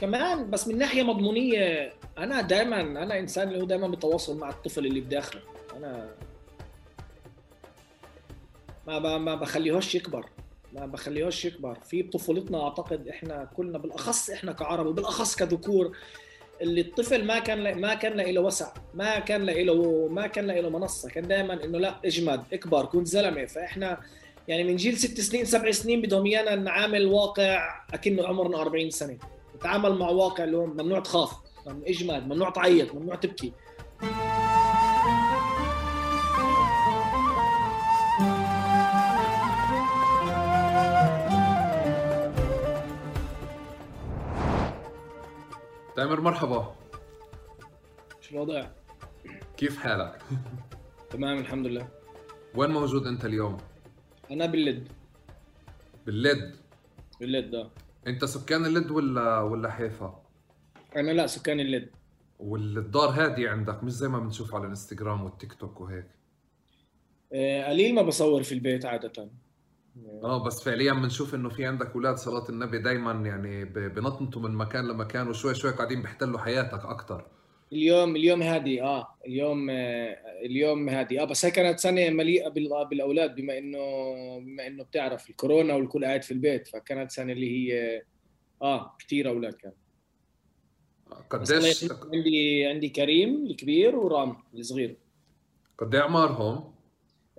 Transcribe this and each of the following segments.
كمان بس من ناحية مضمونية أنا دائما أنا إنسان اللي هو دائما بتواصل مع الطفل اللي بداخله. أنا ما ما بخليهوش يكبر ما بخليهوش يكبر. في بطفولتنا أعتقد إحنا كلنا بالأخص إحنا كعرب وبالأخص كذكور اللي الطفل ما كان ما كان له وسع ما كان له ما كان له منصة. كان دائما إنه لا اجمد اكبر كنت زلمة. فإحنا يعني من جيل ست سنين سبع سنين بدهم ايانا نعامل واقع أكنه عمرنا 40 سنة. نتعامل مع واقع اللي هو ممنوع تخاف اجمد ممنوع تعيط ممنوع تبكي تامر مرحبا شو الوضع؟ كيف حالك؟ تمام الحمد لله وين موجود أنت اليوم؟ أنا باللد باللد باللد آه انت سكان اللد ولا ولا حيفا؟ أنا لا سكان اللد والدار هادي عندك مش زي ما بنشوف على الانستغرام والتيك توك وهيك. آه، قليل ما بصور في البيت عادة. آه بس فعليا بنشوف إنه في عندك أولاد صلاة النبي دائما يعني بنطنطوا من مكان لمكان وشوي شوي قاعدين بيحتلوا حياتك أكثر اليوم اليوم هادي آه اليوم آه اليوم هادي. آه بس هي كانت سنه مليئة بالأولاد بما إنه بما إنه بتعرف الكورونا والكل قاعد في البيت فكانت سنه اللي هي آه كثير أولاد كان. قديش عندي عندي كريم الكبير ورام الصغير. قد إيه أعمارهم؟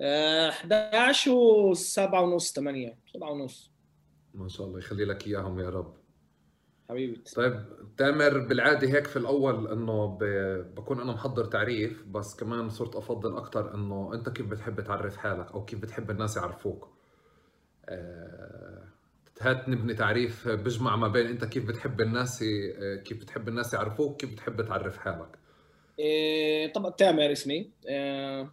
11 و 7 ونص 8 7 ونص. ما شاء الله يخلي لك إياهم يا رب. حبيبي طيب تامر بالعادة هيك في الأول إنه ب... بكون أنا محضر تعريف بس كمان صرت أفضل أكثر إنه أنت كيف بتحب تعرف حالك أو كيف بتحب الناس يعرفوك؟ أه... هات نبني تعريف بجمع ما بين أنت كيف بتحب الناس كيف بتحب الناس يعرفوك كيف بتحب تعرف حالك. إيه طبعا تامر اسمي إيه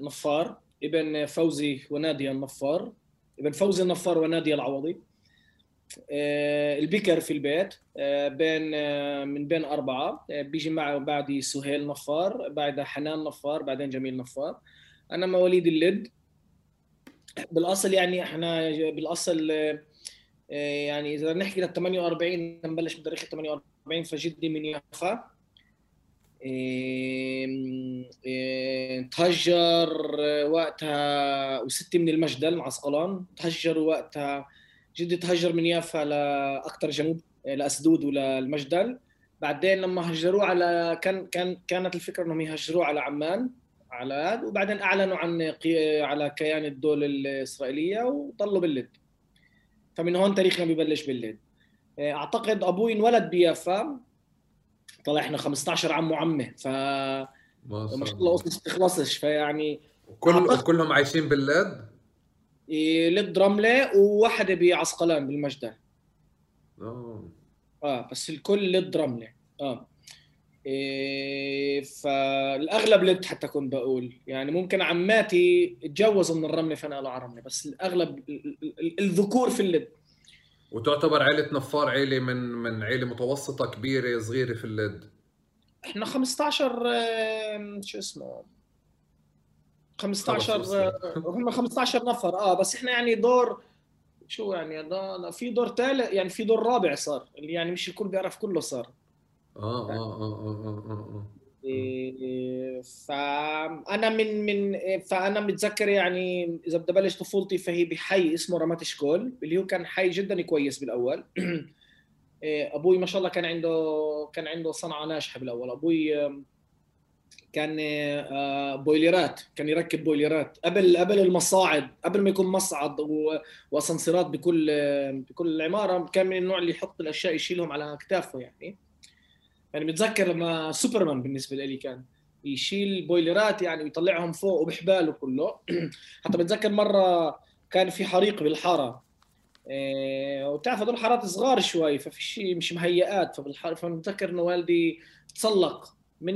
نفار ابن فوزي ونادية النفار ابن فوزي النفار ونادية العوضي. آه، البكر في البيت آه، بين آه، من بين أربعة. بيجي معه بعدي سهيل نفار بعدها حنان نفار بعدين جميل نفار. أنا مواليد اللد. بالأصل يعني إحنا بالأصل يعني إذا نحكي لل 48 نبلش بتاريخ 48 فجدي من يافا. تهجر وقتها وستي من المجدل مع عسقلان تهجر وقتها جدي تهجر من يافا لاكثر جنوب لاسدود وللمجدل بعدين لما هجروه على كان كان كانت الفكرة إنهم يهجروه على عمان على هذا وبعدين أعلنوا عن على كيان الدولة الإسرائيلية وضلوا باللد فمن هون تاريخنا ببلش باللد أعتقد أبوي انولد بيافا. طلع إحنا 15 عم وعمة ف ما شاء الله قصص بتخلصش فيعني كل كلهم عايشين باللد؟ إيه لد رمله وواحده بعسقلان بالمجدل آه. آه بس الكل لد رمله آه. إيه فالأغلب لد حتى كنت بقول. يعني ممكن عماتي تجوزوا من الرمله فنقلوا على رمله بس الأغلب الذكور في اللد. وتعتبر عائلة نفار عائلة من من عائلة متوسطة كبيرة صغيرة في اللد. إحنا 15 شو اسمه؟ 15 هم 15 نفر. آه بس إحنا يعني دور شو يعني في دور ثالث يعني في دور رابع صار اللي يعني مش الكل بيعرف كله صار. آه آه آه آه آه, آه. إيه فانا من من فأنا متذكر يعني إذا بدي أبلش طفولتي فهي بحي اسمه رمات شكول اللي هو كان حي جدا كويس بالأول. إيه أبوي ما شاء الله كان عنده كان عنده صنعة ناجحة بالأول. أبوي كان بويلرات كان يركب بويلرات قبل قبل المصاعد قبل ما يكون مصعد واسانسيرات بكل بكل العمارة كان من النوع اللي يحط الأشياء يشيلهم على اكتافه يعني. يعني بتذكر لما سوبرمان بالنسبة لي كان يشيل بويلرات يعني ويطلعهم فوق وبحباله كله. حتى بتذكر مرة كان في حريق بالحارة. إيه وتعرف هذول حارات صغار شوي ففي شيء مش مهيئات فبتذكر إنه والدي تسلق من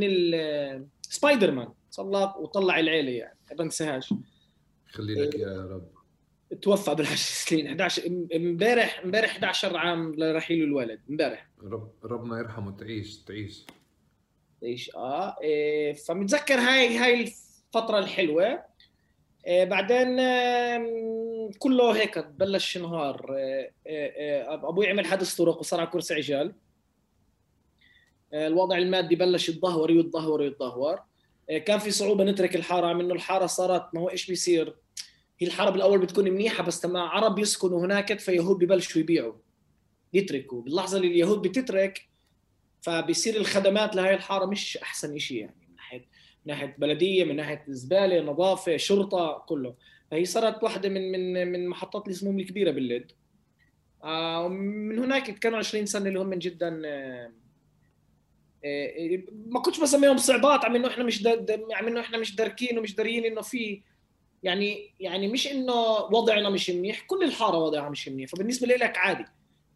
سبايدر مان تسلق وطلع العيلة يعني ما بنساهاش خلي لك يا رب. توفى بال10 سنين 11 إمبارح إمبارح 11 عام لرحيل الولد إمبارح. رب ربنا يرحمه تعيش تعيش. تعيش آه إيه فمتذكر هاي هاي الفترة الحلوة. إيه بعدين كله هيك بلش نهار. إيه إيه أبوي عمل حادث طرق وصار على كرسي عجال. الوضع المادي بلش يتدهور ويتدهور ويتدهور. كان في صعوبة نترك الحارة إنه الحارة صارت ما هو إيش بيصير؟ هي الحارة بالأول بتكون منيحة بس لما عرب يسكنوا هناك فيهود ببلشوا يبيعوا يتركوا. باللحظة اللي اليهود بتترك فبيصير الخدمات لهي الحارة مش أحسن شيء يعني من ناحيه من ناحية بلدية من ناحية زبالة نظافة شرطة كله. فهي صارت واحدة من من من محطات السموم الكبيرة باللد آه من هناك كانوا 20 سنة اللي هم جدا آه آه ما كنتش بسميهم صعوبات عم إنه إحنا مش عم إنه إحنا مش داركين ومش داريين إنه في يعني يعني مش إنه وضعنا مش منيح كل الحارة وضعها مش منيح فبالنسبة لك عادي.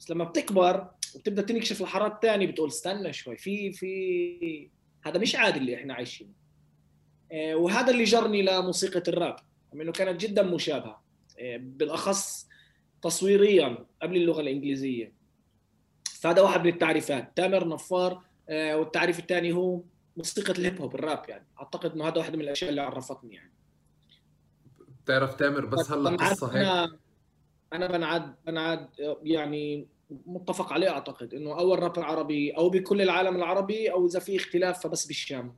بس لما بتكبر وبتبدأ تنكشف الحارات الثانية بتقول استنى شوي في في هذا مش عادي اللي إحنا عايشينه آه وهذا اللي جرني لموسيقى الراب إنه كانت جدا مشابهة. آه بالأخص تصويريا قبل اللغة الإنجليزية. فهذا واحد من التعريفات. تامر نفار والتعريف الثاني هو موسيقى الهيب هوب الراب يعني. أعتقد إنه هذا واحد من الأشياء اللي عرفتني يعني. بتعرف تامر بس هلا قصة هيك. أنا أنا بنعد بنعد يعني متفق عليه أعتقد إنه أول رابر عربي أو بكل العالم العربي أو إذا في اختلاف فبس بالشام.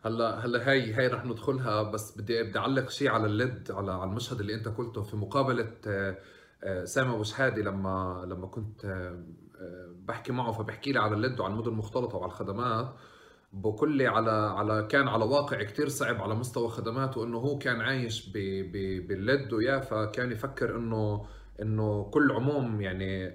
هلا هلا هي هي رح ندخلها بس بدي بدي أعلق شيء على الليد على على المشهد اللي أنت قلته في مقابلة سامي ابو لما لما كنت بحكي معه فبحكي لي على الليد وعلى المدن المختلطة وعلى الخدمات بقول لي على على كان على واقع كثير صعب على مستوى خدماته انه هو كان عايش باللد ويافا كان يفكر إنه إنه كل عموم يعني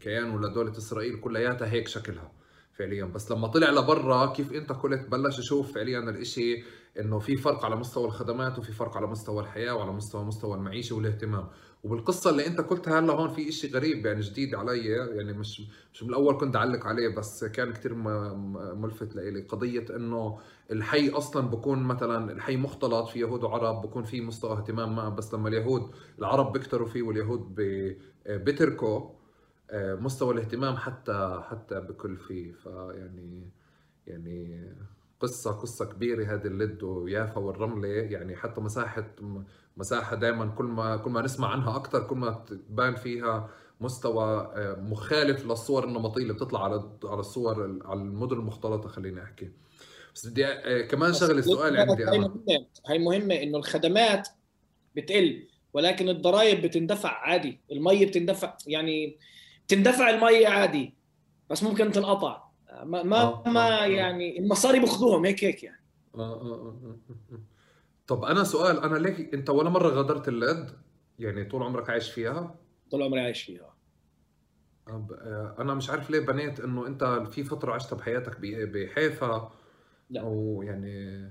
كيان ولا دوله إسرائيل كلياتها هيك شكلها فعليا. بس لما طلع لبرا كيف أنت قلت بلش يشوف فعليا الإشي إنه في فرق على مستوى الخدمات وفي فرق على مستوى الحياة وعلى مستوى مستوى المعيشة والاهتمام. وبالقصة اللي أنت قلتها هلأ هون في إشي غريب يعني جديد علي يعني مش مش من الأول كنت أعلق عليه بس كان كثير ملفت لإلي. قضية إنه الحي أصلا بكون مثلا الحي مختلط في يهود وعرب بكون في مستوى اهتمام معه بس لما اليهود العرب بيكتروا فيه واليهود بتركوا مستوى الاهتمام حتى حتى بكل فيه. فيعني يعني قصة قصة كبيرة هذه اللد ويافا والرملة يعني حتى مساحة مساحة دائما كل ما كل ما نسمع عنها أكثر كل ما تبان فيها مستوى مخالف للصور النمطية اللي بتطلع على على الصور على المدن المختلطة خليني أحكي. بس بدي كمان شغلة سؤال عندي هاي مهمة هاي مهمة إنه الخدمات بتقل ولكن الضرائب بتندفع عادي. المي بتندفع يعني تندفع المي عادي بس ممكن تنقطع. ما ما, آه ما آه يعني المصاري باخذوهم هيك هيك يعني. آه آه آه آه. طب أنا سؤال أنا ليك أنت ولا مرة غادرت اللد؟ يعني طول عمرك عايش فيها؟ طول عمري عايش فيها. أنا مش عارف ليه بنيت إنه أنت في فترة عشتها بحياتك بحيفا؟ لا. أو يعني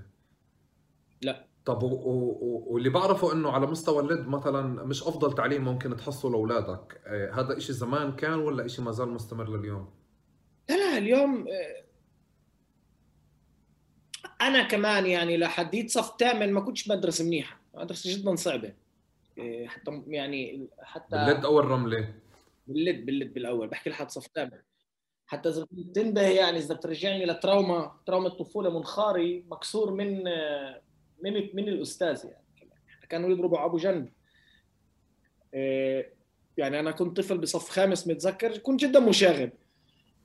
لا. طب و... و... واللي بعرفه إنه على مستوى اللد مثلا مش أفضل تعليم ممكن تحصله لأولادك. هذا إشي زمان كان ولا إشي ما زال مستمر لليوم؟ لا لا اليوم أنا كمان يعني لحديت صف ثامن ما كنتش مدرسه منيحة. مدرسة جدا صعبة. حتى يعني حتى باللد أو الرمله باللد باللد بالأول. بحكي لحد صف ثامن. حتى إذا تنتبه يعني إذا بترجعني لتراوما تراوما الطفولة منخاري مكسور من من من الأستاذ يعني كانوا يضربوا أبو جنب. يعني أنا كنت طفل بصف خامس متذكر كنت جدا مشاغب.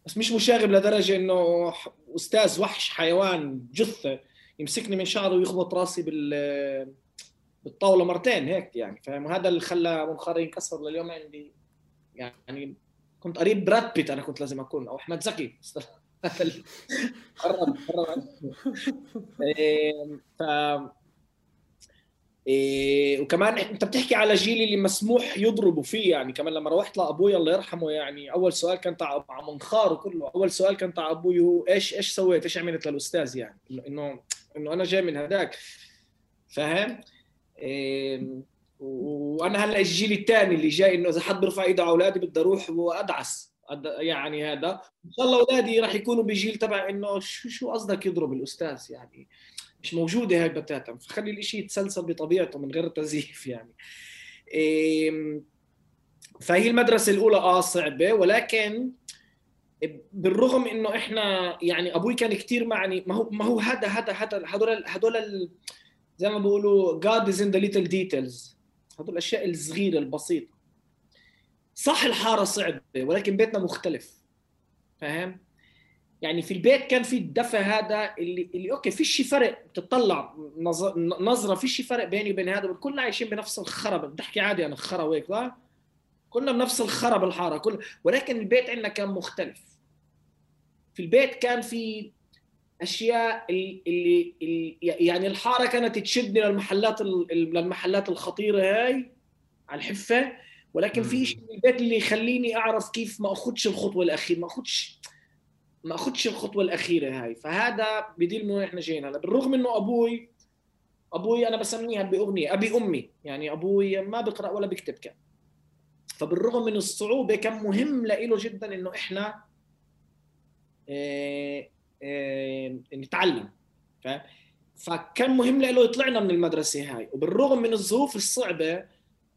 بس مش مشاغب لدرجة إنه أستاذ وحش حيوان جثة يمسكني من شعره ويخبط راسي بال بالطاولة مرتين هيك يعني فاهم؟ هذا اللي خلى منخري ينكسر لليوم عندي. يعني كنت قريب براد بيت أنا كنت لازم أكون أو أحمد زكي. قرب قرب. ف إيه وكمان أنت بتحكي على جيل اللي مسموح يضربوا فيه يعني كمان لما روحت لأبوي الله يرحمه يعني أول سؤال كان تاع مع منخار وكله أول سؤال كان تاع أبوي هو إيش إيش سويت؟ إيش عملت للأستاذ يعني؟ انه انه أنا جاي من هذاك فاهم؟ إيه وأنا هلأ الجيل الثاني اللي جاي إنه إذا حد بيرفع إيده على أولادي بدي أروح وادعس يعني هذا. إن شاء الله أولادي راح يكونوا بجيل تبع إنه شو شو قصدك يضرب الأستاذ يعني؟ مش موجودة هاي بتاتا فخلي الإشي يتسلسل بطبيعته من غير تزييف يعني. فهي المدرسة الأولى آه صعبة ولكن بالرغم إنه إحنا يعني أبوي كان كثير معني ما هو ما هو هذا هذا هذا هدول هدول زي ما بيقولوا God is in the little details. هدول الأشياء الصغيرة البسيطة. صح الحارة صعبة ولكن بيتنا مختلف. فاهم؟ يعني في البيت كان في الدفى هذا اللي اللي أوكي فيش فرق بتطلع نظرة فيش فرق بيني وبين هذا كلنا عايشين بنفس الخرب. بتحكي عادي أنا خرا وهيك صح؟ كلنا بنفس الخرب الحارة كل ولكن البيت عندنا كان مختلف. في البيت كان في أشياء اللي, اللي يعني الحارة كانت تشدني للمحلات للمحلات الخطيرة هاي على الحفة. ولكن في شيء البيت اللي يخليني أعرف كيف ما اخذش الخطوة الأخيرة ما اخذش ما اخذش الخطوة الأخيرة هاي. فهذا بديل من إحنا جايين هلا بالرغم إنه أبوي أبوي أنا بسميها بأغنية أبي أمي. يعني أبوي ما بقرأ ولا بيكتب كان. فبالرغم من الصعوبة كان مهم له جدا إنه إحنا آه آه نتعلم. فاهم؟ فكان مهم له يطلعنا من المدرسة هاي. وبالرغم من الظروف الصعبة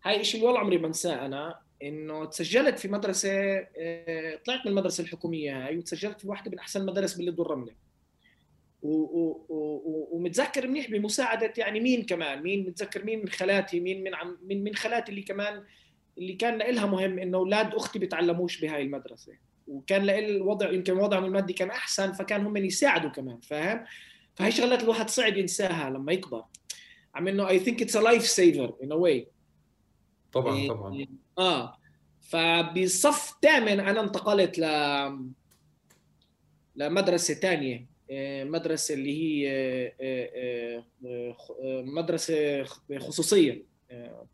هاي اللي ولا عمري بنساه أنا. إنه تسجلت في مدرسة آه طلعت من المدرسة الحكومية هاي وتسجلت في واحدة من أحسن المدارس باللد والرمله ومتذكر منيح بمساعدة يعني مين كمان؟ مين متذكر مين من خالاتي؟ مين من عم من من خالاتي اللي كمان اللي كان لها مهم إنه أولاد أختي بيتعلموش بهاي المدرسة. وكان لها الوضع يمكن وضعهم المادي كان أحسن فكان هم يساعدوا كمان فاهم؟ فهي شغلات الواحد صعب ينساها لما يكبر. عم انه I think it's a life saver in a way طبعا إيه طبعا. آه. فبصف ثامن أنا انتقلت ل لمدرسة ثانية إيه، مدرسة اللي هي إيه، مدرسة خصوصية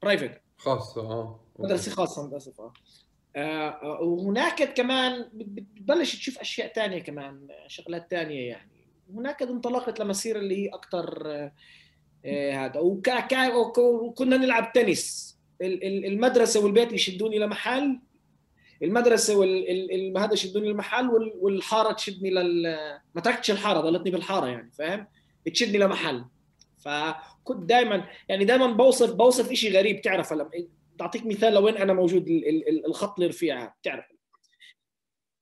private خاصة آه. مدرسة خاصة للاسف آه, آه، وهناك كمان بتبلش تشوف أشياء ثانية كمان شغلات ثانية يعني. هناك انطلقت لمسيره اللي هي أكثر آه، هذا. وكنا نلعب تنس. المدرسة والبيت يشدوني لمحل المدرسة وال هذا يشدوني للمحل والحارة تشدني لل ما تركتش الحارة ضلتني بالحارة يعني فاهم؟ تشدني لمحل فكنت دائما يعني دائما بوصف بوصف شيء غريب تعرف؟ لما تعطيك مثال لوين أنا موجود الخط الرفيع بتعرف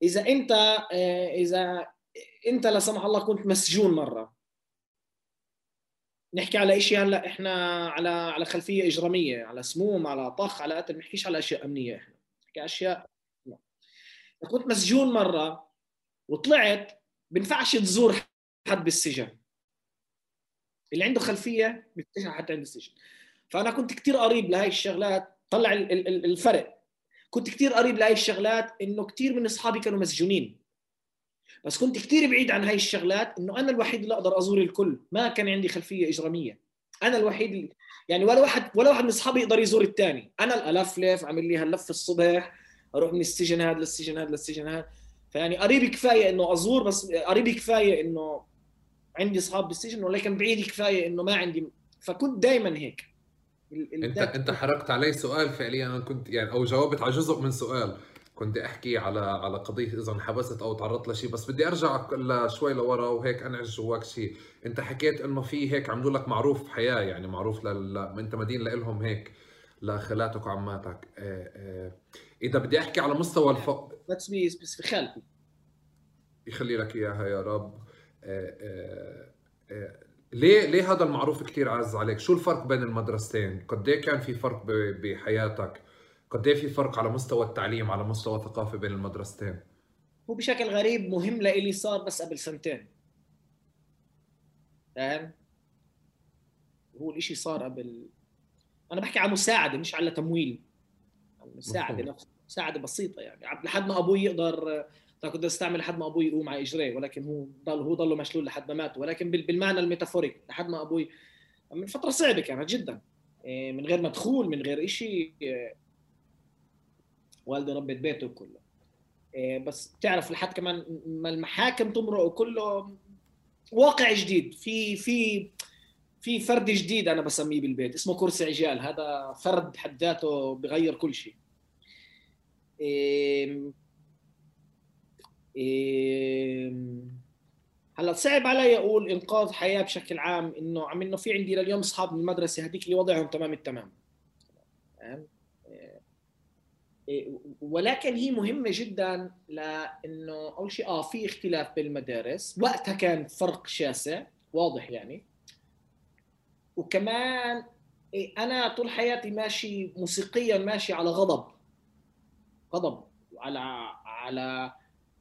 إذا أنت آه، إذا أنت لا سمح الله كنت مسجون مرة. نحكي على شيء هلأ إحنا على على خلفية إجرامية على سموم على طخ على قتل ما نحكيش على أشياء أمنية إحنا نحكي أشياء لا. كنت مسجون مرة وطلعت بينفعش تزور حد بالسجن. اللي عنده خلفية بيفتشها حتى عند السجن فأنا كنت كثير قريب لهي الشغلات طلع الفرق. كنت كثير قريب لهي الشغلات إنه كثير من أصحابي كانوا مسجونين. بس كنت كثير بعيد عن هاي الشغلات إنه أنا الوحيد اللي أقدر أزور الكل. ما كان عندي خلفية إجرامية. أنا الوحيد اللي يعني ولا واحد ولا واحد من أصحابي يقدر يزور الثاني أنا الالفلف عامل لي هاللف الصبح أروح من السجن هذا للسجن هذا للسجن هذا فيعني قريب كفاية إنه أزور بس قريب كفاية إنه عندي أصحاب بالسجن ولكن بعيد كفاية إنه ما عندي. فكنت دائما هيك. انت أنت حرقت علي سؤال فعليا. أنا كنت يعني أو جاوبت على جزء من سؤال. كنت أحكي على على قضية اذا انحبست أو تعرضت لشيء بس بدي أرجع شوي لورا وهيك انعش جواك شيء أنت حكيت إنه في هيك عملوا لك معروف حياة يعني معروف لل... أنت مدين لهم هيك لخالاتك وعماتك آه، آه، إذا بدي أحكي على مستوى الف بس بس خالتي يخلي لك إياها يا رب آه، ليه ليه هذا المعروف كثير عز عليك؟ شو الفرق بين المدرستين؟ قد إيه كان في فرق بحياتك؟ قد إيه في فرق على مستوى التعليم على مستوى الثقافه بين المدرستين؟ هو بشكل غريب مهم لإلي صار بس قبل سنتين. فاهم؟ هو الإشي صار قبل أنا بحكي على مساعدة مش على تمويل. مساعدة نفسها مساعدة بسيطة يعني. لحد ما أبوي يقدر كنت أستعمل لحد ما أبوي يقوم على اجريه ولكن هو ضل هو ضله مشلول لحد ما مات. ولكن بالمعنى الميتافوريك لحد ما أبوي من فترة صعبة كانت جدا. إيه، من غير مدخول من غير شيء إيه، والده ربت بيته كله. إيه، بس تعرف لحد كمان ما المحاكم تمرق وكله واقع جديد. في في في فرد جديد أنا بسميه بالبيت اسمه كرسي عجال. هذا فرد حد ذاته بغير كل شيء. هلا صعب علي أقول إنقاذ حياة بشكل عام إنه عم إنه في عندي لليوم اصحاب من المدرسة هذيك اللي وضعهم تمام التمام. إيه، ولكن هي مهمة جدا لإنه أول شيء آه في اختلاف بين المدارس وقتها كان فرق شاسع واضح يعني. وكمان إيه، أنا طول حياتي ماشي موسيقيا ماشي على غضب. غضب على على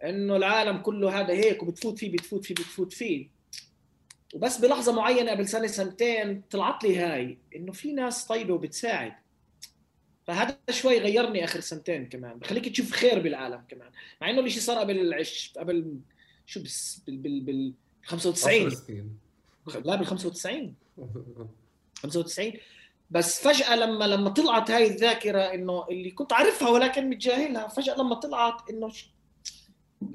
إنه العالم كله هذا هيك وبتفوت فيه بتفوت فيه بتفوت فيه. وبس بلحظة معينة قبل سنه سنتين طلعت لي هاي إنه في ناس طيبة وبتساعد. فهذا شوي غيرني آخر سنتين كمان. بخليك تشوف خير بالعالم كمان. مع إنه الشيء صار قبل عش قبل شو بس بال بال بال 95 لا بال 95 95 بس فجأة لما لما طلعت هاي الذاكرة إنه اللي كنت عارفها ولكن متجاهلها فجأة لما طلعت إنه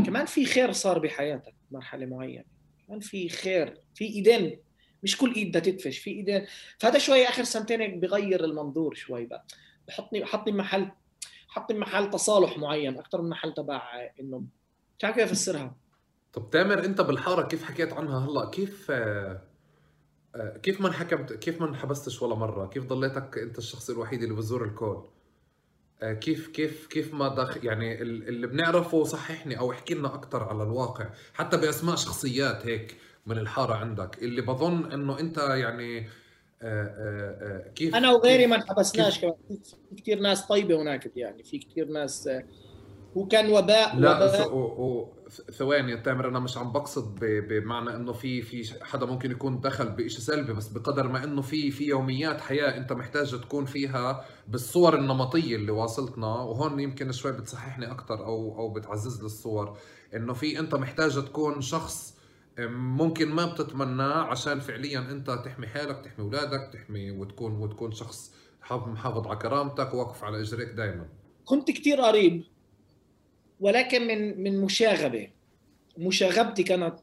كمان في خير صار بحياتك مرحلة معينة. كمان في خير. في إيدين. مش كل إيد بدها تدفش في إيدين. فهذا شوي آخر سنتين بغير المنظور شوي بقى. بحطني بحطني محل حطني محل تصالح معين أكثر من محل تبع إنه مش عارف كيف أفسرها. طب تامر أنت بالحارة كيف حكيت عنها؟ هلا كيف آه، آه، كيف ما انحكمت كيف ما انحبستش ولا مرة؟ كيف ضليتك أنت الشخص الوحيد اللي بزور الكول؟ آه، كيف كيف كيف ما دخل يعني اللي بنعرفه صححني أو احكي لنا أكثر على الواقع حتى بأسماء شخصيات هيك من الحارة عندك اللي بظن إنه أنت يعني كيف أنا وغيري ما انحبسناش كمان. في كثير ناس طيبة هناك يعني. في كثير ناس وكان وباء لا ثواني تامر أنا مش عم بقصد بمعنى إنه في في حدا ممكن يكون دخل بشيء سلبي بس بقدر ما إنه في في يوميات حياة أنت محتاج تكون فيها بالصور النمطية اللي واصلتنا. وهون يمكن شوي بتصححني أكثر أو أو بتعزز لي الصور. إنه في أنت محتاج تكون شخص ممكن ما بتتمناه عشان فعليا أنت تحمي حالك تحمي أولادك تحمي وتكون وتكون شخص محافظ على كرامتك وواقف على إجريك دائما كنت كثير قريب ولكن من من مشاغبة. مشاغبتي كانت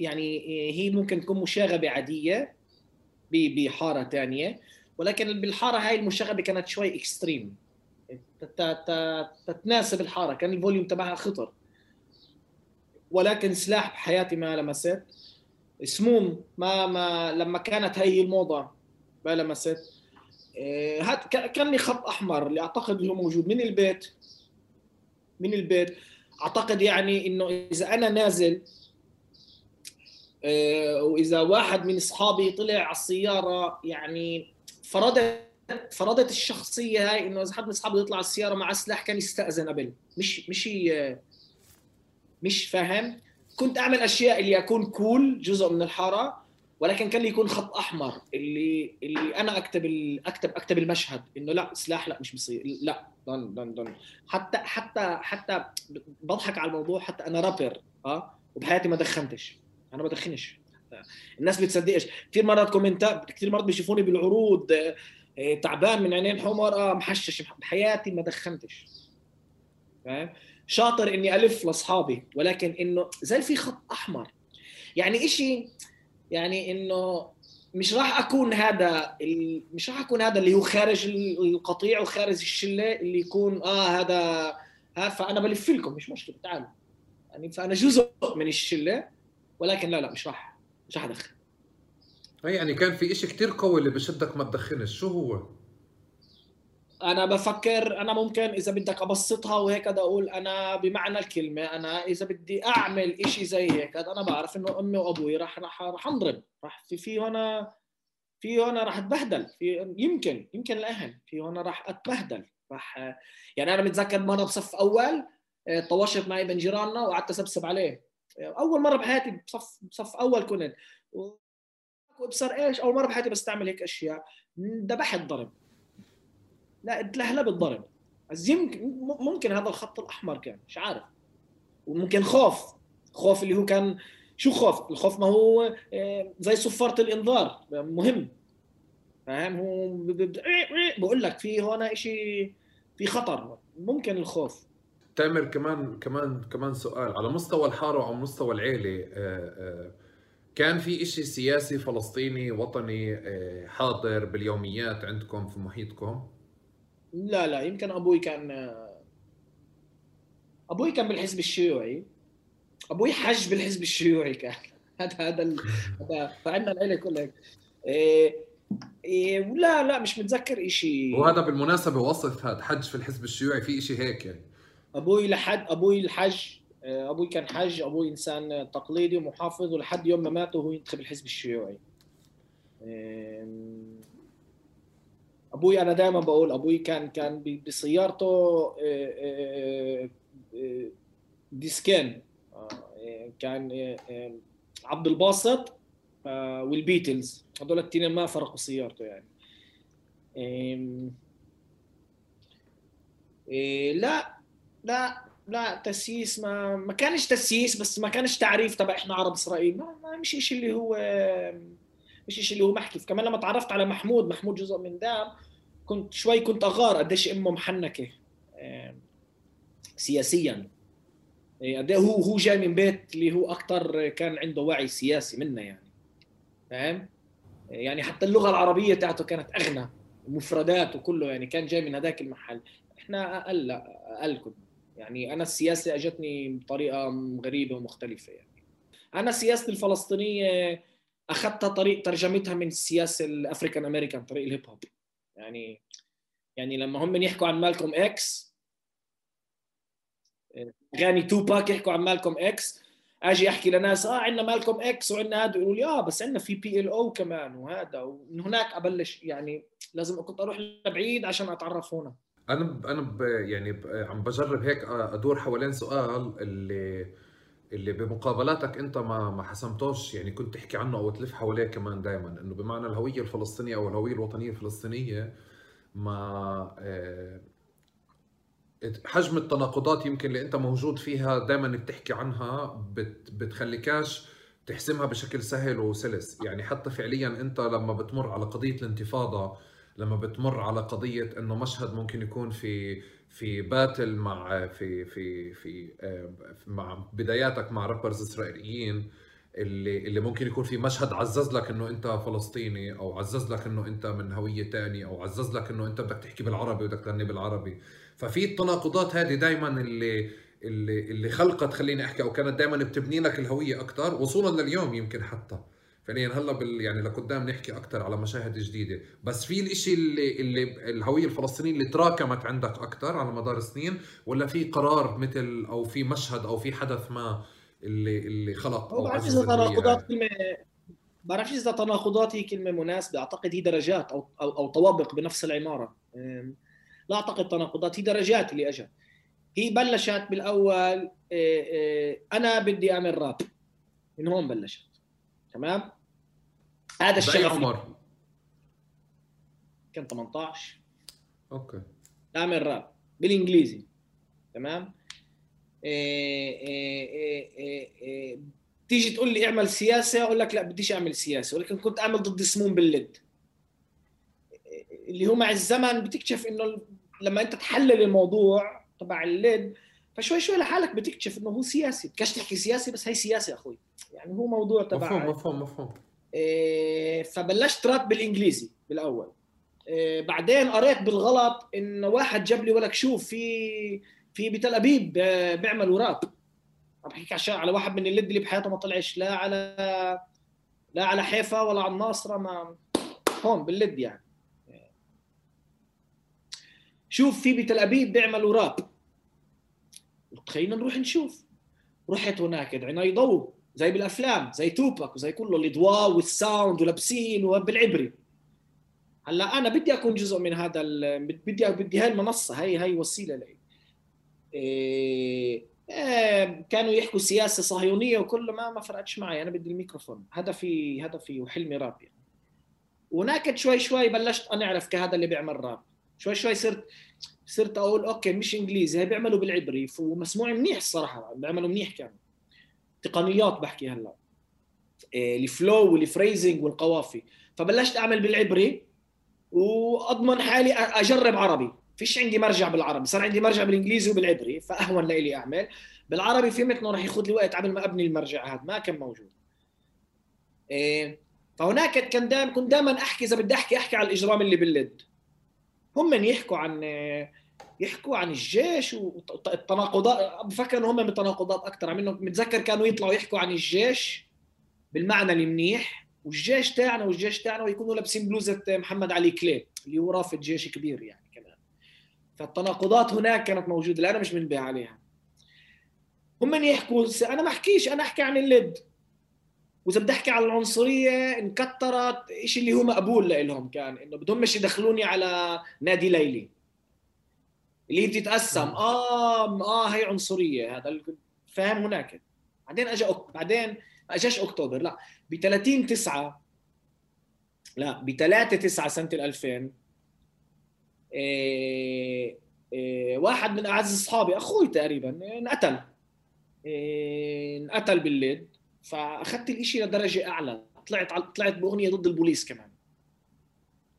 يعني هي ممكن تكون مشاغبة عادية بحارة ثانية ولكن بالحارة هاي المشاغبة كانت شوي اكستريم تتناسب الحارة كان الفوليوم تبعها خطر. ولكن سلاح بحياتي ما لمست. سموم ما ما لما كانت هي الموضة ما لمست. إيه، هات كان لي خط أحمر اللي أعتقد إنه موجود من البيت. من البيت. أعتقد يعني إنه إذا أنا نازل إيه، وإذا واحد من أصحابي طلع على السيارة يعني فرضت فرضت الشخصية هاي إنه إذا حد من أصحابي يطلع على السيارة مع سلاح كان يستأذن قبل. مش مش مش فاهم. كنت أعمل أشياء اللي اكون كول جزء من الحارة ولكن كان لي يكون خط أحمر اللي اللي أنا أكتب أكتب أكتب المشهد. إنه لا سلاح لا مش بصير. لا دون دون دون حتى حتى حتى بضحك على الموضوع حتى أنا رابر آه؟ وبحياتي ما دخنتش. أنا ما بدخنش الناس بتصدقش كثير مرات كومنتات كثير مرات بيشوفوني بالعروض آه، تعبان من عينين حمر آه محشش بحياتي ما دخنتش. فاهم؟ شاطر إني ألف لأصحابي ولكن إنه زي في خط أحمر. يعني إشي يعني إنه مش راح أكون هذا مش راح أكون هذا اللي هو خارج القطيع وخارج الشلة اللي يكون آه هذا ها فأنا بلف لكم مش مشكلة تعالوا. يعني فأنا جزء من الشلة ولكن لا لا مش راح مش راح ادخن يعني كان في إشي كتير قوي اللي بشدك ما تدخنش شو هو؟ أنا بفكر أنا ممكن إذا بدك أبسطها وهيك أقول أنا بمعنى الكلمة أنا إذا بدي أعمل إشي زي هيك أنا بعرف إنه أمي وأبوي راح راح راح أنضرب. راح في في هنا في هنا راح أتبهدل. في يمكن يمكن الاهل في هنا راح أتبهدل. راح يعني أنا متذكر مرة بصف أول طوشت معي بين جيراننا وقعدت أسبسب عليه. أول مرة بحياتي بصف بصف أول كنت. وبصير إيش؟ أول مرة بحياتي بستعمل هيك أشياء. ذبحت ضرب. لا اتلهلب الضرب بس يمكن ممكن هذا الخط الأحمر كان مش عارف. وممكن خوف خوف اللي هو كان شو خوف؟ الخوف ما هو آه، زي صفارة الإنذار. مهم. فاهم؟ هو بقول لك في هنا شيء في خطر. ممكن الخوف. تامر كمان كمان كمان سؤال. على مستوى الحارة وعلى مستوى العيلة آه، آه، كان في إشي سياسي فلسطيني وطني حاضر باليوميات عندكم في محيطكم؟ لا لا يمكن أبوي كان أبوي كان بالحزب الشيوعي. أبوي حج بالحزب الشيوعي كان. هذا هذا هذا فعندنا العيلة كلها. إيه إيه لا لا مش متذكر شيء وهذا بالمناسبة وصف هذا حج في الحزب الشيوعي في شيء هيك يعني. أبوي لحد أبوي الحج إيه، أبوي كان حج أبوي إنسان تقليدي ومحافظ ولحد يوم ما مات وهو ينتخب الحزب الشيوعي. إيه أبوي أنا دائما بقول أبوي كان كان بسيارته آه، آه، آه، ديسكين. كان عبد الباسط والبيتلز. هذول الاثنين ما فرقوا سيارته يعني. لا لا لا تسييس ما ما كانش تسييس بس ما كانش تعريف تبع إحنا عرب إسرائيل. ما, ما مش شيء اللي هو مش شيء اللي هو محكي. كمان لما تعرفت على محمود محمود جزء من دام كنت شوي كنت أغار قديش أمه محنكة سياسيا. إيه، قد هو هو جاي من بيت اللي هو أكثر كان عنده وعي سياسي منا يعني. فاهم؟ يعني حتى اللغة العربية تاعته كانت أغنى مفردات وكله يعني كان جاي من هذاك المحل. إحنا أقل أقل كنا. يعني أنا السياسة أجتني بطريقة غريبة ومختلفة يعني. أنا سياستي الفلسطينية أخذتها طريق ترجمتها من السياسة ال African American طريق الهيب هوب. يعني يعني لما هم يحكوا عن مالكوم إكس اغاني توباك يحكوا عن مالكوم إكس أجي أحكي لناس آه عندنا مالكوم إكس وعندنا هذا يقولوا لي آه بس عندنا في PLO كمان وهذا ومن هناك أبلش يعني لازم كنت أروح لبعيد عشان أتعرف هنا. أنا أنا يعني عم بجرب هيك أدور حوالين سؤال اللي اللي بمقابلاتك انت ما ما حسمتوش يعني كنت تحكي عنه أو تلف حواليه كمان دائما إنه بمعنى الهوية الفلسطينية أو الهوية الوطنية الفلسطينية ما آه، حجم التناقضات يمكن اللي أنت موجود فيها دائما بتحكي عنها بت بتخليكاش تحسمها بشكل سهل وسلس. يعني حتى فعليا أنت لما بتمر على قضية الانتفاضة لما بتمر على قضية إنه مشهد ممكن يكون في في باتل مع في في في آه، مع بداياتك مع رابرز إسرائيليين اللي اللي ممكن يكون في مشهد عزز لك إنه أنت فلسطيني أو عزز لك إنه أنت من هوية ثانية أو عزز لك إنه أنت بدك تحكي بالعربي بدك تغني بالعربي. ففي التناقضات هذه دائما اللي اللي اللي خلقت خليني أحكي أو كانت دائما بتبني لك الهوية أكثر وصولا لليوم يمكن حتى. فعليا هلأ بال يعني لقدام نحكي أكثر على مشاهد جديدة. بس في الشيء اللي اللي الهوية الفلسطينية اللي تراكمت عندك أكثر على مدار السنين ولا في قرار مثل أو في مشهد أو في حدث ما اللي اللي خلق أو بعرفش إذا تناقضات كلمة بعرفش إذا تناقضات هي كلمة مناسبة. أعتقد هي درجات أو أو, أو طوابق بنفس العمارة. لا أعتقد تناقضات هي درجات اللي إجت. هي بلشت بالأول أنا بدي أعمل راب. من هون بلشت. تمام؟ هذا الشغف عمر كان 18 okay. اعمل راب بالإنجليزي. تمام؟ إيه إيه إيه تيجي تقول لي اعمل سياسة أقول لك لا بديش أعمل سياسة. ولكن كنت أعمل ضد سموم باللد اللي هو مع الزمن بتكتشف إنه لما أنت تحلل الموضوع تبع اللد فشوي شوي لحالك بتكتشف إنه هو سياسي. بدكش تحكي سياسي بس هي سياسي أخوي. يعني هو موضوع تبع مفهوم مفهوم مفهوم. إيه فبلشت راب بالإنجليزي بالأول. إيه بعدين قريت بالغلط انه واحد جاب لي ولك شوف في في بتل أبيب بيعملوا راب. عم بحكيك عشان على واحد من اللد اللي بحياته ما طلعش لا على لا على حيفا ولا على الناصرة ما هون باللد يعني. شوف في بتل أبيب بيعملوا راب. خلينا نروح نشوف. رحت هناك عيني ضوء زي بالأفلام زي توباك وزي كله الإضواء وال sound ولابسين وبالعبري هلأ أنا بدي أكون جزء من هذا بدي بدي هاي المنصة هي هي وسيلة لي. إيه... إيه... كانوا يحكوا سياسة صهيونية وكله ما ما فرقتش معي أنا بدي الميكروفون. هدفي هدفي وحلمي راب يعني. وهناك شوي شوي بلشت أنا أعرف كهذا اللي بيعمل راب. شوي شوي صرت صرت أقول okay مش إنجليزي هي بيعملوا بالعبري ومسموع منيح الصراحة بيعملوا منيح كانوا تقنيات بحكي هلا. إيه ال flow وال phrasing والقوافي. فبلشت أعمل بالعبري وأضمن حالي أجرب عربي. فيش عندي مرجع بالعربي صار عندي مرجع بالإنجليزي وبالعبري فأهون لي أعمل. بالعربي فهمت انه راح ياخذ لي وقت قبل ما أبني المرجع هذا ما كان موجود. إيه فهناك كان دائما كنت دائما أحكي إذا بدي أحكي أحكي على الإجرام اللي باللد هم من يحكوا عن يحكوا عن الجيش والتناقضات بفكر انه هم من أكثر عم متذكر كانوا يطلعوا يحكوا عن الجيش بالمعنى المنيح والجيش تاعنا والجيش تاعنا ويكونوا لابسين بلوزة محمد علي كليب اللي هو رافد جيش كبير يعني كمان. فالتناقضات هناك كانت موجودة لا أنا مش منبه عليها. هم من يحكوا أنا ما أحكيش أنا أحكي عن اللد وإذا بدي أحكي على العنصرية انكترت شيء اللي هو مقبول لهم كان إنه بدهم مش يدخلوني على نادي ليلي. اللي بتتقسم. آه آه هي عنصرية. هذا فاهم هناك. بعدين اجى أك... بعدين ما أجاش أكتوبر. لا ب 30 9 لا ب 3 9 سنة ال 2000 إيه إيه واحد من أعز أصحابي أخوي تقريبا انقتل. إيه انقتل بالليل. فأخذت الإشي لدرجة أعلى. طلعت طلعت بأغنية ضد البوليس كمان.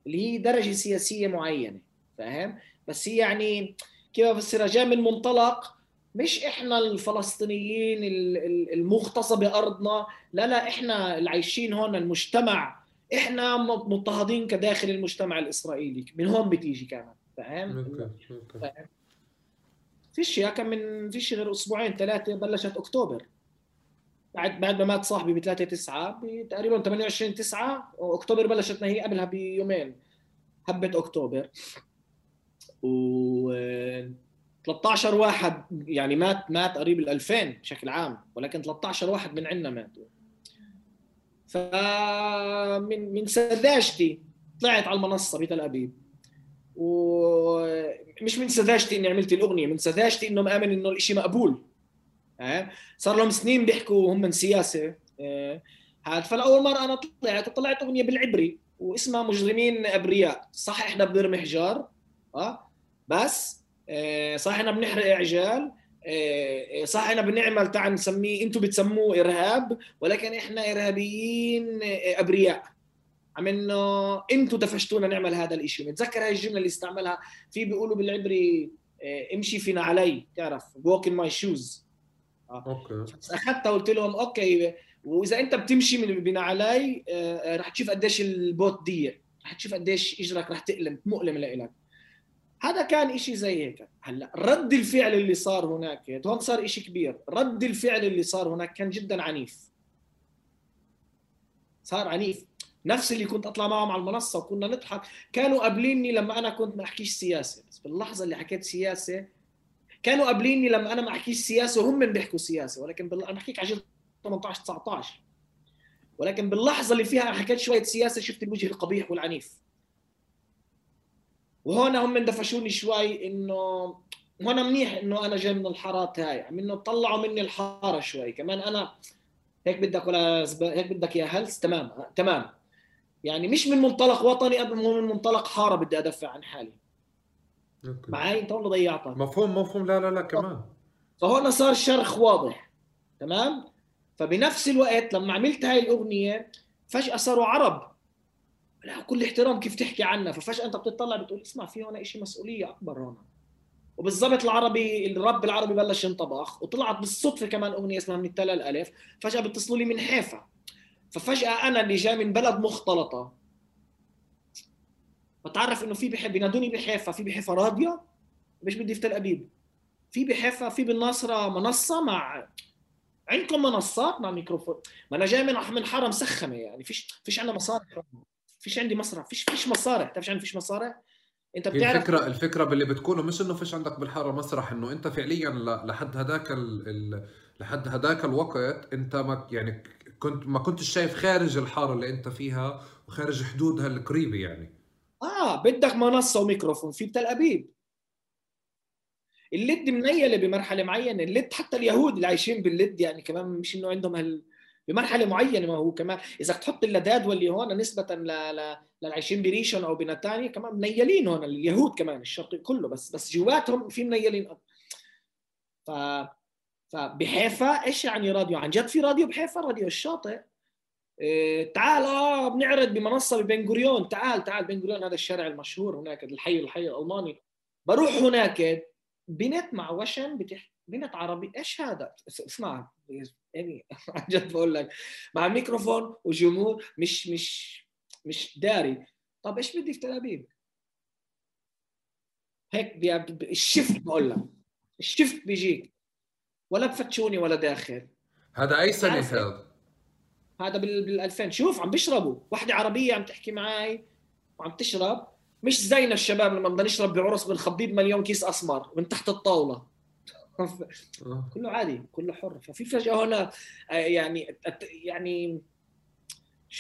اللي هي درجة سياسية معينة. فاهم؟ بس هي يعني كيف بفسرها جاي من منطلق مش إحنا الفلسطينيين المغتصبة ارضنا لا لا إحنا اللي عايشين هون المجتمع. إحنا مضطهدين كداخل المجتمع الإسرائيلي من هون بتيجي كمان فاهم؟ فيش كان من فيش غير أسبوعين ثلاثة بلشت أكتوبر. بعد بعد ما مات صاحبي ب 3 9 تقريبا 28 9 واكتوبر بلشت هي قبلها بيومين هبة أكتوبر. و 13 واحد يعني مات مات قريب ال 2000 بشكل عام ولكن 13 واحد من عندنا ماتوا. فمن من سذاجتي طلعت على المنصة بتل أبيب. ومش من سذاجتي إني عملت الأغنية من سذاجتي انه مآمن إنه الشيء مقبول. صار لهم سنين بيحكوا هم من سياسة. هذا فلأول مرة أنا طلعت طلعت أغنية بالعبري واسمها مجرمين أبرياء. صح إحنا بنرمي حجار آه بس آه، صح إحنا بنحرق عجال آه، صح إحنا بنعمل تعال نسميه أنتم بتسموه إرهاب ولكن إحنا إرهابيين آه، أبرياء. عم إنه أنتم دفشتونا نعمل هذا الشيء متذكر هاي الجملة اللي استعملها؟ في بيقولوا بالعبري امشي في نعلي تعرف؟ Walk in my shoes. okay. أخذتها وقلت لهم okay وإذا أنت بتمشي بنعلي رح تشوف قديش البوت دي رح تشوف قديش إجرك رح تقلم مؤلم لإلك. هذا كان إشي زي هيك. هلا رد الفعل اللي صار هناك هون صار إشي كبير. رد الفعل اللي صار هناك كان جدا عنيف. صار عنيف. نفس اللي كنت أطلع معهم على المنصة وكنا نضحك. كانوا قابليني لما أنا كنت ما أحكيش سياسة. بس باللحظة اللي حكيت سياسة كانوا قابليني لما أنا ما أحكيش سياسة وهم من بيحكوا سياسة. ولكن بال... أنا بحكيك على 18 19 ولكن باللحظة اللي فيها حكيت شوية سياسة شفت الوجه القبيح والعنيف. وهون هم دفشوني شوي إنه هون منيح إنه أنا جاي من الحارات هاي. عم إنه طلعوا مني الحارة شوي. كمان أنا هيك بدك ولا زب... هيك بدك يا هلس؟ تمام. تمام. يعني مش من منطلق وطني قد ما من منطلق حارة بدي أدافع عن حالي. أوكي. معي؟ أنت والله ضيعتها مفهوم مفهوم. لا لا لا كمان. فهون صار شرخ واضح. تمام؟ فبنفس الوقت لما عملت هاي الأغنية فجأة صاروا عرب. لا كل احترام كيف تحكي عنا ففجأة أنت بتطلع بتقول اسمع في هون شيء مسؤولية أكبر هون. وبالضبط العربي الرب العربي بلش ينطبخ وطلعت بالصدفة كمان أغنية اسمها من التل الالف فجأة بيتصلوا لي من حيفا. ففجأة أنا اللي جاي من بلد مختلطة. بتعرف إنه في بحب بينادوني بحيفا. في بحيفا راديو مش بدي في تل أبيب. في بحيفا في بالناصره منصة مع عندكم منصات مع ميكروفون. ما أنا جاي من حاره مسخمه يعني. فيش فيش عندنا مصاري فيش عندي مسرح فيش فيش مسارح بتعرف عندي؟ فيش مسارح انت بتعرف الفكرة الفكرة باللي بتقوله مش إنه فيش عندك بالحارة مسرح إنه أنت فعليا لحد هداك ال... ال... لحد هداك الوقت أنت ما يعني كنت ما كنتش شايف خارج الحارة اللي أنت فيها وخارج حدودها القريبة يعني. آه بدك منصة وميكروفون في بتل أبيب. اللد منيلة بمرحلة معينة اللد حتى اليهود اللي عايشين باللد يعني كمان مش إنه عندهم هال بمرحلة معينة ما هو كمان إذا تحط اللداد واللي هون نسبة. للعايشين بريشن أو بنتانيا كمان منيلين هون اليهود كمان الشرقي كله بس بس جواتهم في منيلين ف فبحيفا إيش يعني راديو؟ عن جد في راديو بحيفا؟ راديو الشاطئ. إيه تعال آه بنعرض بمنصة ببن غوريون. تعال تعال بن غوريون هذا الشارع المشهور هناك الحي الحي الألماني. بروح هناك بنت مع وشم بتحكي بنت عربي إيش هذا؟ اسمع يعني عن جد بقول لك مع ميكروفون وجمهور مش مش مش داري. طب إيش بدي في تل أبيب؟ هيك الشفت بقول لك الشفت بيجيك. ولا بفتشوني ولا داخل. هذا أي سنة هذا؟ هذا بال 2000 شوف عم بيشربوا. وحدة عربية عم تحكي معي وعم تشرب. مش زينا الشباب لما بدنا نشرب بعرس بنخبيه بمليون كيس أسمر من تحت الطاولة. كله عادي كله حر. ففي فجأة هنا آه، يعني يعني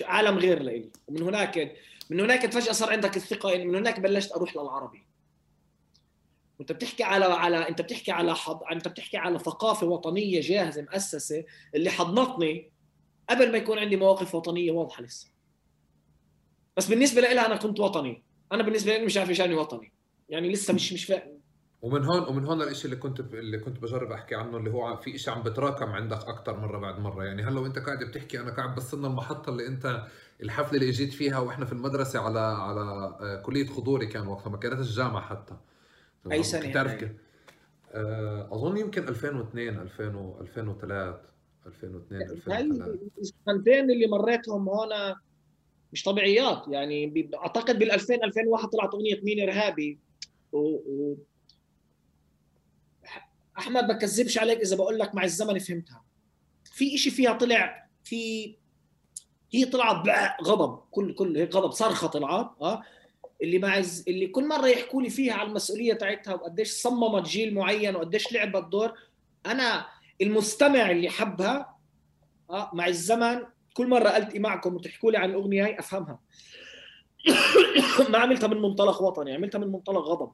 عالم غير لإلي ومن هناك من هناك فجأة صار عندك الثقة من هناك بلشت أروح للعربي. وأنت بتحكي على على أنت بتحكي على حض... أنت بتحكي على ثقافة وطنية جاهزة مؤسسة اللي حضنتني قبل ما يكون عندي مواقف وطنية واضحة لسه. بس بالنسبة لها أنا كنت وطني. أنا بالنسبة لي مش عارف إيش وطني. يعني لسه مش مش فاهم ومن هون ومن هون الشيء اللي كنت اللي كنت بجرب أحكي عنه اللي هو في شيء عم بتراكم عندك أكثر مرة بعد مرة. يعني هلأ وأنت قاعد بتحكي أنا قاعد بستنى المحطة اللي أنت الحفلة اللي إجيت فيها وإحنا في المدرسة على على آه، كلية خضوري كان وقتها ما كانت الجامعة حتى. أي سنة؟ بتعرف كيف. آه، أظن يمكن 2002 2000 2003 2002 2003 السنتين اللي مريتهم هون مش طبيعيات. يعني أعتقد بال 2000 2001 طلعت أغنية مين إرهابي. و... و... أحمد بكذبش عليك إذا بقول لك مع الزمن فهمتها. في إشي فيها طلع في هي طلعت غضب كل كل هيك غضب صرخة طلعت آه. اللي مع. اللي كل مرة يحكوا لي فيها على المسؤولية تاعتها وقديش صممت جيل معين وقديش لعبت دور أنا المستمع اللي حبها آه مع الزمن كل مرة ألتقي معكم وتحكوا لي عن الأغنية هاي أفهمها. ما عملتها من منطلق وطني عملتها من منطلق غضب.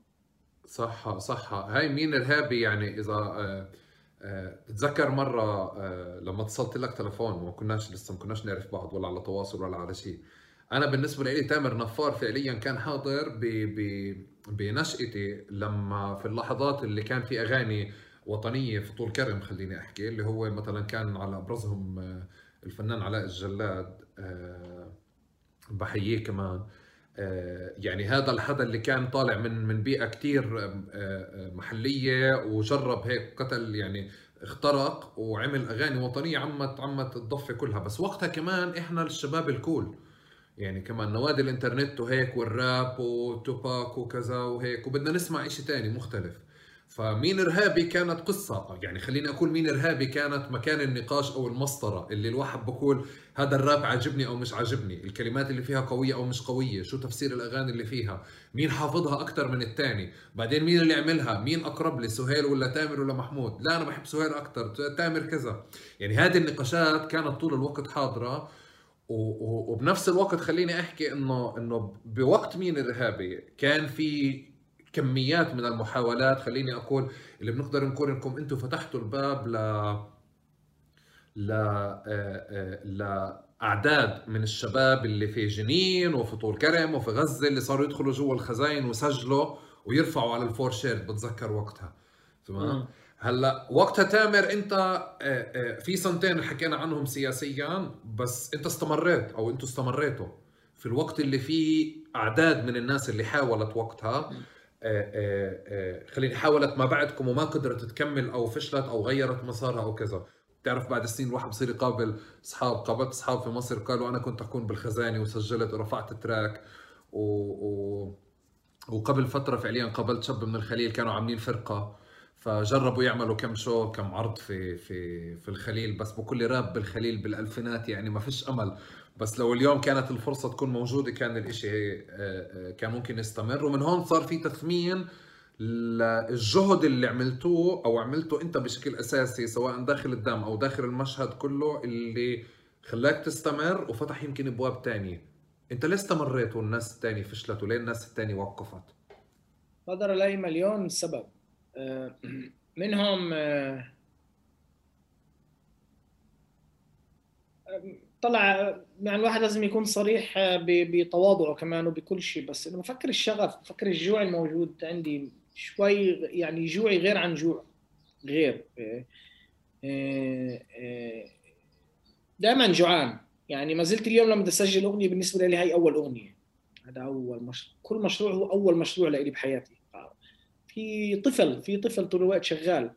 صح صح. هاي مين ارهابي يعني؟ بتذكر آه، آه، مرة آه، لما اتصلت لك تلفون وما كناش لسه ما كناش نعرف بعض ولا على تواصل ولا على شيء. أنا بالنسبة لي تامر نفار فعليا كان حاضر ب ب بنشأتي لما في اللحظات اللي كان في أغاني وطنية في طول كرم خليني أحكي اللي هو مثلا كان على أبرزهم الفنان علاء الجلاد بحييه كمان. آه، يعني هذا الحدا اللي كان طالع من من بيئة كثير آه، آه، محلية وجرب هيك قتل يعني اخترق وعمل أغاني وطنية عمت عمت الضفة كلها. بس وقتها كمان إحنا الشباب الكول. يعني كمان نوادي الإنترنت وهيك والراب وتوباك وكذا وهيك وبدنا نسمع إشي تاني مختلف. فمين إرهابي كانت قصة. يعني خليني أقول مين إرهابي كانت مكان النقاش أو المسطرة اللي الواحد بقول هذا الراب عاجبني أو مش عاجبني الكلمات اللي فيها قوية أو مش قوية شو تفسير الأغاني اللي فيها مين حافظها أكثر من الثاني بعدين مين اللي عملها مين أقرب لي سهيل ولا تامر ولا محمود؟ لا أنا بحب سهيل أكثر تامر كذا. يعني هذه النقاشات كانت طول الوقت حاضرة وبنفس الوقت خليني أحكي إنه إنه بوقت مين إرهابي كان في كميات من المحاولات. خليني أقول اللي بنقدر نقول انكم أنتم فتحتوا الباب ل ل آه، آه، لأعداد من الشباب اللي في جنين وفي طول كرم وفي غزة اللي صاروا يدخلوا جوا الخزاين وسجلوا ويرفعوا على الفور شيرت بتذكر وقتها. تمام؟ هلأ وقتها تامر أنت آه، في سنتين حكينا عنهم سياسيا بس أنت استمريت أو أنتم استمريتوا في الوقت اللي فيه أعداد من الناس اللي حاولت وقتها. خليني حاولت ما بعدكم وما قدرت تكمل أو فشلت أو غيرت مسارها أو كذا. بتعرف بعد سنين الواحد بصير يقابل أصحاب قابلت أصحاب في مصر قالوا أنا كنت أكون بالخزانة وسجلت ورفعت تراك و... و... وقبل فترة فعليا قابلت شاب من الخليل كانوا عاملين فرقة فجربوا يعملوا كم شو كم عرض في في في الخليل بس بكل راب بالخليل بالألفينات يعني ما فيش أمل. بس لو اليوم كانت الفرصة تكون موجودة كان الإشي آه، آه، كان ممكن يستمر. ومن هون صار في تثمين للجهد اللي عملتوه أو عملته أنت بشكل أساسي سواء داخل الدم أو داخل المشهد كله اللي خلاك تستمر وفتح يمكن ابواب تانية أنت ليه استمريت والناس الثانية فشلت؟ وليه الناس الثانية وقفت؟ قدر الاقي مليون سبب. آه، منهم طلع يعني الواحد لازم يكون صريح بتواضعه كمان وبكل شيء. بس أنا بفكر الشغف بفكر الجوع الموجود عندي شوي يعني جوعي غير عن جوع غير دائما جوعان. يعني ما زلت اليوم لما بدي أسجل أغنية بالنسبة لي هي أول أغنية. هذا أول مشروع كل مشروع هو أول مشروع لي بحياتي. في طفل في طفل طول الوقت شغال.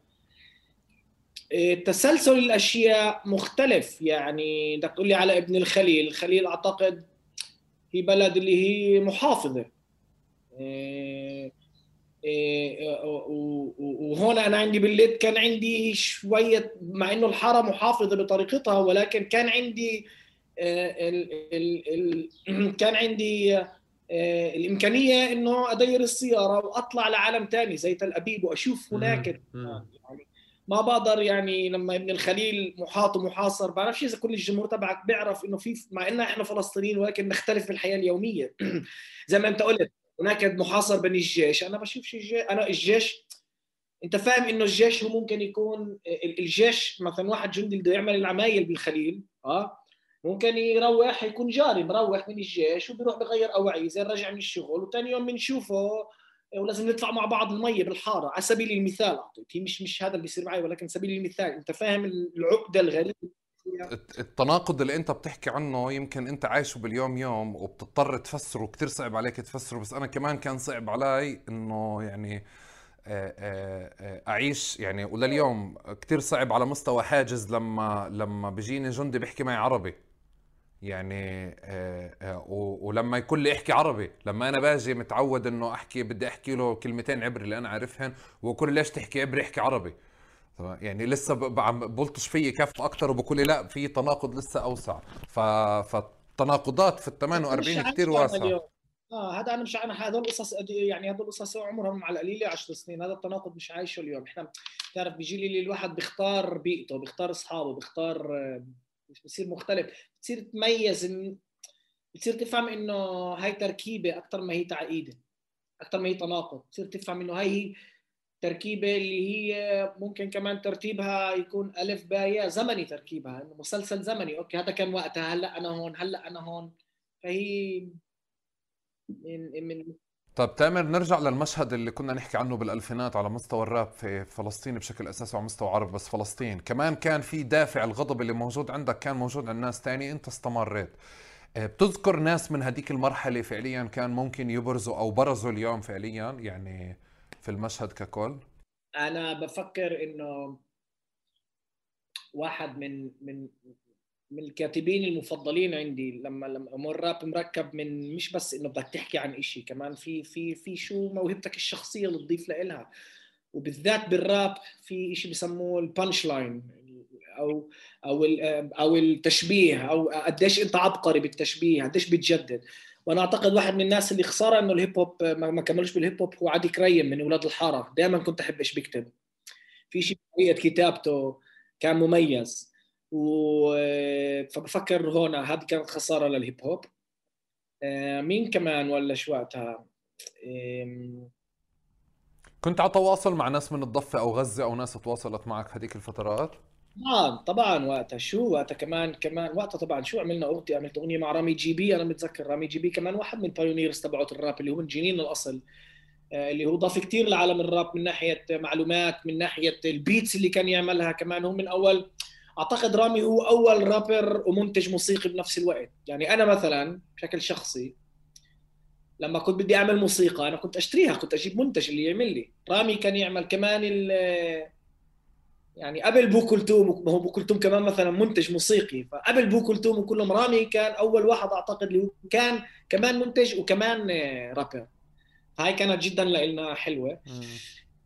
تسلسل الأشياء مختلف. يعني بدك تقول لي على ابن الخليل الخليل أعتقد هي بلد اللي هي محافظة. إيه، إيه، وهون أنا عندي بالليل كان عندي شوية مع إنه الحارة محافظة بطريقتها ولكن كان عندي آه، كان عندي آه، الإمكانية إنه أدير السيارة وأطلع لعالم ثاني زي تل أبيب وأشوف هناك. يعني ما بقدر يعني لما ابن الخليل محاط ومحاصر بعرفش إذا كل الجمهور تبعك بيعرف إنه في مع ان إحنا فلسطينيين ولكن نختلف في الحياة اليومية. زي ما أنت قلت هناك محاصر بين الجيش. أنا بشوفش الجيش أنا الجيش أنت فاهم إنه الجيش هو ممكن يكون الجيش مثلا واحد جندي بده يعمل العمايل بالخليل آه ممكن يروح يكون جاري مروح من الجيش وبيروح بغير اواعيه زي رجع من الشغل وثاني يوم بنشوفه ولازم نطلع مع بعض المية بالحارة على سبيل المثال أعطيتي مش مش هذا اللي بيصير معي ولكن سبيل المثال أنت فاهم العقدة الغريبة. التناقض اللي أنت بتحكي عنه يمكن أنت عايشه باليوم يوم وبتضطر تفسره كثير صعب عليك تفسره بس أنا كمان كان صعب علي إنه يعني آه، آه، آه، أعيش يعني ولليوم كثير صعب على مستوى حاجز لما لما بيجيني جندي بيحكي معي عربي. يعني ولما يكون لي احكي عربي لما أنا باجي متعود إنه أحكي بدي أحكي له كلمتين عبري اللي أنا عارفهن وكل ليش تحكي عبري؟ احكي عربي. يعني لسه عم بلطش فيي كف أكثر وبقول لي لا في تناقض لسه أوسع. ف... فالتناقضات في ال 48 كثير واسعة. آه هذا أنا مش أنا هذول القصص يعني هذول القصص عمرهم على القليله 10 سنين. هذا التناقض مش عايشه اليوم. إحنا بتعرف بيجي لي الواحد بيختار بيئته بيختار أصحابه بيختار بصير مختلف بتصير تميز بتصير تفهم إنه هاي تركيبة أكثر ما هي تعقيدة أكثر ما هي تناقض بتصير تفهم إنه هاي تركيبة اللي هي ممكن كمان ترتيبها يكون ألف باء زمني تركيبها إنه مسلسل زمني أوكي هذا كان وقتها هلأ أنا هون هلأ أنا هون فهي من من طيب تامر نرجع للمشهد اللي كنا نحكي عنه بالألفينات على مستوى الراب في فلسطين بشكل أساسي وعلى مستوى عرب بس فلسطين. كمان كان في دافع الغضب اللي موجود عندك كان موجود عند ناس تاني أنت استمريت. آه، بتذكر ناس من هذيك المرحلة فعليا كان ممكن يبرزوا أو برزوا اليوم فعليا؟ يعني في المشهد ككل؟ أنا بفكر إنه واحد من من من الكاتبين المفضلين عندي. لما لما الراب مركب من مش بس إنه بدك تحكي عن إشي كمان في في في شو موهبتك الشخصية اللي تضيف لها وبالذات بالراب في إشي بسموه ال punch line أو أو أو التشبيه أو قديش أنت عبقري بالتشبيه قديش بتجدد. وأنا أعتقد واحد من الناس اللي خسارة إنه الهيب هوب ما كملوش بالهيب هوب هو عادي كريم من أولاد الحارة. دائما كنت أحب إيش بيكتب. في شيء طريقه كتابته كان مميز. و فبفكر هون هذه كانت خسارة للهيب هوب. آه، مين كمان ولا شو وقتها كنت على تواصل مع ناس من الضفة أو غزة أو ناس تواصلت معك هذيك الفترات؟ طبعا طبعا وقتها. شو وقتها كمان؟ كمان وقتها طبعا شو عملنا؟ أغنية عملت أغنية مع رامي جي بي. أنا متذكر رامي جي بي كمان واحد من ال pioneers تبعت الراب اللي هو من جنين الأصل. آه، اللي هو ضاف كثير لعالم الراب من ناحية معلومات من ناحية ال beats اللي كان يعملها كمان. هو من أول أعتقد رامي هو أول رابر ومنتج موسيقي بنفس الوقت. يعني أنا مثلا بشكل شخصي لما كنت بدي أعمل موسيقى أنا كنت أشتريها كنت أجيب منتج اللي يعمل لي. رامي كان يعمل كمان يعني قبل بو كلثوم ما هو بو كلثوم كمان مثلا منتج موسيقي. فقبل بو كلثوم وكلهم رامي كان أول واحد أعتقد اللي كان كمان منتج وكمان رابر. فهي كانت جدا لنا حلوة.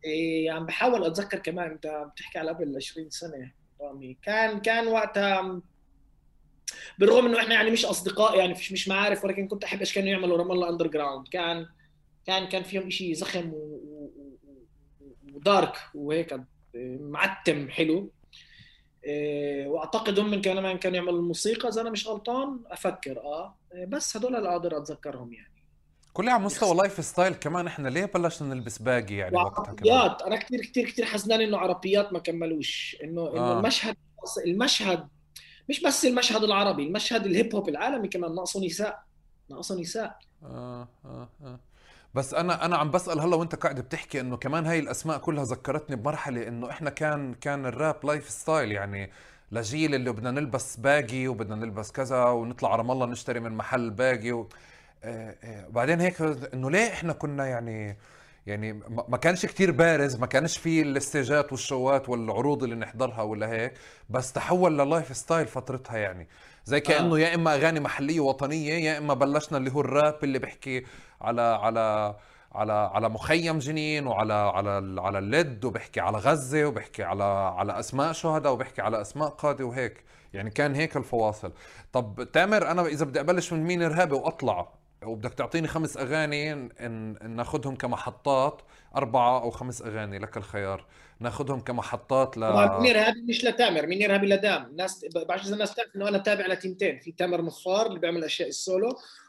إيه عم بحاول أتذكر كمان أنت بتحكي على قبل 20 سنة. رامي كان كان وقتها بالرغم إنه إحنا يعني مش أصدقاء يعني مش مش معارف ولكن كنت أحب إيش كانوا يعملوا رام الله Underground كان كان كان فيهم شيء زخم و dark وهيك معتم حلو. إيه، وأعتقد هم كمان كانوا يعملوا الموسيقى إذا أنا مش غلطان أفكر آه. إيه، بس هدول اللي أقدر أتذكرهم يعني. كل على مستوى lifestyle كمان إحنا. ليه بلشنا نلبس baggy يعني وقتها كمان؟ أنا كثير كثير كثير حزنان إنه عربيات ما كملوش. انه إنه آه. المشهد المشهد مش بس المشهد العربي المشهد الهيب هوب العالمي كمان. ناقصه نساء. ناقصه نساء. آه آه آه. بس أنا أنا عم بسأل هلا وأنت قاعد بتحكي إنه كمان هاي الأسماء كلها ذكرتني بمرحلة إنه إحنا كان كان الراب lifestyle يعني لجيل اللي بدنا نلبس baggy وبدنا نلبس كذا ونطلع على رام الله نشتري من محل baggy و... آه آه وبعدين هيك إنه ليه إحنا كنا يعني يعني ما كانش كتير بارز ما كانش في الاستيجات والشوات والعروض اللي نحضرها ولا هيك بس تحول لل lifestyle فترتها يعني. زي كأنه آه. يا إما أغاني محلية وطنية يا إما بلشنا اللي هو الراب اللي بيحكي على على على على مخيم جنين وعلى على على اللد وبحكي على غزة وبحكي على على أسماء شهداء وبحكي علي أسماء قادة وهيك. يعني كان هيك الفواصل. طب تامر أنا إذا بدي أبلش من مين إرهابي وأطلع؟ وبدك تعطيني خمس أغاني ناخذهم كمحطات أربعة أو خمس أغاني لك الخيار. ناخذهم كمحطات ل طبعا هذه مش لتامر منير هذه لدام. الناس بعرفش إذا الناس تعرف إنه أنا تابع لتيمتين. في تامر نصار اللي بيعمل أشياء السولو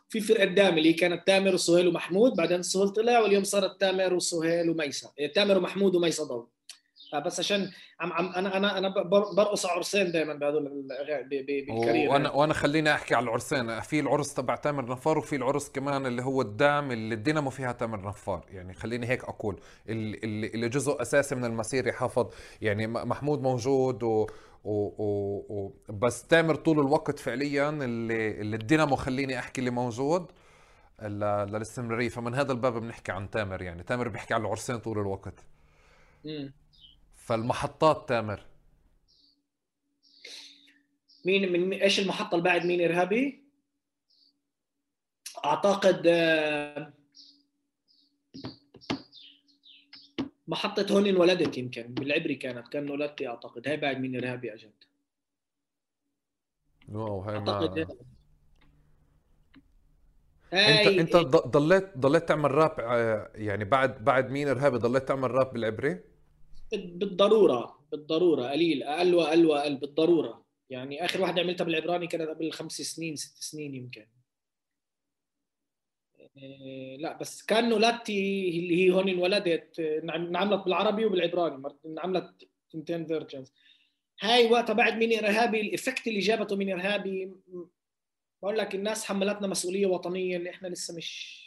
في فرقة دام اللي كانت تامر وسهيل ومحمود بعدين سهيل طلع واليوم صارت تامر وسهيل وميسا. إيه، تامر ومحمود وميسا ضل بس عشان عم عم أنا أنا أنا برقص عرسين دائما بهذول بالكارير وأنا وأنا خليني أحكي على العرسين. في العرس تبع تامر نفار وفي العرس كمان اللي هو الدعم اللي الدينامو فيها تامر نفار. يعني خليني هيك أقول. اللي, اللي جزء أساسي من المسيره حافظ. يعني محمود موجود و و... و... و... بس تامر طول الوقت فعليا اللي, اللي الدينامو خليني أحكي اللي موجود. للاستمرارية. فمن هذا الباب بنحكي عن تامر يعني. تامر بيحكي على العرسين طول الوقت. امم فالمحطات تامر. مين من إيش المحطة اللي بعد مين إرهابي؟ أعتقد آه، محطة هون انولدت يمكن بالعبري كانت كان ولدتي أعتقد. هاي بعد مين إرهابي أجت. واو هاي أعتقد ما... هاي أنت انت ضليت ضليت تعمل راب آه، يعني بعد بعد مين إرهابي ضليت تعمل راب بالعبري؟ بالضرورة بالضرورة. قليل أقل وأقل وأقل بالضرورة. يعني آخر واحدة عملتها بالعبراني كانت قبل خمس سنين ست سنين يمكن. إيه، لا بس כאן נולדתי اللي هي هون انولدت. انعملت بالعربي وبالعبراني انعملت تنتين versions هاي وقتها بعد مين إرهابي ال effect اللي جابته مين إرهابي بقول لك الناس حملتنا مسؤولية وطنية اللي إحنا لسه مش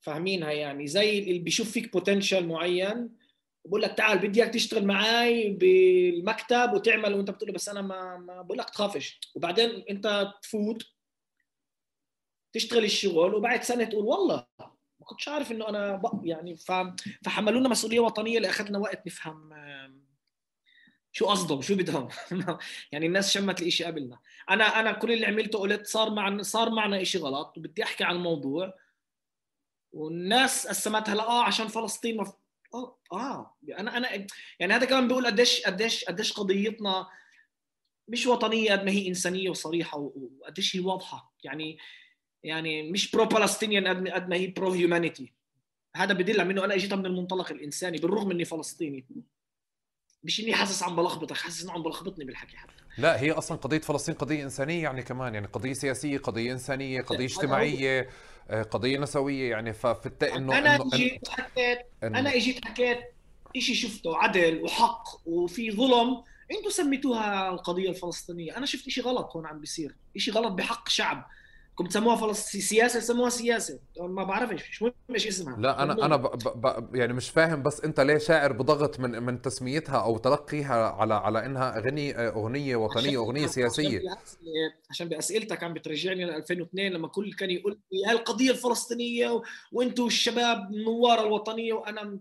فاهمينها يعني. زي اللي بيشوف فيك potential معين بقول لك تعال بدي إياك تشتغل معي بالمكتب وتعمل وأنت بتقول بس أنا ما, ما بقول لك تخافش. وبعدين أنت تفوت تشتغل الشغل وبعد سنة تقول والله ما كنتش عارف إنه أنا يعني فحملونا مسؤولية وطنية اللي اخذنا وقت نفهم شو قصدهم شو بدهم. يعني الناس شمت الإشي قبلنا. أنا أنا كل اللي عملته قلت صار معنا صار معنا إشي غلط وبدي أحكي عن الموضوع. والناس قسمتها لا آه عشان فلسطين. آه آه. أنا أنا يعني هذا كمان بيقول قديش قديش قديش قضيتنا مش وطنية قد ما هي إنسانية وصريحة وقديش هي واضحة. يعني يعني مش pro Palestinian قد ما هي pro humanity هذا بدل على انه أنا إجيتها من المنطلق الإنساني بالرغم إني فلسطيني. مش إني حاسس عم بلخبطك حاسس إنه عم بلخبطني بالحكي حتى. لا هي أصلا قضية فلسطين قضية إنسانية يعني كمان يعني قضية سياسية قضية إنسانية قضية اجتماعية. آه، قضية نسوية يعني. ففي الت... انه أنا إجيت حكيت أنا إجيت حكيت شيء شفته عدل وحق وفي ظلم. أنتم سميتوها القضية الفلسطينية. أنا شفت شيء غلط هون عم بيصير. شيء غلط بحق شعب. كنت بتسموها فلسطين سياسة سموها سياسة. ما بعرفش مش مهم إيش اسمها. لا أنا أنا ب ب يعني مش فاهم بس أنت ليه شاعر بضغط من من تسميتها أو تلقيها على على إنها أغنية أغنية وطنية أغنية سياسية؟ عشان بأسئلتك عم بترجعني ل 2002 لما كل كان يقول لي القضية الفلسطينية وأنتم الشباب النوار الوطنية. وأنا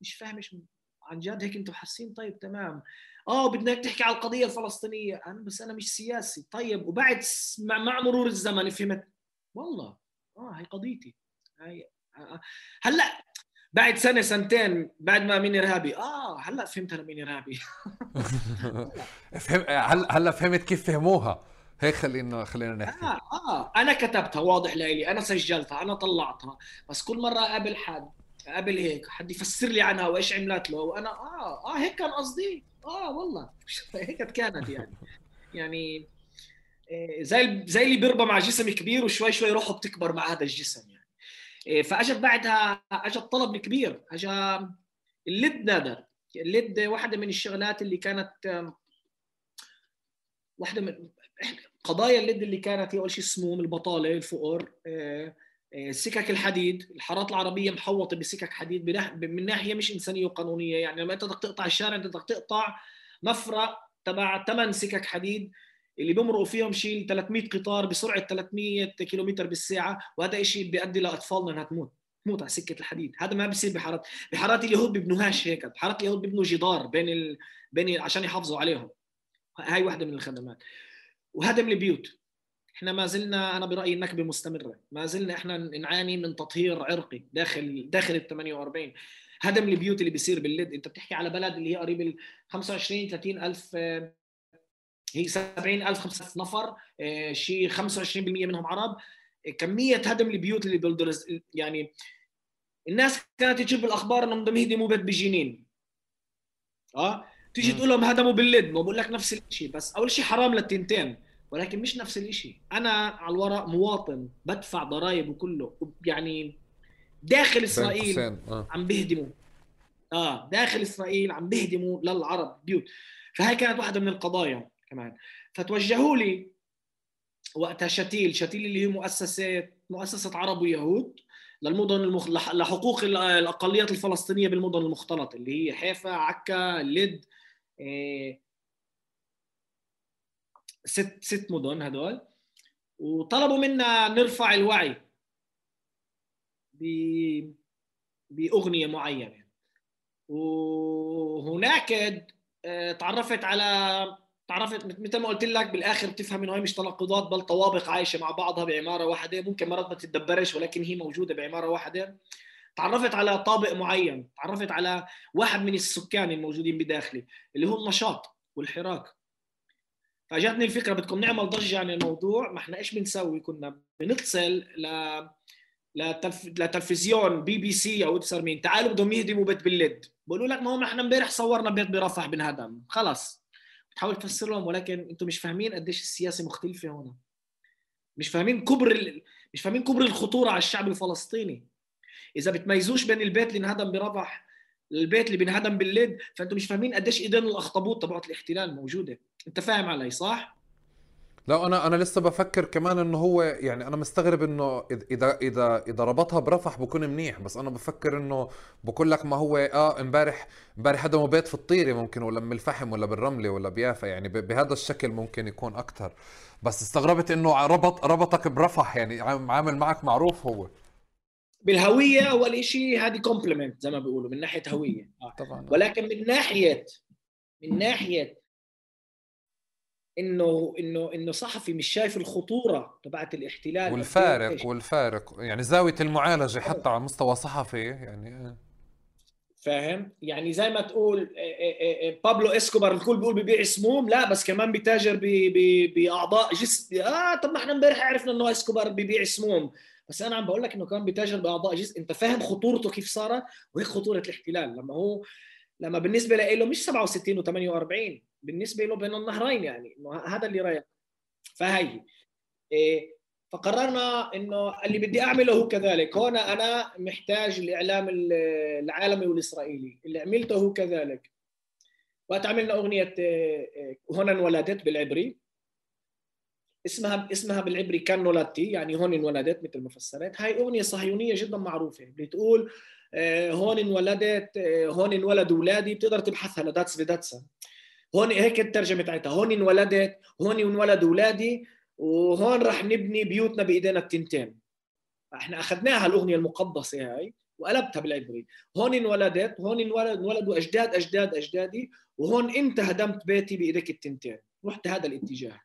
مش فاهم إيش عن جد هيك أنتم حاسين؟ طيب تمام. آه بدك تحكي على القضية الفلسطينية. أنا بس أنا مش سياسي. طيب وبعد مع, مع مرور الزمن فهمت؟ والله. آه هي قضيتي. هي آه،, آه. هلأ بعد سنة سنتين بعد ما مين ارهابي آه هلأ فهمت أنا مين ارهابي فهم هلا هلأ فهمت كيف فهموها؟ هيك خلينا خلينا نحكي. آه آه. أنا كتبتها واضح لي أنا سجلتها أنا طلعتها. بس كل مرة أقابل حد قبل هيك حد يفسر لي عنها وإيش عملت له؟ وأنا آه آه هيك كان قصدي. آه والله. هيك كانت يعني. يعني آه، زي زي اللي بيربى مع جسم كبير وشوي شوي روحه بتكبر مع هذا الجسم يعني. آه، فاجت بعدها اجت طلب كبير اجى اللد نادر. اللد واحدة من الشغلات اللي كانت واحدة من قضايا الليد اللي كانت هي أول شيء السموم البطالة الفقر آه، سكك الحديد الحارات العربية محوطة بسكك حديد من ناحية مش إنسانية وقانونية يعني لما أنت بدك تقطع الشارع أنت بدك تقطع مفرق تبع ثمان سكك حديد اللي بمرقوا فيهم شيء 300 قطار بسرعة 300 كيلومتر بالساعة وهذا شيء بيؤدي لأطفالنا إنها تموت تموت على سكة الحديد هذا ما بيصير بحارات بحارات اليهود بيبنوهاش هيك بحارات اليهود بيبنوا جدار بين ال... بين. عشان يحافظوا عليهم هاي واحدة من الخدمات وهدم البيوت إحنا ما زلنا أنا برأيي النكبه مستمره ما زلنا إحنا نعاني من تطهير عرقي داخل داخل ال 48 هدم البيوت اللي بيصير باللد أنت بتحكي على بلد اللي هي قريب ال 25 30 ألف هي 70 ألف 50 نفر آه، شيء 25% منهم عرب. كمية هدم البيوت اللي بلدرس يعني الناس كانت تجيب الأخبار إنهم بدهم يهدموا بيت بجنين. آه؟ تيجي تقول لهم هدموا باللد ما بقول لك نفس الشيء بس أول شيء حرام للتنتين. ولكن مش نفس الشيء أنا على الورق مواطن بدفع ضرائب وكله يعني داخل إسرائيل آه. عم بيهدموا. آه داخل إسرائيل عم بيهدموا للعرب بيوت. فهي كانت واحدة من القضايا كمان. فتوجهوا لي وقتها شتيل شتيل اللي هي مؤسسة مؤسسة عرب ويهود للمدن المخ... لحقوق الأقليات الفلسطينية بالمدن المختلطة اللي هي حيفا عكا لد إيه... ست ست مدن هدول وطلبوا منا نرفع الوعي ب... بأغنية معينة. وهناك آه، تعرفت على تعرفت مثل ما قلت لك بالآخر بتفهم إنه هي مش تناقضات بل طوابق عايشة مع بعضها بعمارة واحدة. ممكن مرات ما تتدبرش ولكن هي موجودة بعمارة واحدة. تعرفت على طابق معين تعرفت على واحد من السكان الموجودين بداخلي اللي هو النشاط والحراك. فاجتني الفكرة بدكم نعمل ضجة عن الموضوع. ما إحنا إيش بنسوي؟ كنا بنتصل ل لتلف... لتلفزيون بي بي سي أو أبصر مين. تعالوا بدهم يهدموا بيت باللد بقولوا لك ما هو إحنا إمبارح صورنا بيت برفح بنهدم خلص. بتحاول تفسر لهم ولكن أنتم مش فاهمين قديش السياسة مختلفة هنا مش فاهمين كبر ال... مش فاهمين كبر الخطورة على الشعب الفلسطيني. إذا بتميزوش بين البيت اللي انهدم برفح البيت اللي بينهدم بالليد فأنتم مش فاهمين قديش إيدين الأخطبوط تبعت الاحتلال موجودة. أنت فاهم علي صح؟ لا أنا أنا لسه بفكر كمان إنه هو يعني أنا مستغرب إنه إذا إذا إذا ربطها برفح بكون منيح بس أنا بفكر إنه بقول لك ما هو آه امبارح امبارح هدموا بيت في الطيرة ممكن ولا من الفحم ولا بالرملة ولا بيافا يعني بهذا الشكل ممكن يكون أكثر بس استغربت إنه ربط ربطك برفح يعني عامل معك معروف هو. بالهوية أول شيء هذه compliment زي ما بيقولوا من ناحية هوية. آه. طبعا ولكن من ناحية من ناحية إنه إنه إنه صحفي مش شايف الخطورة تبعت الاحتلال. والفارق والفارق. يعني زاوية المعالجة حتى على مستوى صحفي يعني إيه. فاهم؟ يعني زي ما تقول إيه، إيه، بابلو إسكوبار الكل بيقول ببيع سموم لا بس كمان بيتاجر بأعضاء جسم آه طب ما إحنا امبارح عرفنا إنه إسكوبار ببيع سموم بس أنا عم بقول لك إنه كان بيتاجر بأعضاء جسم أنت فاهم خطورته كيف صارت وهيك خطورة الاحتلال. لما هو لما بالنسبة له مش 67 و48 بالنسبة له بين النهرين يعني. إنه هذا اللي رايح. فهي إيه فقررنا إنه اللي بدي أعمله هو كذلك. هون أنا محتاج الاعلام العالمي والإسرائيلي. اللي عملته هو كذلك. وقت عملنا أغنية إيه، إيه، هون انولدت بالعبري. اسمها اسمها بالعبري כאן נולדתי يعني هون انولدت مثل ما فسرت. هاي أغنية صهيونية جدا معروفة بتقول آه، هون انولدت آه، هون انولد أولادي بتقدر تبحثها لداتس بداتسا هون هيك الترجمة تاعتها هون انولدت هون انولد أولادي وهون رح نبني بيوتنا بإيدينا التنتين. إحنا أخذناها الأغنية المقدسة هاي وقلبتها بالعبري. هون انولدت هون انولد انولدوا أجداد أجداد أجدادي وهون انت هدمت بيتي بإيديك التنتين. رحت هذا الاتجاه.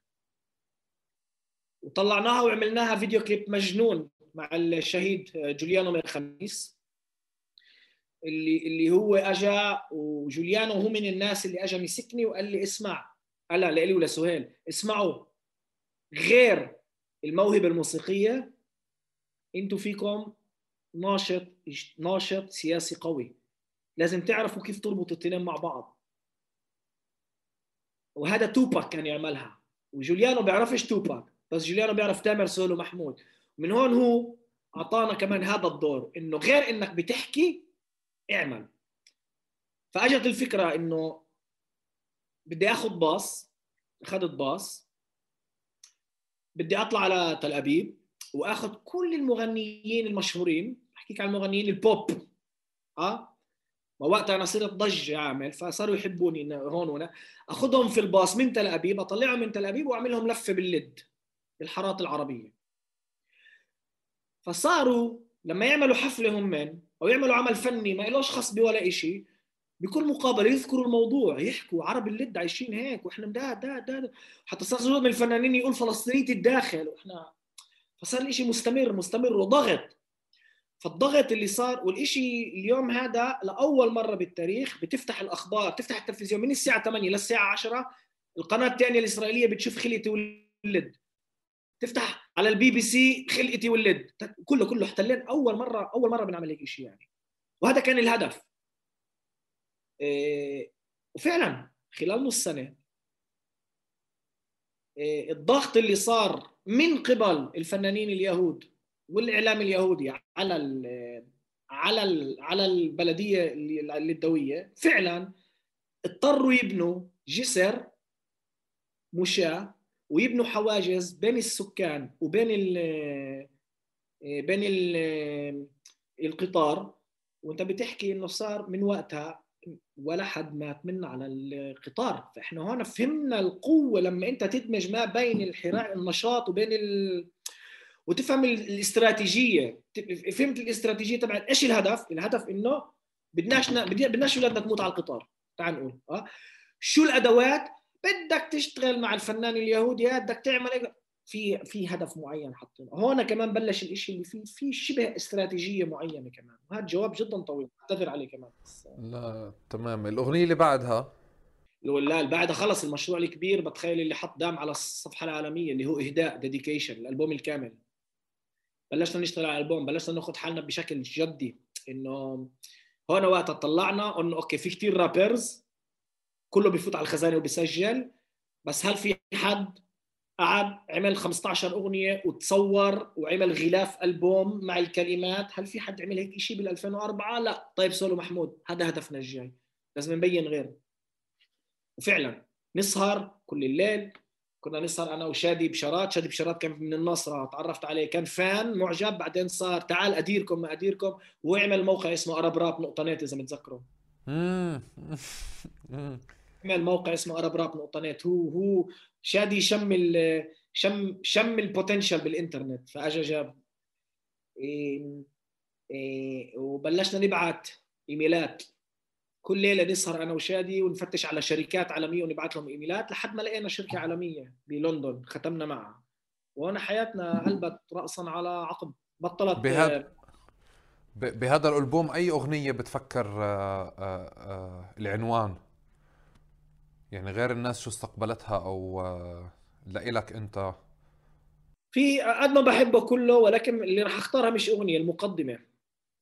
وطلعناها وعملناها فيديو كليب مجنون مع الشهيد جوليانو من الخميس اللي اللي هو اجى وجوليانو هو من الناس اللي اجى مسكني وقال لي اسمع قال لي ولسهيل اسمعوا غير الموهبة الموسيقية أنتم فيكم ناشط ناشط سياسي قوي. لازم تعرفوا كيف تربطوا الاثنين مع بعض. وهذا توباك كان يعملها. وجوليانو بيعرفش توباك. بس جوليانو بيعرف تامر سهيل ومحمود. من هون هو أعطانا كمان هذا الدور إنه غير إنك بتحكي اعمل. فأجت الفكرة إنه بدي آخذ باص أخذت باص بدي أطلع على تل أبيب وآخذ كل المغنيين المشهورين احكيك عن المغنيين البوب. آه؟ وقتها أنا صرت ضج أعمل فصاروا يحبوني هون وهنا. أخذهم في الباص من تل أبيب أطلعهم من تل أبيب وأعمل لهم لفة باللد بالحارات العربية. فصاروا لما يعملوا حفلة هم من أو يعملوا عمل فني ما لهش خص بولا شيء بكل مقابله يذكروا الموضوع يحكوا عرب اللد عايشين هيك وإحنا دا دا دا حتى صار جزء من الفنانين يقول فلسطينيه الداخل وإحنا فصار الإشي مستمر مستمر وضغط. فالضغط اللي صار والإشي اليوم هذا لأول مرة بالتاريخ بتفتح الأخبار تفتح التلفزيون من الساعة 8 للساعة 10 القناة الثانية الإسرائيلية بتشوف خليتي ولد تفتح على البي بي سي خلقتي ولد كله كله احتلين أول مره أول مرة بنعمل هيك شيء يعني. وهذا كان الهدف. إيه وفعلا خلال نص سنة آه، الضغط اللي صار من قبل الفنانين اليهود والإعلام اليهودي على ال على ال على البلدية اللدويه فعلا اضطروا يبنوا جسر مشاة ويبنوا حواجز بين السكان وبين ال بين ال القطار. وانت بتحكي انه صار من وقتها ولا حد مات منا على القطار. فإحنا هون فهمنا القوة لما انت تدمج ما بين الحراك النشاط وبين ال... وتفهم الاستراتيجية. فهمت الاستراتيجية تبعت. إيش الهدف؟ الهدف إنه بدناش بدناش اولادنا تموت على القطار. تعال نقول آه؟ شو الأدوات بدك تشتغل مع الفنان اليهودي بدك تعمل في في هدف معين حاطينه. هون كمان بلش الشيء اللي فيه في شبه استراتيجية معينة كمان. وهذا جواب جدا طويل. اعتذر عليه كمان. بس لا تمام. الأغنية اللي بعدها؟ لا اللي بعدها خلص المشروع الكبير. بتخيل اللي حط دام على الصفحة العالمية اللي هو إهداء dedication الألبوم الكامل. بلشنا نشتغل على الألبوم. بلشنا ناخذ حالنا بشكل جدي. إنه هون وقتها طلعنا إنه okay في كثير rappers كله بيفوت على الخزانة وبيسجل بس هل في حد قعد عمل 15 أغنية وتصور وعمل غلاف ألبوم مع الكلمات؟ هل في حد عمل هيك شيء بال 2004 لا. طيب سولو محمود هذا هدفنا الجاي. لازم نبين غير. وفعلا نسهر كل الليل. كنا نسهر أنا وشادي بشارات شادي بشارات كان من النصرة. تعرفت عليه. كان فان معجب. بعدين صار تعال أديركم ما أديركم. وعمل موقع اسمه أرب راب نقطة نت إذا متذكروا عمل موقع اسمه Arab Rap نقطة نت هو هو شادي شم ال شم شم ال potential بالإنترنت. فاجى جاب. إيه إيه وبلشنا نبعت إيميلات. كل ليلة نسهر أنا وشادي ونفتش على شركات عالمية ونبعث لهم إيميلات لحد ما لقينا شركة عالمية بلندن ختمنا معها. وانا حياتنا قلبت راسا على عقب. بطلت بهذا بهذا الألبوم أي أغنية بتفكر آه، آه، آه، العنوان؟ يعني غير الناس شو استقبلتها أو لإلك أنت؟ في قد ما بحبه كله ولكن اللي راح أختارها مش أغنية المقدمة.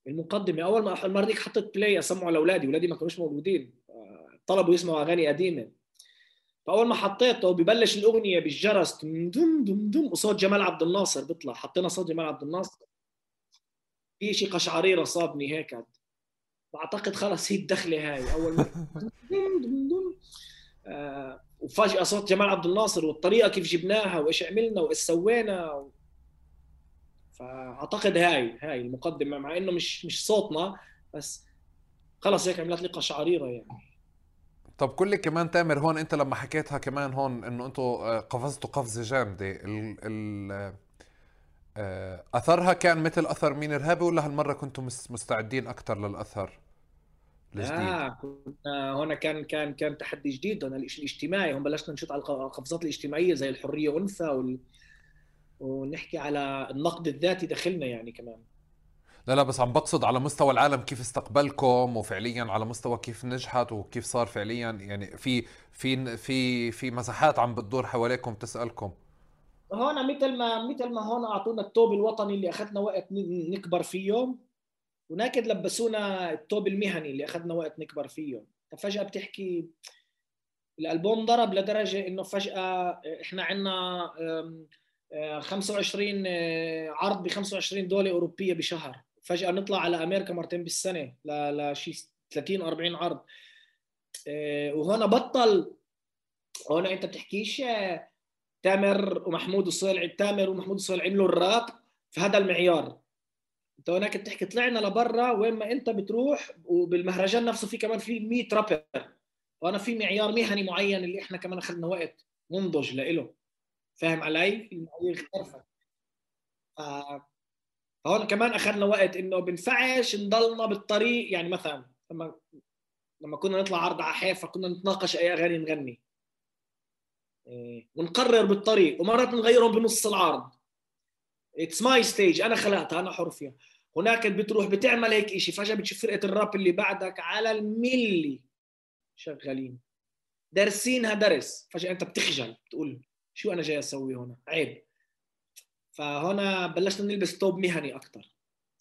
المقدمة أول ما المره ديك حطيت بلاي اسمعه لأولادي اولادي ما كانوش موجودين. طلبوا يسمعوا أغاني قديمة. فأول ما حطيته ببلش الأغنية بالجرس دم دم دم وصوت جمال عبد الناصر بيطلع. حطينا صوت جمال عبد الناصر. في شيء قشعريره صابني هيك. بعتقد خلص هي الدخلة هاي. أول ما دم دم دم. آه وفجأة صوت جمال عبد الناصر والطريقة كيف جبناها وإيش عملنا وإيش سوينا. فأعتقد هاي هاي المقدمة مع إنه مش مش صوتنا بس خلص هيك عملت لي قشعريره يعني طب كل كمان تامر هون أنت لما حكيتها كمان هون إنه أنتم آه، قفزتوا قفزة جامدة ال ال آه، أثرها كان مثل أثر مين ارهابي ولا هالمرة كنتم مستعدين أكثر للأثر الجديد؟ آه كنا هنا كان كان كان تحدي جديد. هنا الشيء الاجتماعي هون بلشنا نشوط على القفزات الاجتماعية زي الحرية انثى وال... ونحكي على النقد الذاتي داخلنا يعني كمان. لا لا بس عم بقصد على مستوى العالم كيف استقبلكم وفعليا على مستوى كيف نجحت وكيف صار فعليا. يعني في في في في مساحات عم بتدور حواليكم تسالكم هون مثل ما مثل ما هون أعطونا التوب الوطني اللي أخذنا وقت نكبر فيه هناك لبسونا التوب المهني اللي أخذنا وقت نكبر فيه. ففجأة بتحكي الألبوم ضرب لدرجة إنه فجأة إحنا عندنا 25 آه، عرض ب 25 دوله أوروبية بشهر. فجأة نطلع على أمريكا مرتين بالسنة لشيء 30 40 عرض. آه، وهنا بطل. هنا أنت بتحكيش آه، تامر ومحمود الصيل تامر ومحمود الصيل عملوا الراب في هذا المعيار. انت هناك بتحكي طلعنا لبرا وين ما انت بتروح وبالمهرجان نفسه في كمان في 100 رابر. وأنا في معيار مهني معين اللي إحنا كمان اخذنا وقت ننضج له فاهم علي؟ المعايير اختلفت فهون كمان أخذنا وقت إنه بنفعش نضلنا بالطريق. يعني مثلا لما لما كنا نطلع عرض على حيفا كنا نتناقش أي أغاني نغني. ونقرر بالطريق. ومرات نغيرهم بنص العرض. it's my stage أنا خلقتها. أنا حر فيها. هناك بتروح بتعمل هيك شيء فجأة بتشوف فرقة الراب اللي بعدك على الملي شغالين. دارسينها درس. فجأة أنت بتخجل بتقول شو أنا جاي أسوي هنا؟ عيب. فهنا بلشنا نلبس ثوب مهني أكثر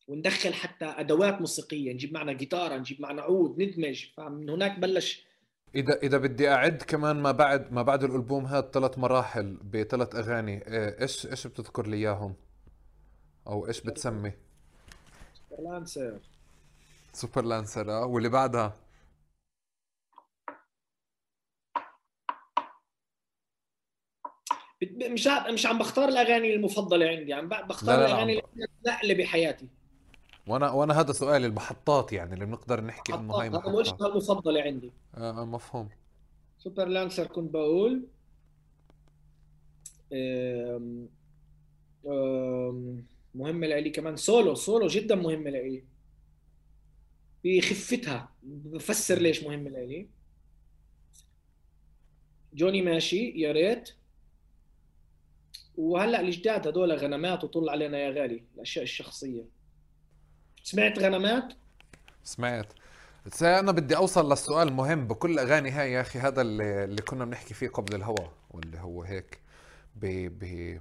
وندخل حتى أدوات موسيقية نجيب معنا جيتار نجيب معنا عود ندمج. فمن هناك بلش إذا إذا بدي أعد كمان ما بعد ما بعد الألبوم هذا ثلاث مراحل بثلاث أغاني إيه، إيش إيش بتذكر لي إياهم؟ أو إيش بتسمي؟ لانسر سوبر لانسر آه. واللي بعدها؟ مش مش عم بختار الأغاني المفضلة عندي عم بختار لا لا الأغاني اللي بحياتي. وأنا وأنا هذا سؤالي المحطات يعني اللي بنقدر نحكي إنه هاي محطات المفضله عندي. آه, آه مفهوم. سوبر لانسر كنت بقول أم أم مهمه لإلي كمان. solo solo جدا مهمه لإلي بخفتها بفسر ليش مهمه لإلي جوني ماشي يا ريت. وهلأ الجداد هذول غنمات وطل علينا يا غالي الأشياء الشخصية. سمعت غنمات؟ سمعت. بس أنا بدي أوصل للسؤال المهم بكل الاغاني هاي يا أخي هذا اللي, اللي كنا بنحكي فيه قبل الهوا واللي هو هيك. ب ب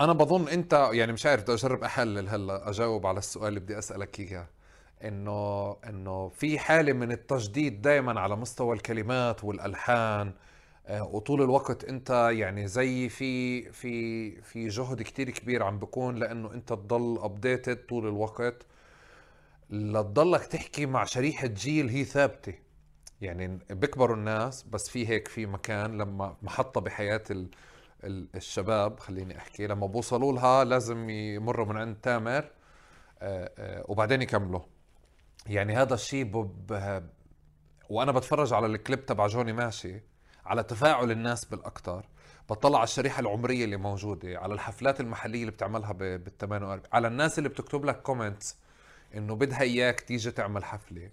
أنا بظن أنت يعني مش عارف بدي أجرب احلل هلا أجاوب على السؤال اللي بدي أسألك إياه. إنه إنه في حالة من التجديد دائما على مستوى الكلمات والألحان آه، وطول الوقت أنت يعني زي في في في جهد كتير كبير عم بكون لأنه أنت تضل ابديتد طول الوقت. لتضلك تحكي مع شريحة جيل هي ثابتة. يعني بيكبروا الناس بس في هيك في مكان لما محطة بحياة ال الشباب خليني أحكي لما بوصلوا لها لازم يمروا من عند تامر آه، آه، وبعدين يكملوا. يعني هذا الشيء وأنا بتفرج على الكليب تبع جوني ماشي على تفاعل الناس بالاكثر بطلع على الشريحة العمرية اللي موجودة على الحفلات المحلية اللي بتعملها بال 48 على الناس اللي بتكتب لك comments إنه بدها إياك تيجي تعمل حفلة.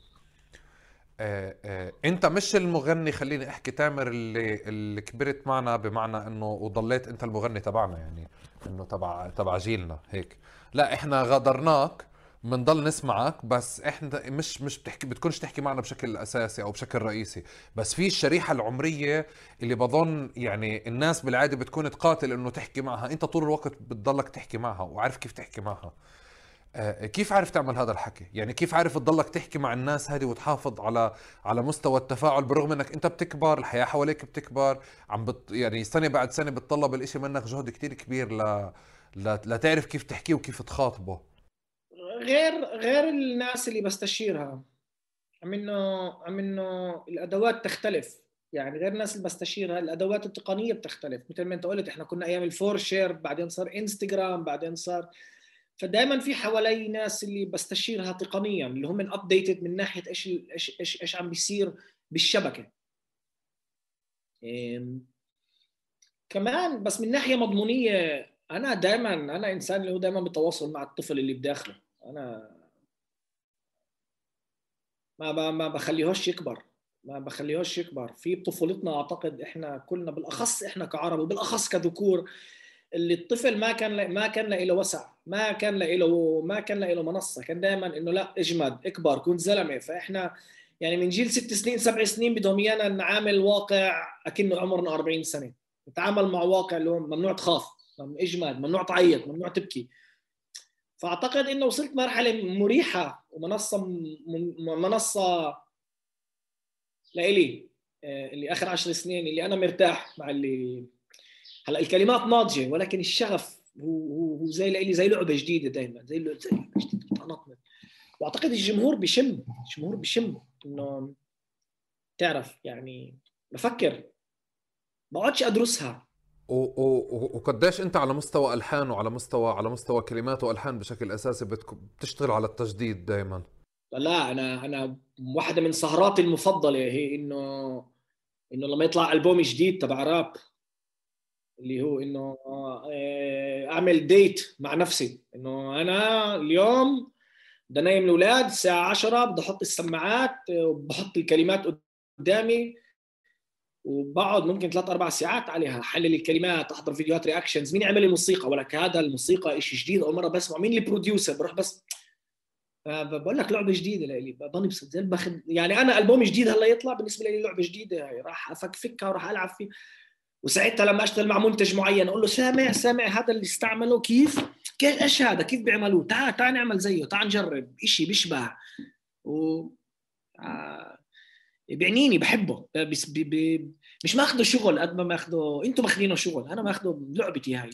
آه آه. انت مش المغني خليني احكي تامر اللي اللي كبرت معنا بمعنى انه وضليت انت المغني تبعنا يعني انه تبع تبع جيلنا هيك. لا إحنا غادرناك بنضل نسمعك بس إحنا مش مش بتحكي بتكونش تحكي معنا بشكل أساسي أو بشكل رئيسي. بس في الشريحة العمرية اللي بظن يعني الناس بالعادة بتكون تقاتل إنه تحكي معها. انت طول الوقت بتضلك تحكي معها وعارف كيف تحكي معها. كيف عارف تعمل هذا الحكي؟ يعني كيف عارف تضلك تحكي مع الناس هذه وتحافظ على على مستوى التفاعل بالرغم انك انت بتكبر الحياة حواليك بتكبر عم بت يعني سنة بعد سنة بتطلب الإشي منك جهد كتير كبير ل... لتعرف كيف تحكيه وكيف تخاطبه. غير غير الناس اللي بستشيرها. عم إنه عم إنه الأدوات تختلف. يعني غير الناس اللي بستشيرها الأدوات التقنية بتختلف. مثل ما أنت قلت إحنا كنا أيام الفور شير بعدين صار إنستغرام بعدين صار فدائما في حوالي ناس اللي بستشيرها تقنيا اللي هم updated من ناحية إيش إيش إيش إيش عم بيصير بالشبكة. كمان بس من ناحية مضمونية أنا دائما أنا إنسان اللي هو دائما بتواصل مع الطفل اللي بداخله. أنا ما ما بخليهوش يكبر ما بخليهوش يكبر. في بطفولتنا أعتقد إحنا كلنا بالأخص إحنا كعرب وبالأخص كذكور اللي الطفل ما كان ما كان له وسع ما كان له ما كان له منصة. كان دائما إنه لا إجمد إكبر كن زلمة. فإحنا يعني من جيل ست سنين سبع سنين بدهم إيانا نعامل واقع أكنه عمرنا 40 سنة. نتعامل مع واقع اللي هو ممنوع تخاف إجمد ممنوع تعيط ممنوع تبكي. فأعتقد إنه وصلت مرحلة مريحة ومنصة منصة لإلي آه، اللي آخر عشر سنين اللي أنا مرتاح مع اللي هلا الكلمات ناضجة ولكن الشغف هو هو زي لإلي زي لعبة جديدة دايما زي لعبه جديدة بتنطط وأعتقد الجمهور بشم الجمهور بشم إنه تعرف يعني بفكر بقعدش أدرسها. وقديش أنت على مستوى ألحان وعلى مستوى على مستوى كلمات وألحان بشكل أساسي بتشتغل على التجديد دائما لا أنا أنا واحدة من سهراتي المفضلة هي انه إنه لما يطلع ألبوم جديد تبع راب اللي هو إنه آه، أعمل ديت مع نفسي. إنه أنا اليوم بدي أنيم الأولاد الساعة 10 بدي أحط السماعات وبحط الكلمات قدامي وبقعد ممكن ثلاث أربع ساعات عليها. حلل الكلمات أحضر فيديوهات reactions مين عمل الموسيقى ولك هذا الموسيقى شيء جديد أول مرة بسمع مين ال producer بروح بس. بقول لك لعبة جديدة لي بضل زي باخذ يعني أنا ألبوم جديد هلأ يطلع بالنسبة لي لعبة جديدة. راح افكفكها وراح ألعب فيه. وساعتها لما أشتغل مع منتج معين أقول له سامع سامع هذا اللي استعمله كيف؟ كيف؟ إيش هذا؟ كيف بيعملوه؟ تعال تعال نعمل زيه تعال نجرب. شيء بيشبه. و آه بيعنيني بحبه. بس بي بي مش ماخذه شغل قد ما ماخذه أنتم ماخذينه شغل أنا ماخذه لعبتي هاي.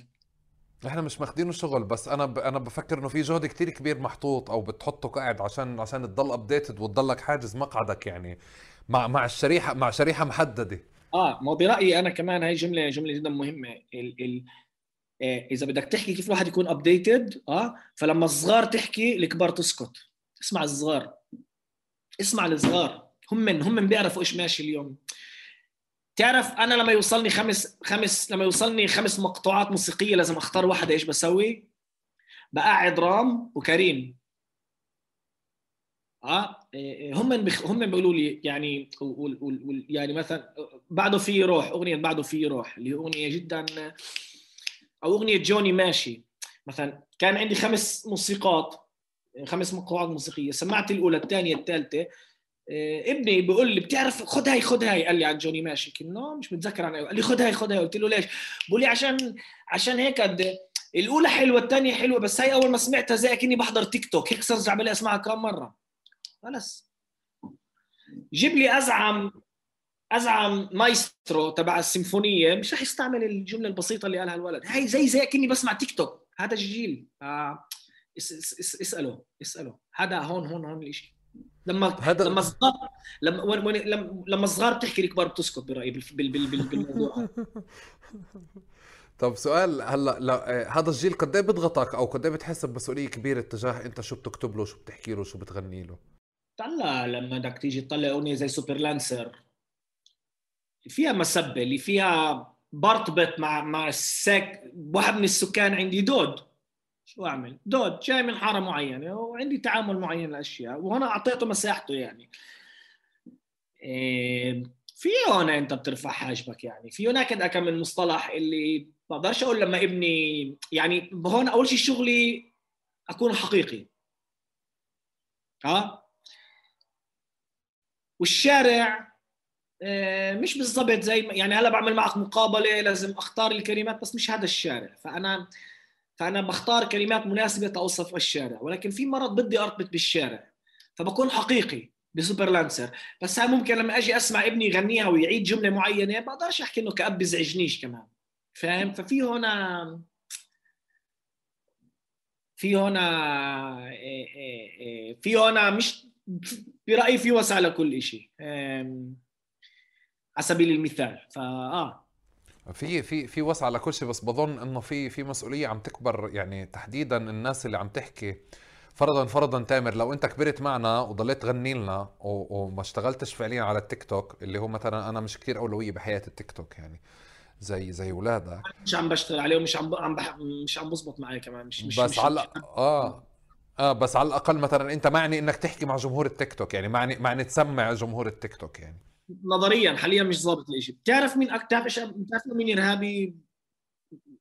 إحنا مش ماخذينه شغل بس أنا ب... أنا بفكر إنه في جهد كتير كبير محطوط أو بتحطه قاعد عشان عشان تضل updated وتضلك حاجز مقعدك يعني مع مع الشريحة مع شريحة محددة. آه ما برأيي أنا كمان هاي جملة جملة جدا مهمة. ال ال آه، إذا بدك تحكي كيف الواحد يكون ابديتد آه فلما الصغار تحكي الكبار تسكت. اسمع الصغار. اسمع الصغار. هم من هم من بيعرفوا إيش ماشي اليوم. تعرف أنا لما يوصلني خمس خمس لما يوصلني خمس مقطوعات موسيقية لازم أختار واحدة إيش بسوي؟ بقعد رام وكريم. آه إيه، هم بخ... هم بيقولوا لي يعني وال... وال... يعني مثلا بعده في روح أغنية بعده في روح اللي هي أغنية جدا أو أغنية جوني ماشي. مثلا كان عندي خمس موسيقات خمس مقطوعات موسيقية سمعت الأولى الثانية الثالثة. إيه، ابني بيقول لي بتعرف خد هاي خد هاي. قال لي عن جوني ماشي. كنا مش متذكر عن قال لي خد هاي خد هاي. قلت له ليش؟ بقول لي عشان عشان هيك قد الأولى حلوة الثانية حلوة بس هاي أول ما سمعتها زي كني بحضر تيك توك. هيك صرت بلي أسمعها كم مرة. خلص. جيب لي ازعم أزعم مايسترو تبع السيمفونية مش رح يستعمل الجملة البسيطة اللي قالها الولد. هاي زي زي كني بسمع تيك توك هذا الجيل آه اساله اساله هذا هون هون هون الشيء لما هذا لما الصغار لما لما لما الصغار بتحكي الكبار بتسكت برايي بالموضوع. طب سؤال هلا لا هذا الجيل قد إيه بيضغطك أو قد إيه بتحس بمسؤولية كبيرة تجاه أنت شو بتكتب له شو بتحكي له شو بتغني له؟ طلع لما بدك تيجي تطلع أغنية زي سوبر لانسر فيها مسبة اللي فيها برتبط مع مع السك واحد من السكان عندي دود. شو أعمل؟ دود جاي من حارة معينة وعندي تعامل معين الاشياء وهنا أعطيته مساحته يعني. إيه في هنا أنت بترفع حاجبك يعني. في هناك كم من مصطلح اللي بقدرش أقول لما ابني يعني هون أول شيء شغلي أكون حقيقي. ها؟ والشارع إيه، مش بالضبط زي يعني هلا بعمل معك مقابلة لازم أختار الكلمات بس مش هذا الشارع. فانا فأنا بختار كلمات مناسبة توصف الشارع. ولكن في مرض بدي ارتبط بالشارع. فبكون حقيقي بسوبر لانسر بس هاي ممكن لما أجي أسمع ابني يغنيها ويعيد جملة معينة بقدرش أحكي إنه كاب بزعجنيش كمان. فاهم؟ ففي هنا في هنا إيه، إيه، إيه، في هنا مش برأيي في وسع لكل شيء على سبيل المثال فاه في في في وسع لكل شيء بس بظن إنه في في مسؤولية عم تكبر يعني تحديدا الناس اللي عم تحكي. فرضا فرضا تامر لو أنت كبرت معنا وضليت تغني لنا وما اشتغلتش فعليا على التيك توك اللي هو مثلا أنا مش كثير أولوية بحياة التيك توك يعني زي زي اولادك مش عم بشتغل عليه ومش عم عم بح... مش عم بزبط معي كمان مش مش بس مش على آه. آه بس على الأقل مثلا أنت معني إنك تحكي مع جمهور التيك توك يعني معني معني تسمع جمهور التيك توك يعني. نظريا حاليا مش ظابط الشيء بتعرف مين أكثر بتعرف بتعرف مين إرهابي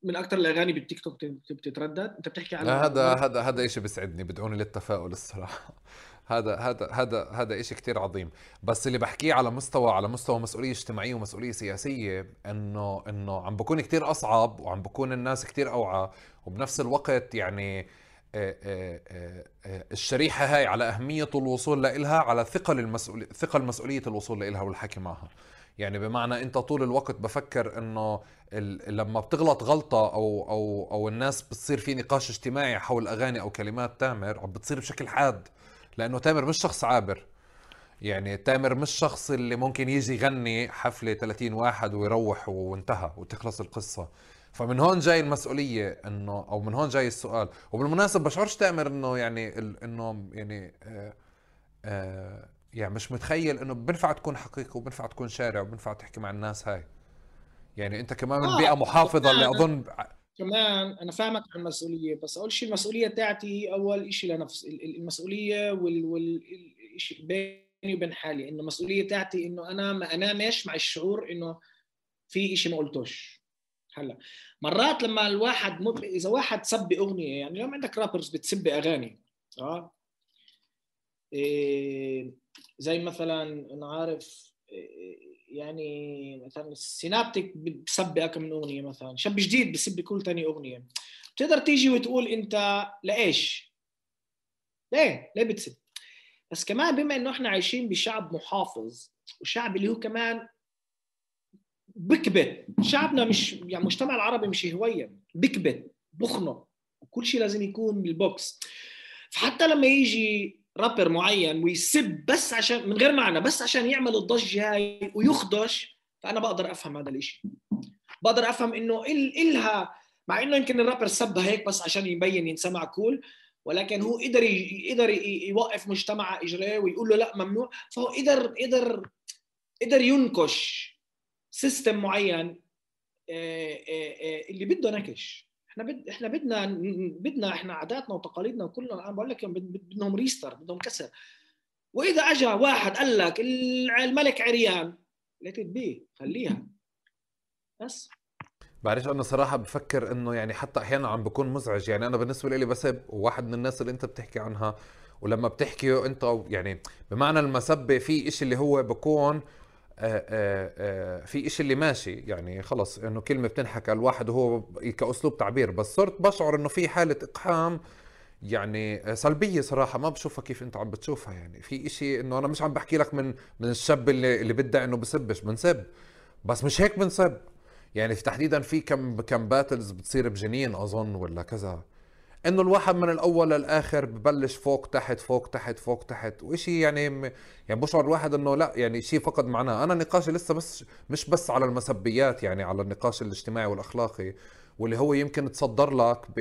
من أكثر الأغاني بالتيك توك بتتردد؟ أنت بتحكي عن هذا هذا هذا شيء بيسعدني بدعوني للتفاؤل الصراحة. هذا هذا هذا هذا شيء كثير عظيم. بس اللي بحكيه على مستوى على مستوى مسؤولية اجتماعية ومسؤولية سياسية انه إنه عم بكون كثير أصعب وعم بكون الناس كثير أوعى وبنفس الوقت يعني الشريحة هاي على أهمية الوصول لإلها على ثقل المسؤولية ثقل مسؤولية الوصول لإلها والحكي معها. يعني بمعنى أنت طول الوقت بفكر إنه لما بتغلط غلطة أو أو أو الناس بتصير في نقاش اجتماعي حول أغاني أو كلمات تامر عم بتصير بشكل حاد لأنه تامر مش شخص عابر. يعني تامر مش شخص اللي ممكن يجي يغني حفلة 30 واحد ويروح وانتهى وتخلص القصة. فمن هون جاي المسؤولية إنه أو من هون جاي السؤال. وبالمناسبة بشعرش تامر إنه يعني إنه يعني آه آه يعني مش متخيل إنه بنفع تكون حقيقي وبنفع تكون شارع وبنفع تحكي مع الناس هاي. يعني أنت كمان من آه بيئة محافظة اللي أظن كمان أنا فاهمك عن المسؤولية بس أول شيء المسؤولية تاعتي أول شيء لنفس المسؤولية وال, وال... بيني وبين حالي. إنه المسؤوليه تاعتي إنه أنا ما انامش مع الشعور إنه في شيء ما قلتوش. هلا مرات لما الواحد مب... إذا واحد سب أغنية يعني اليوم عندك رابرز بتسب أغاني آه إيه زي مثلا أنا عارف إيه يعني مثلا سينابتك بسب كم من أغنية مثلا شاب جديد بسب كل ثاني أغنية بتقدر تيجي وتقول أنت لإيش؟ ليه؟ ليه بتسب؟ بس كمان بما إنه إحنا عايشين بشعب محافظ وشعب اللي هو كمان بكبت شعبنا مش يعني المجتمع العربي مش هوية بكبت بخنق وكل شيء لازم يكون بالبوكس فحتى لما يجي رابر معين ويسب بس عشان من غير معنى بس عشان يعمل الضجة هاي ويخدش فأنا بقدر أفهم هذا الشيء بقدر أفهم إنه إلها مع إنه يمكن الرابر سبها هيك بس عشان يبين ينسمع cool ولكن هو قدر يقدر يوقف مجتمع اجريه ويقول له لا ممنوع فهو قدر قدر قدر ينكش. system معين آه، آه، آه، اللي بده نكش. إحنا بد إحنا بدنا بدنا إحنا عاداتنا وتقاليدنا وكلنا. أنا بقول لك بدهم restart بدهم كسر. وإذا اجى واحد قال لك الملك عريان ليت بي خليها. بس. بعرفش أنا صراحة بفكر إنه يعني حتى أحيانا عم بكون مزعج. يعني أنا بالنسبة لي بسب وواحد من الناس اللي أنت بتحكي عنها ولما بتحكي أنت يعني بمعنى المسبة في إشي اللي هو بكون في إشي اللي ماشي يعني خلص إنه كلمة بتنحكى الواحد وهو كأسلوب تعبير بس صرت بشعر إنه في حالة إقحام يعني سلبية صراحة ما بشوفها كيف أنت عم بتشوفها يعني في إشي إنه أنا مش عم بحكي لك من من الشاب اللي اللي بدعي إنه بسبش بنسب بس مش هيك بنسب. يعني في تحديدا في كم كم battles بتصير بجنين أظن ولا كذا. إنه الواحد من الأول للآخر ببلش فوق تحت فوق تحت فوق تحت وشيء يعني يعني بشعر الواحد إنه لا يعني شيء فقد معناه. أنا نقاشي لسه بس مش بس على المسبيات يعني على النقاش الاجتماعي والأخلاقي واللي هو يمكن تصدر لك ب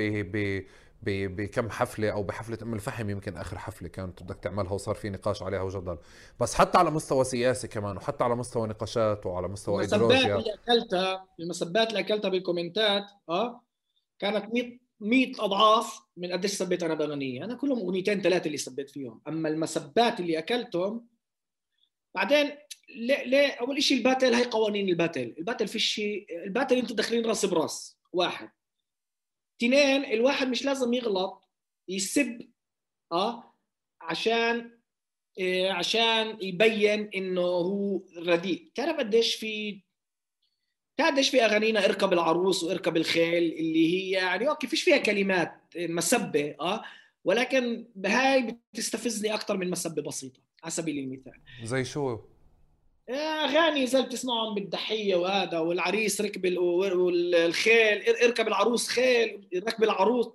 ب بكم حفلة أو بحفلة ام الفحم يمكن آخر حفلة كانت بدك تعملها وصار في نقاش عليها وجدل. بس حتى على مستوى سياسي كمان وحتى على مستوى نقاشات وعلى مستوى ايديولوجيا المسبات اللي أكلتها المسبات اللي أكلتها بالكومنتات آه كانت 100 100 أضعاف من قديش سبيت أنا باغنيه أنا كلهم أغنيتين ثلاثة اللي سبيت فيهم. أما المسبات اللي أكلتهم بعدين ليه ليه؟ أول شيء الباتل هي قوانين الباتل. الباتل في شيء الباتل أنتم داخلين رأس برأس واحد. اثنين الواحد مش لازم يغلط يسب آه عشان إيه عشان يبين إنه هو رديء. تعرف قديش في قديش في أغانينا اركب العروس واركب الخيل اللي هي يعني أوكي فيش فيها كلمات مسبة آه. ولكن هاي بتستفزني أكثر من مسبة بسيطة على سبيل المثال. زي شو؟ أغاني زي بتسمعهم بالضحية وهذا والعريس ركب والخيل اركب العروس خيل ركب العروس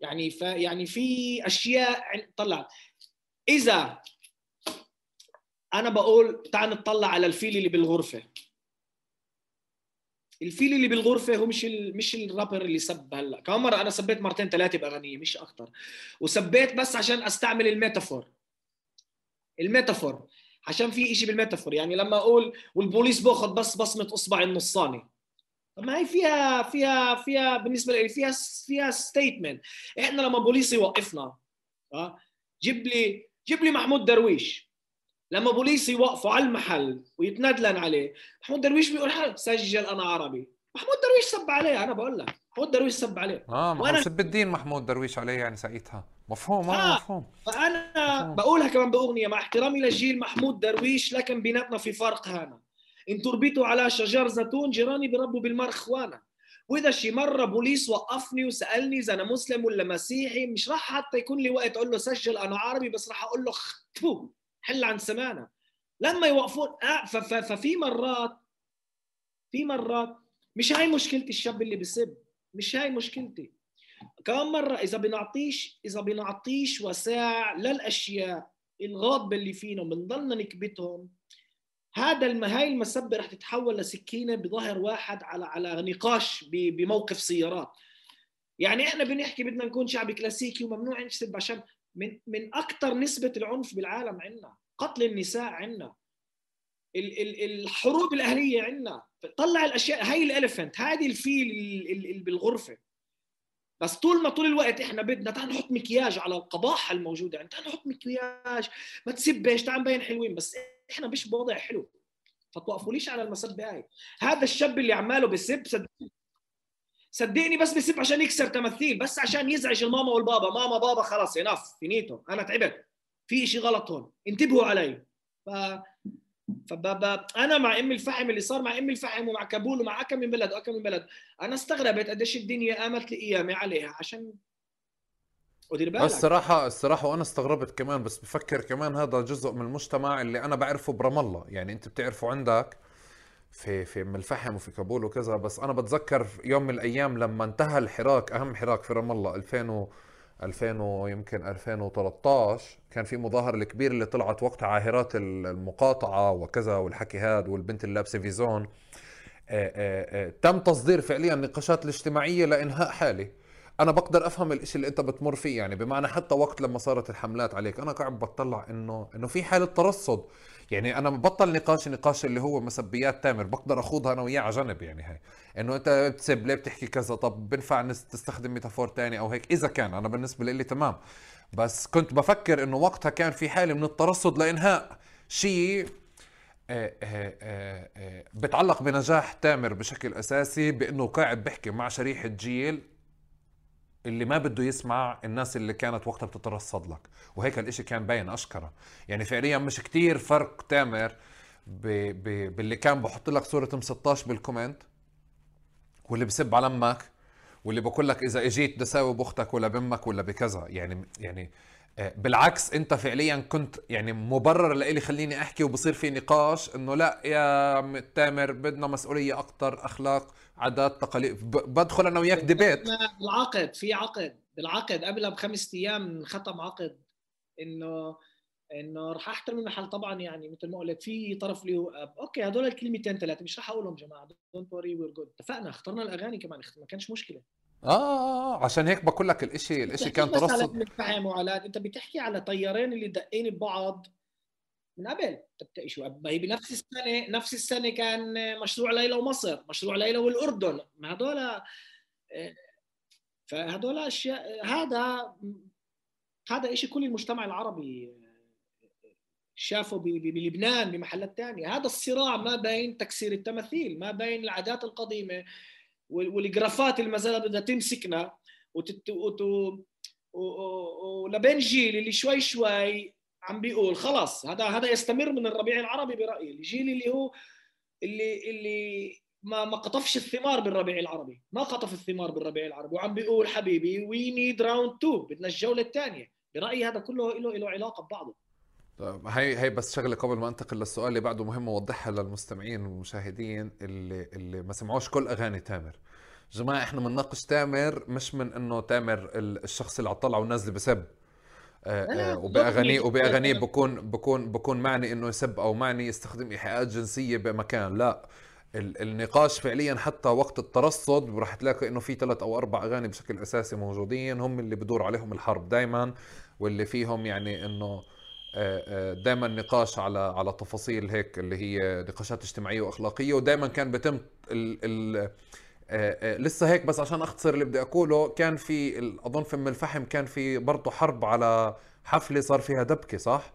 يعني ف يعني في أشياء طلع إذا أنا بقول تعال نطلع على الفيل اللي بالغرفة. الفيل اللي بالغرفة هو مش ال... مش الرابر اللي سب هلأ. كم مرة أنا سبيت مرتين ثلاثة باغانيه مش أكثر وسبيت بس عشان أستعمل ال metaphor. ال metaphor. عشان في شيء بال metaphor. يعني لما أقول والبوليس بأخذ بس بصمة إصبع الوسطاني. طب ما هي فيها فيها فيها بالنسبة لي فيها فيها statement إحنا لما بوليس يوقفنا آه جيب لي جيب لي محمود درويش. لما بوليس يوقفوا على المحل ويتندلن عليه محمود درويش بيقول سجل أنا عربي. محمود درويش سب عليه أنا بقول لك محمود درويش سب عليه. آه ما سب الدين محمود درويش عليه يعني ساعتها. مفهوم آه, مفهوم. فأنا مفهوم. بقولها كمان بأغنية مع احترامي لجيل محمود درويش لكن بيناتنا في فرق هنا. إن تربيتوا على شجر زيتون جيراني بربوا بالمرخوانه وإذا شي مرة بوليس وقفني وسألني إذا أنا مسلم ولا مسيحي مش راح حتى يكون لي وقت أقول له سجل أنا عربي بس راح أقول له ختفو حل عن سمانه لما يوقفون آه ففي مرات في مرات مش هاي مشكلتي الشاب اللي بسب مش هاي مشكلتي. كمان مرة إذا بنعطيش إذا بنعطيش وساع للأشياء الغاضبة اللي فينا وبنضلنا نكبتهم هذا الم... هاي المسبة رح تتحول لسكينة بظهر واحد على على نقاش ب... بموقف سيارات. يعني إحنا بنحكي بدنا نكون شعب كلاسيكي وممنوع نشتب عشان من من أكثر نسبة العنف بالعالم عندنا قتل النساء عندنا الحروب الأهلية عندنا. طلع الأشياء هاي الإليفنت هذه الفيل اللي بالغرفة. بس طول ما طول الوقت إحنا بدنا تعال نحط مكياج على القباحه الموجودة يعني تعال نحط مكياج. ما تسبش تعال نبين حلوين بس إحنا مش بوضع حلو. فتوقفوليش على المسبة هاي. هذا الشاب اللي عماله بسب صدقني صدقني بس بسب عشان يكسر تماثيل بس عشان يزعج الماما والبابا. ماما بابا خلاص ينف فينيتو. أنا تعبت. في شيء غلط هون. انتبهوا علي. ف فبابا أنا مع أم الفحم اللي صار مع أم الفحم ومع كابول ومع أكم من بلد وأكم من بلد. أنا استغربت قديش الدنيا قامت لقيامي عليها عشان ودير بالك الصراحة الصراحة وأنا استغربت كمان بس بفكر كمان هذا جزء من المجتمع اللي أنا بعرفه برام الله. يعني أنت بتعرفه عندك في في ام الفحم وفي كابول وكذا بس أنا بتذكر يوم من الأيام لما انتهى الحراك أهم حراك في رام الله 2000 و 2000 ويمكن 2013 كان في مظاهرة الكبيرة اللي طلعت وقتها عاهرات المقاطعة وكذا والحكي هاد والبنت اللي لابسة فيزون. آه، آه، آه، تم تصدير فعليا النقاشات الاجتماعية لإنهاء حالة أنا بقدر أفهم الإشي اللي أنت بتمر فيه يعني بمعنى حتى وقت لما صارت الحملات عليك أنا قاعد بطلع إنه إنه في حالة ترصد. يعني أنا بطل نقاش نقاش اللي هو مسبيات تامر بقدر أخوضها أنا وياه على جنب يعني هاي. إنه أنت بتسب ليه بتحكي كذا؟ طب بنفع تستخدم ميتافور تاني أو هيك؟ إذا كان أنا بالنسبة لي تمام. بس كنت بفكر إنه وقتها كان في حالة من الترصد لإنهاء شيء آه، آه، آه، بتعلق بنجاح تامر بشكل أساسي بإنه قاعد بحكي مع شريحة جيل اللي ما بده يسمع الناس اللي كانت وقتها بتترصد لك. وهيك الإشي كان باين اشكره يعني فعليا مش كتير فرق تامر ب... ب... باللي كان بحط لك صورة M16 بال comment واللي بسب على أمك واللي بقول لك إذا إجيت بدي اساوي بأختك ولا بأمك ولا بكذا. يعني يعني بالعكس انت فعليا كنت يعني مبرر لإلي خليني أحكي وبصير في نقاش إنه لا يا تامر بدنا مسؤولية أكثر أخلاق عادات تقاليد بدخل أنا وياك debate العقد في عقد بالعقد. قبلها بخمس أيام ختم عقد إنه إنه رح أحترم المحل طبعا يعني مثل ما قلت في طرف اب okay هدول الكلمتين ثلاثة مش رح أقولهم جماعة don't worry we're good اتفقنا اخترنا الأغاني كمان ما كانش مشكلة. آه،, آه آه عشان هيك بقول لك الاشي الإشي كان ترصد. من فهم وعلاد أنت بتحكي على طيارين اللي دقين ببعض من قبل. شو ما هي بنفس السنة نفس السنة كان مشروع ليلى ومصر مشروع ليلى والأردن. ما هذول آه، فهذول اشياء هذا هذا شيء كل المجتمع العربي شافه بلبنان بمحلات ثانية هذا الصراع ما بين تكسير التماثيل ما بين العادات القديمة. والجرافات اللي ما زالت بدها تمسكنا وتت... وت... ولبين جيل اللي شوي شوي عم بيقول خلاص هذا هذا يستمر من الربيع العربي برأيي. الجيل اللي هو اللي اللي ما ما قطفش الثمار بالربيع العربي. ما قطف الثمار بالربيع العربي. وعم بيقول حبيبي we need round 2 بدنا الجولة الثانية. برأيي هذا كله له له علاقة ببعضه. طيب هي هي بس شغلة قبل ما أنتقل للسؤال اللي بعده مهم أوضحها للمستمعين والمشاهدين اللي اللي ما سمعوش كل أغاني تامر. جماعة إحنا بنناقش تامر مش من إنه تامر الشخص اللي عطلع ونازل بسب. آه، آه، وباغانيه وباغانيه بكون بكون بكون معني إنه يسب أو معني يستخدم إيحاءات جنسية بمكان. لا النقاش فعليا حتى وقت الترصد راح تلاقي إنه في ثلاث أو أربع أغاني بشكل أساسي موجودين هم اللي بدور عليهم الحرب دائما واللي فيهم يعني إنه آه، دائما نقاش على على تفاصيل هيك اللي هي نقاشات اجتماعية وأخلاقية ودائما كان بتم ال ال آه، آه، لسه هيك بس عشان أختصر اللي بدي أقوله كان في أظن في ام الفحم كان في برضه حرب على حفلة صار فيها دبكة صح؟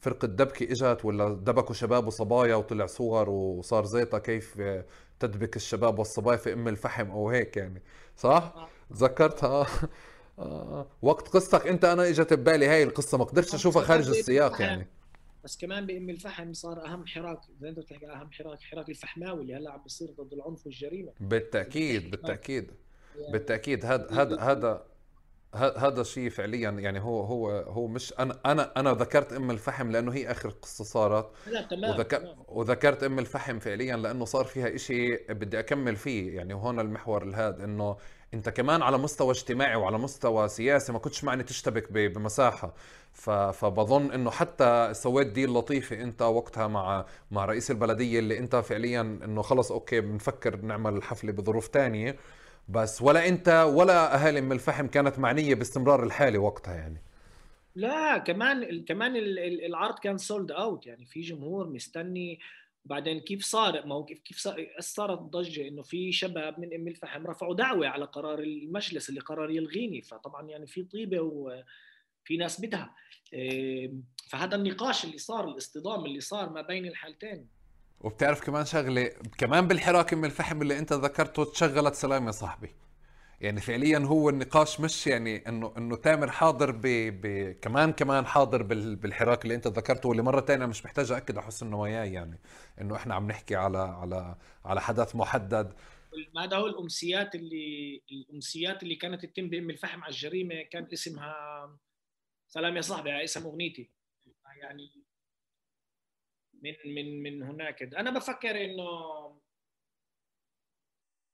فرقة دبكة إجت ولا دبكوا شباب وصبايا وطلع صور وصار زيطه كيف تدبك الشباب والصبايا في أم الفحم أو هيك يعني صح؟ تذكرتها آه. وقت قصتك انت أنا اجت ببالي هاي القصة ما قدرتش أشوفها خارج السياق يعني. بس كمان بإم الفحم صار أهم حراك زي أنت بتحكي أهم حراك حراك الفحماوي اللي هلأ عم بيصير ضد العنف والجريمة. بالتأكيد بالتأكيد بالتأكيد. هذا هذا هذا هذا شيء فعليا يعني هو هو هو مش أنا أنا أنا ذكرت إم الفحم لأنه هي آخر قصة صارت. لا تمام وذكر تمام. وذكرت إم الفحم فعليا لأنه صار فيها إشي بدي أكمل فيه. يعني هون المحور الهاد إنه انت كمان على مستوى اجتماعي وعلى مستوى سياسي ما كنتش معني تشتبك بمساحة. فبظن إنه حتى سويت deal لطيفه أنت وقتها مع مع رئيس البلدية اللي أنت فعليا إنه خلص okay بنفكر نعمل الحفله بظروف تانية. بس ولا أنت ولا أهالي ام الفحم كانت معنية باستمرار الحالة وقتها يعني. لا كمان كمان العرض كان sold out يعني في جمهور مستني وبعدين كيف صار ما كيف كيف صارت ضجة إنه في شباب من أم الفحم رفعوا دعوة على قرار المجلس اللي قرر يلغيني. فطبعا يعني في طيبة وفي ناس بدها. فهذا النقاش اللي صار الاصطدام اللي صار ما بين الحالتين. وبتعرف كمان شغلة كمان بالحراك أم الفحم اللي أنت ذكرته تشغلت سلام يا صاحبي. يعني فعليا هو النقاش مش يعني انه إنه تامر حاضر ب... ب... كمان كمان حاضر بال... بالحراك اللي أنت ذكرته واللي مرة ثانية مش محتاج اكد أحس إنه وياي يعني إنه إحنا عم نحكي على على على حدث محدد. هذا هو الأمسيات اللي الأمسيات اللي كانت تتم بأم الفحم على الجريمة كان اسمها سلام يا صاحبي اسم أغنيتي. يعني من من من هناك. أنا بفكر إنه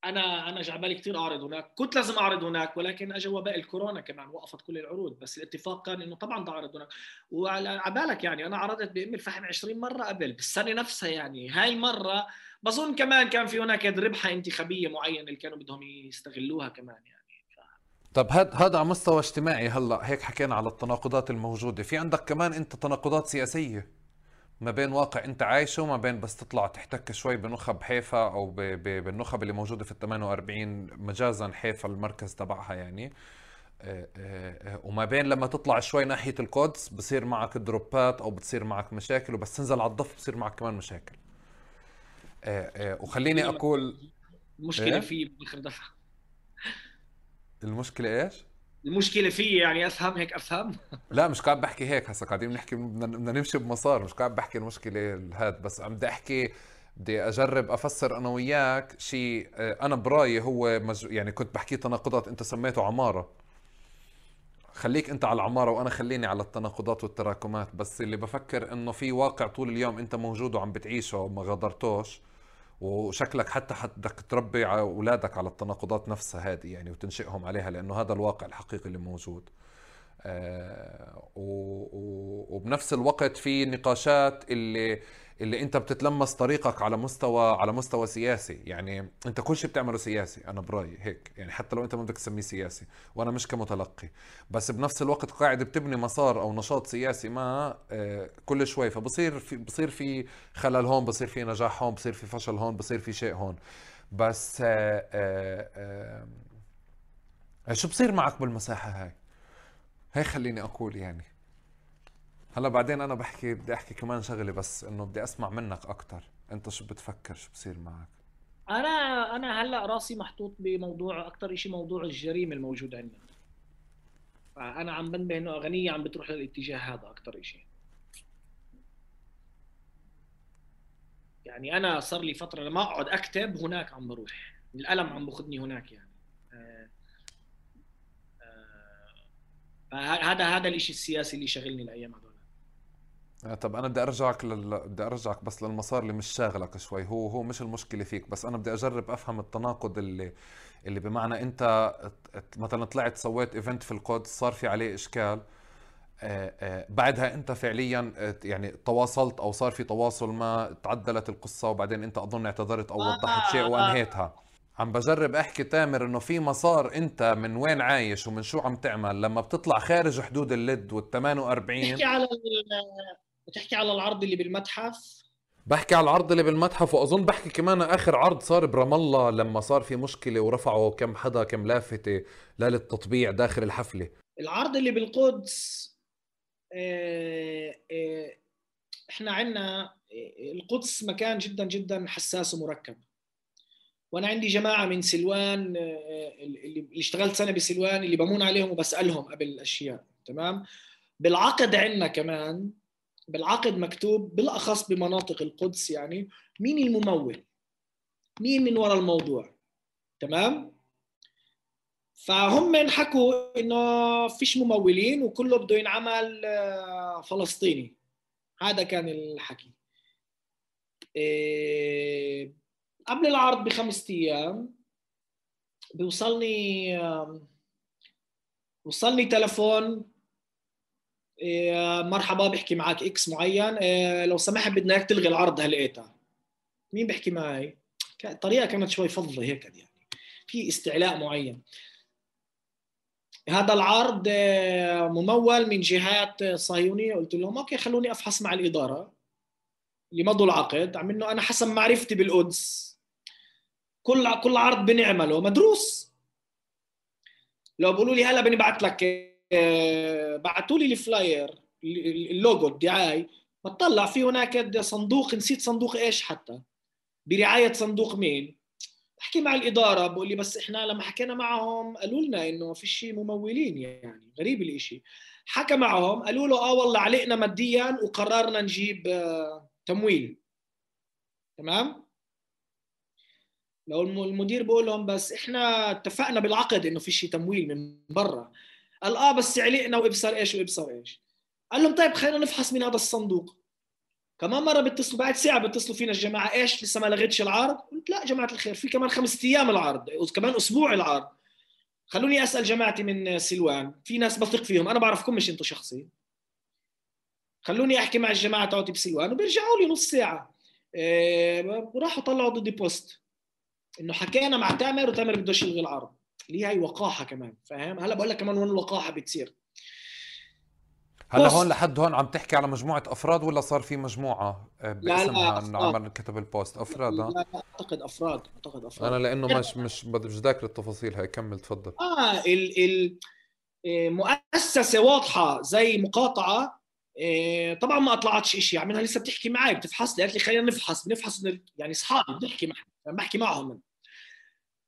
أنا أنا جعبالي كثير أعرض هناك. كنت لازم أعرض هناك ولكن اجى وباء الكورونا كمان وقفت كل العروض. بس الاتفاق كان إنه طبعا بدي أعرض هناك. وعلى بالك يعني أنا عرضت بام الفحم 20 مرة قبل بالسنة نفسها يعني. هاي المرة بظن كمان كان في هناك ربحة انتخابية معينة اللي كانوا بدهم يستغلوها كمان يعني. طب هذا هذا على مستوى اجتماعي هلأ هيك حكينا على التناقضات الموجودة. في عندك كمان أنت تناقضات سياسية؟ ما بين واقع انت عايشه وما بين بس تطلع تحتك شوي بنخب حيفا أو بالنخب اللي موجودة في ال 48 مجازا حيفا المركز تبعها يعني آه، آه، آه، وما بين لما تطلع شوي ناحية القدس بصير معك دروبات أو بتصير معك مشاكل وبس تنزل على الضفه بصير معك كمان مشاكل وخليني أقول المشكلة إيه؟ في باخر دفعة المشكلة إيش؟ المشكلة فيه يعني أفهم هيك أفهم؟ لا مش قاعد بحكي هيك هسه قاعدين بنحكي بدنا نمشي بمسار مش قاعد بحكي المشكلة هاد بس عم بدي أحكي بدي أجرب أفسر أنا وياك شيء آه، أنا برأيي هو مج... يعني كنت بحكي تناقضات أنت سميته عمارة. خليك أنت على العمارة وأنا خليني على التناقضات والتراكمات بس اللي بفكر إنه في واقع طول اليوم أنت موجود وعم بتعيشه وما غادرتوش وشكلك حتى بدك تربي أولادك على التناقضات نفسها هذه يعني وتنشئهم عليها لأنه هذا الواقع الحقيقي اللي موجود. آه وبنفس الوقت في نقاشات اللي اللي انت بتتلمس طريقك على مستوى على مستوى سياسي. يعني انت كل شيء بتعمله سياسي أنا برأيي هيك. يعني حتى لو انت ما بدك تسميه سياسي وأنا مش كمتلقي. بس بنفس الوقت قاعد بتبني مسار أو نشاط سياسي ما آه، كل شوي. فبصير في بصير في خلل هون بصير في نجاح هون بصير في فشل هون بصير في شيء هون. بس آه، آه، شو بصير معك بالمساحة هاي؟ هي خليني أقول يعني. هلا بعدين أنا بحكي بدي أحكي كمان شغلة بس إنه بدي أسمع منك أكثر أنت شو بتفكر؟ شو بصير معك؟ أنا أنا هلأ راسي محطوط بموضوع أكثر شيء موضوع الجريمة الموجود عندنا فأنا عم بنبه إنه أغنية عم بتروح للاتجاه هذا أكثر شيء يعني أنا صار لي فترة لما أقعد أكتب هناك عم بروح. الألم عم باخذني هناك يعني. آه، آه، هذا هذا الشيء السياسي اللي شغلني الأيام آه، طب أنا بدي أرجعك لل... بدي أرجعك بس للمسار اللي مش شاغلك شوي. هو هو مش المشكلة فيك بس أنا بدي أجرب أفهم التناقض اللي اللي بمعنى أنت مثلا طلعت سويت event في القدس صار في عليه إشكال آه، آه، بعدها أنت فعليا يعني تواصلت أو صار في تواصل ما تعدلت القصة وبعدين أنت أظن اعتذرت أو وضحت شيء وأنهيتها. عم بجرب أحكي تامر إنه في مسار أنت من وين عايش ومن شو عم تعمل. لما بتطلع خارج حدود اللد وال 48 بتحكي على بتحكي على العرض اللي بالمتحف؟ بحكي على العرض اللي بالمتحف وأظن بحكي كمان آخر عرض صار برام الله لما صار في مشكلة ورفعوا كم حدا كم لافتة للتطبيع داخل الحفلة. العرض اللي بالقدس آه آه إحنا عندنا آه، القدس مكان جدا جدا حساس ومركب. وأنا عندي جماعة من سلوان آه، اللي اشتغلت سنه بسلوان اللي بمون عليهم وبسألهم قبل الأشياء تمام؟ بالعقد عندنا كمان بالعقد مكتوب بالأخص بمناطق القدس يعني مين الممول؟ مين من وراء الموضوع؟ تمام؟ فهم حكوا إنه فيش ممولين وكله بده ينعمل آه، فلسطيني. هذا كان الحكي. إيه قبل العرض بخمس أيام بيوصلني وصلني تلفون مرحبا بحكي معك X معين. إيه، لو سمحت بدنا اياك تلغي العرض هلقيتها مين بحكي معي؟ الطريقة كانت شوي فضة هيك يعني. في استعلاء معين. هذا العرض إيه، ممول من جهات صهيونية. قلت لهم okay خلوني أفحص مع الإدارة اللي مضوا العقد عم إنه أنا حسب معرفتي بالقدس كل كل عرض بنعمله. مدروس. لو بقولوا لي هلا بنبعث لك بعثوا لي ال flyer ال logo الدعاي بطلع في هناك صندوق نسيت صندوق إيش حتى؟ برعاية صندوق مين؟ بحكي مع الإدارة بقول لي بس إحنا لما حكينا معهم قالوا لنا إنه في شيء ممولين يعني غريب الإشي. حكى معهم قالوا له آه والله علقنا ماديا وقررنا نجيب آه، تمويل. تمام؟ لو المدير بقول لهم بس إحنا اتفقنا بالعقد إنه في شيء تمويل من برا. قال آه بس علقنا وابصر إيش وابصر إيش. قال لهم طيب خلينا نفحص من هذا الصندوق. كمان مرة بيتصلوا بعد ساعة بيتصلوا فينا الجماعة إيش؟ لسه ما لغيتش العرض. قلت لا جماعة الخير في كمان خمسة أيام العرض وكمان أسبوع العرض. خلوني أسأل جماعتي من سلوان. في ناس بثق فيهم أنا بعرفكم مش أنتم شخصيا خلوني أحكي مع الجماعة تاعتي بسلوان وبيرجعوا لي نص ساعة. إيه وراحوا طلعوا ضدي post. إنه حكينا مع تامر وتامر بدوش يلغي العرض. اللي هي وقاحة كمان فاهم؟ هلأ بقول لك كمان وين الوقاحة بتصير؟ هلأ هون لحد هون عم تحكي على مجموعة أفراد ولا صار في مجموعة؟ آه، باسمها إنه عمل كتب البوست. أفراد لا, لا أعتقد أفراد أعتقد أفراد. أنا لأنه مش مش مش ذاكر التفاصيل هاي. كمل تفضل. آه ال ال آه، مؤسسة واضحة زي مقاطعة آه، طبعا ما أطلعتش شيء عملها لسه بتحكي معي بتفحص لي. قالت لي خلينا نفحص بنفحص يعني أصحابي بنحكي معهم بحكي معهم.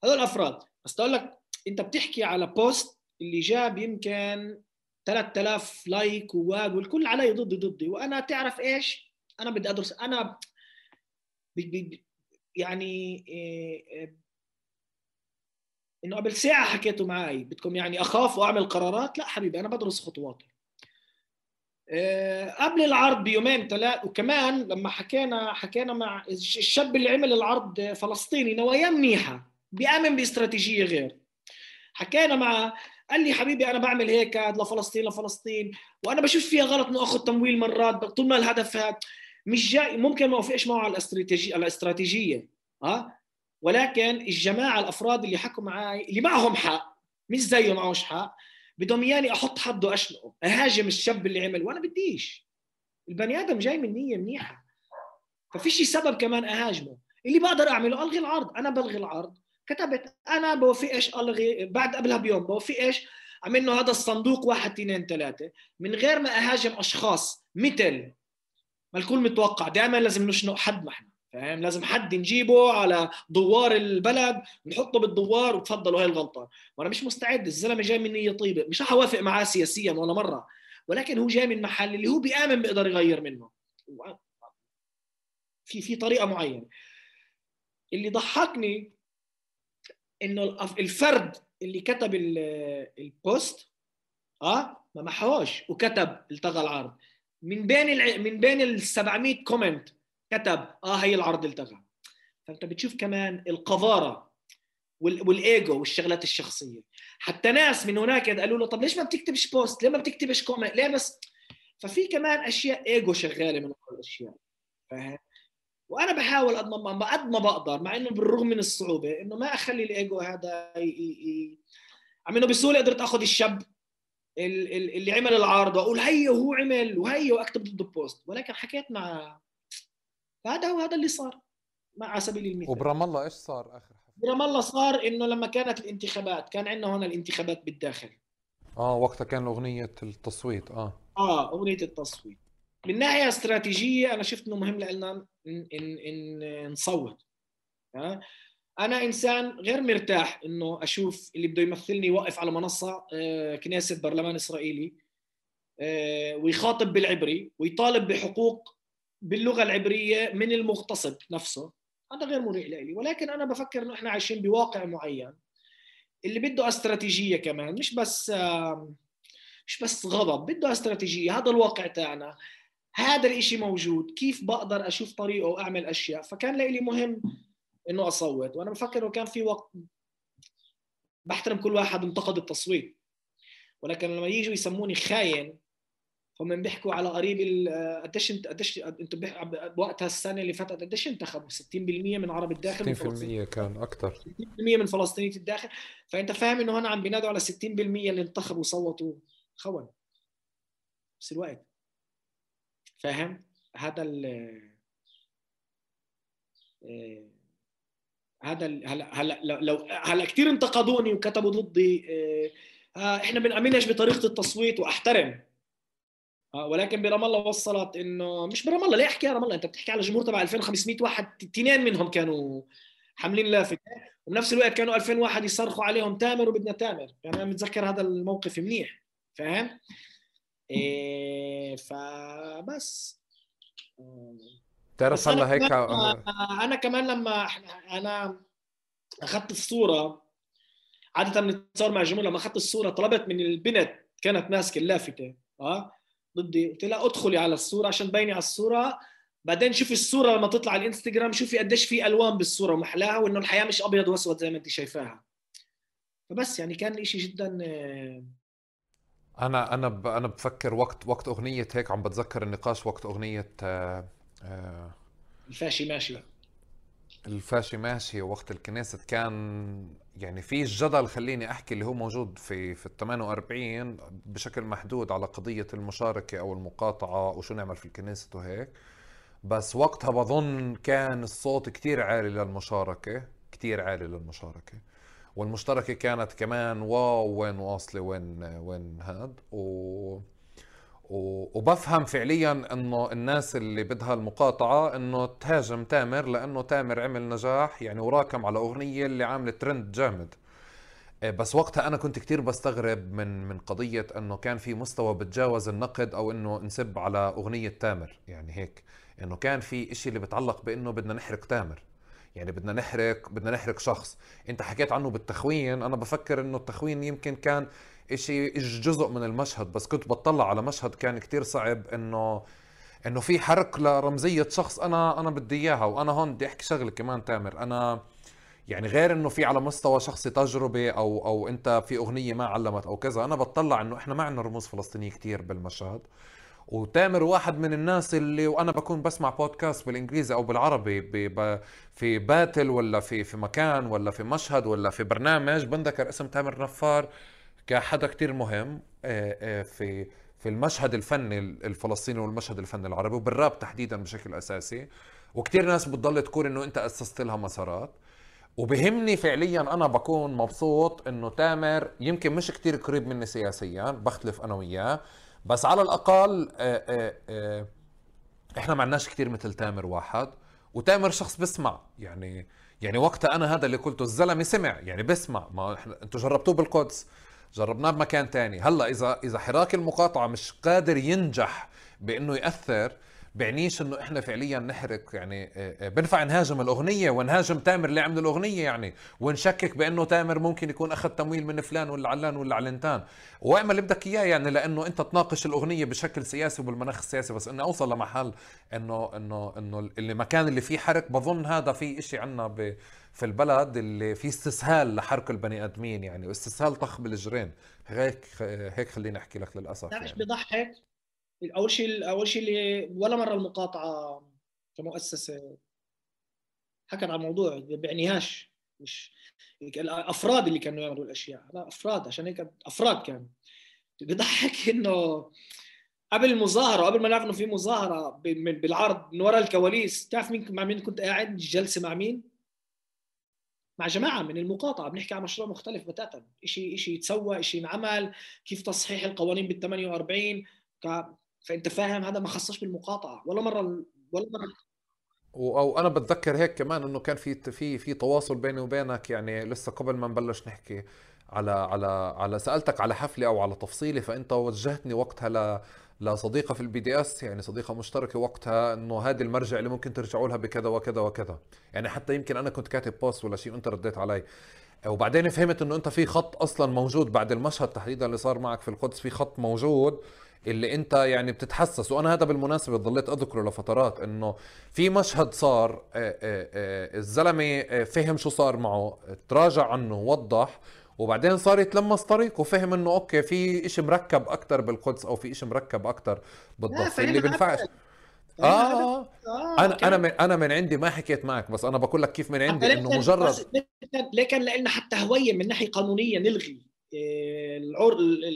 هذول أفراد. بس أقول لك انت بتحكي على post اللي جاب يمكن 3000 like وواق والكل علي ضدي ضدي وأنا تعرف إيش؟ أنا بدي أدرس أنا بي بي يعني إيه إيه إنه قبل ساعة حكيتوا معي بدكم يعني أخاف وأعمل قرارات؟ لا حبيبي أنا بدرس خطواتي. إيه قبل العرض بيومين ثلاث وكمان لما حكينا حكينا مع الشاب اللي عمل العرض فلسطيني نوايا منيحة بيأمن باستراتيجية غير. حكينا مع قال لي حبيبي أنا بعمل هيك لفلسطين لفلسطين وأنا بشوف فيها غلط إنه آخذ تمويل مرات طول ما الهدف هذا مش جاي ممكن ما اوافقش معه على الاستراتيجيه الاستراتيجية ها ولكن الجماعة الأفراد اللي حكوا معي اللي معهم حق مش زيه معهوش حق بدهم إياني أحط حده اشنقه أهاجم الشاب اللي عمل وأنا بديش. البني آدم جاي من نية منيحة. ففيش سبب كمان أهاجمه. اللي بقدر أعمله ألغي العرض. أنا بلغي العرض. كتبت أنا بوافقش ألغي بعد قبلها بيوم بوافقش عم إنه هذا الصندوق واحد اثنين ثلاثة. من غير ما أهاجم أشخاص مثل ما الكل متوقع دائما لازم نشنق حد ما إحنا فاهم؟ لازم حد نجيبه على دوار البلد نحطه بالدوار وتفضلوا هاي الغلطة. وأنا مش مستعد الزلمة جاي من نية طيبة مش رح أوافق معاه سياسيا ولا مرة ولكن هو جاي من محل اللي هو بيآمن بيقدر يغير منه. في في طريقة معينة. اللي ضحكني إنه الفرد اللي كتب ال post آه ما محوش وكتب التغى العرض. من بين الع... من بين ال 700 comment كتب آه هي العرض التغى فأنت بتشوف كمان القذارة وال... والإيجو والشغلات الشخصية. حتى ناس من هناك قالوا له طب ليش ما بتكتبش post؟ ليه ما بتكتبش comment ليه بس؟ ففي كمان أشياء إيجو شغالة من الأشياء. فاهم؟ وأنا بحاول قد ما قد ما بقدر مع إنه بالرغم من الصعوبة إنه ما أخلي الإيجو هذا ي... ي... عم إنه بسهولة قدرت آخذ الشاب اللي عمل العارضة واقول هيا وهو عمل وهيا واكتب ضد البوست. ولكن حكيت مع هذا هو هذا اللي صار مع على سبيل المثال. وبرام الله إيش صار آخر برام الله صار إنه لما كانت الانتخابات كان عندنا هنا الانتخابات بالداخل. آه وقتها كان أغنية التصويت آه. آه أغنية التصويت. من ناحية استراتيجية أنا شفت إنه مهم لنا إن, إن, إن نصوت. ها؟ أنا إنسان غير مرتاح إنه أشوف اللي بده يمثلني يوقف على منصة آه، كنيسة برلمان إسرائيلي آه، ويخاطب بالعبري ويطالب بحقوق باللغة العبرية من المغتصب نفسه. هذا غير مريح لي ولكن أنا بفكر إنه إحنا عايشين بواقع معين. اللي بده استراتيجية كمان مش بس مش بس غضب بده استراتيجية. هذا الواقع تاعنا. هذا الإشي موجود كيف بقدر أشوف طريقه وأعمل أشياء؟ فكان لي مهم إنه أصوت وأنا بفكر إنه كان في وقت بحترم كل واحد انتقد التصويت. ولكن لما يجوا يسموني خاين هم بيحكوا على قريب قديش انت قديش انت بوقتها السنة اللي فاتت قديش انتخبوا؟ 60% من عرب الداخل 60% كان أكثر. 60% من فلسطينيه الداخل. فأنت فاهم إنه هنا عم بينادوا على 60% اللي انتخبوا وصوتوا. خون. بس الوقت. فاهم؟ هذا ال آه، هذا هلا هلا لو هلا كثير انتقدوني وكتبوا ضدي آه، آه، إحنا بنأمنش بطريقة التصويت وأحترم. ولكن برام الله وصلت إنه مش برام الله ليه أحكي رام الله؟ أنت بتحكي على جمهور تبع 2500 واحد اثنين منهم كانوا حاملين لافت. وبنفس الوقت كانوا 2000 واحد يصرخوا عليهم تامر وبدنا تامر. يعني أنا متذكر هذا الموقف منيح فاهم؟ إيه فبس. تعرف هلا هيك أنا كمان لما أنا أخذت الصورة عادة بنتصور مع الجمهور لما أخذت الصورة طلبت من البنت كانت ماسكة اللافته آه ضدي قلت لها ادخلي على الصورة عشان تبيني على الصورة. بعدين شوفي الصورة لما تطلع على الإنستغرام شوفي قديش في ألوان بالصورة ومحلاها وإنه الحياة مش أبيض وأسود زي ما أنت شايفاها. فبس يعني كان الاشي جدا آه، أنا أنا. أنا بفكر وقت وقت أغنية هيك عم بتذكر النقاش وقت أغنية آه، آه، الفاشي ماشي الفاشي ماشي وقت الكنيسة كان يعني في الجدل خليني أحكي اللي هو موجود في في ال 48 بشكل محدود على قضية المشاركة أو المقاطعة وشو نعمل في الكنيسة وهيك بس وقتها بظن كان الصوت كتير عالي للمشاركة كتير عالي للمشاركة والمشتركة كانت كمان واو وين واصلة وين وين هاد؟ و وبفهم فعليا إنه الناس اللي بدها المقاطعة إنه تهاجم تامر لأنه تامر عمل نجاح يعني وراكم على أغنية اللي عاملة ترند جامد. إيه، بس وقتها أنا كنت كتير بستغرب من من قضية إنه كان في مستوى بتجاوز النقد أو إنه نسب على أغنية تامر. يعني هيك إنه كان في إشي اللي بتعلق بإنه بدنا نحرق تامر. يعني بدنا نحرق بدنا نحرق شخص. انت حكيت عنه بالتخوين. أنا بفكر إنه التخوين يمكن كان إشي جزء من المشهد بس كنت بطلع على مشهد كان كتير صعب انه إنه في حرق لرمزية شخص أنا أنا بدي إياها. وأنا هون بدي أحكي شغلة كمان تامر. أنا يعني غير إنه في على مستوى شخصي تجربة أو أو أنت في أغنية ما علمت أو كذا أنا بطلع إنه إحنا ما عندنا رموز فلسطينية كتير بالمشهد. وتامر واحد من الناس اللي وأنا بكون بسمع بودكاست بالإنجليزي أو بالعربي في باتل ولا في في مكان ولا في مشهد ولا في برنامج بنذكر اسم تامر نفار كحدا كتير مهم آه، آه، في في المشهد الفني الفلسطيني والمشهد الفني العربي وبالراب تحديدا بشكل أساسي. وكتير ناس بتضل تقول إنه أنت أسست لها مسارات. وبهمني فعليا أنا بكون مبسوط إنه تامر يمكن مش كتير قريب مني سياسيا بختلف أنا وياه. بس على الأقل آه، إحنا ما عندناش كثير مثل تامر واحد وتامر شخص بسمع. يعني يعني وقتها أنا هذا اللي قلته الزلمة سمع يعني بسمع. ما إحنا أنتوا جربتوه بالقدس جربناه بمكان تاني. هلأ إذا إذا حراك المقاطعة مش قادر ينجح بإنه يأثر بعنيش إنه إحنا فعليا نحرق يعني آه، آه، بنفع نهاجم الأغنية ونهاجم تامر اللي عمل الأغنية يعني ونشكك بأنه تامر ممكن يكون أخذ تمويل من فلان ولا علان ولا علنتان واعمل اللي بدك إياه يعني لأنه أنت تناقش الأغنية بشكل سياسي وبالمناخ السياسي بس اني أوصل لمحل إنه إنه إنه اللي مكان اللي فيه حرق بظن هذا في شيء عندنا في البلد اللي في استسهال لحرق البني آدمين يعني واستسهال طخ بالجرين. هيك هيك خليني أحكي لك للأسف يعني. بيضحك أول شيء أول شيء اللي ولا مرة المقاطعة كمؤسسة. حكت عن الموضوع بيعنيهاش مش الأفراد اللي كانوا يعملوا الأشياء. لا أفراد عشان هيك أفراد كانوا. بيضحك إنه قبل المظاهرة قبل ما نعرف إنه في مظاهرة بالعرض من وراء الكواليس تعرف مين مع مين كنت قاعد؟ جلسة مع مين؟ مع جماعة من المقاطعة. بنحكي عن مشروع مختلف بتاتا. شيء شيء يتسوى شيء ينعمل. كيف تصحيح القوانين بال 48 ك... فأنت فاهم هذا ما خصش بالمقاطعة ولا مرة ولا مرة أو أنا بتذكر هيك كمان إنه كان في في في تواصل بيني وبينك يعني لسه قبل ما نبلش نحكي على على على سألتك على حفلة أو على تفصيله فأنت وجهتني وقتها ل لصديقة في ال BDS يعني صديقة مشتركة وقتها إنه هذه المرجع اللي ممكن ترجعوا لها بكذا وكذا وكذا. يعني حتى يمكن أنا كنت كاتب post ولا شيء وأنت رديت علي. وبعدين فهمت إنه أنت في خط أصلا موجود بعد المشهد تحديدا اللي صار معك في القدس في خط موجود. اللي انت يعني بتتحسس. وأنا هذا بالمناسبة ضليت أذكره لفترات إنه في مشهد صار آه، آه، آه، الزلمة فهم شو صار معه تراجع عنه وضح وبعدين صار يتلمس طريق وفهم إنه أوكي في إشي مركب أكثر بالقدس أو في إشي مركب أكثر بالضفة اللي بينفعش. آه،, آه, أنا أنا من أنا من عندي ما حكيت معك بس أنا بقول لك كيف من عندي إنه مجرد ليه كان لنا حتى هوية من ناحية قانونية نلغي.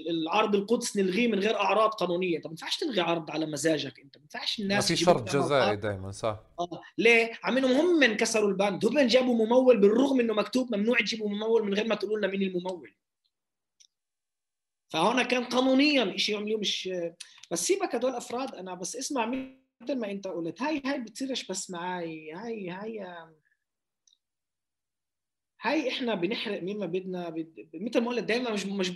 العرض القدس نلغيه من غير أعراض قانونية. طب ما ينفعش تلغي عرض على مزاجك أنت. ما ينفعش الناس ما في شرط جزائي دائما صح. آه ليه؟ عم انهم هم من كسروا البند. هم جابوا ممول بالرغم إنه مكتوب ممنوع تجيبوا ممول من غير ما تقولوا لنا مين الممول. فهنا كان قانونيا شيء عملوه مش بس سيبك هدول أفراد. أنا بس اسمع مثل ما أنت قلت. هاي هاي بتصيرش بس معي هاي هاي هاي إحنا بنحرق مين ما بدنا بد... مثل ما قلت دائما مش مش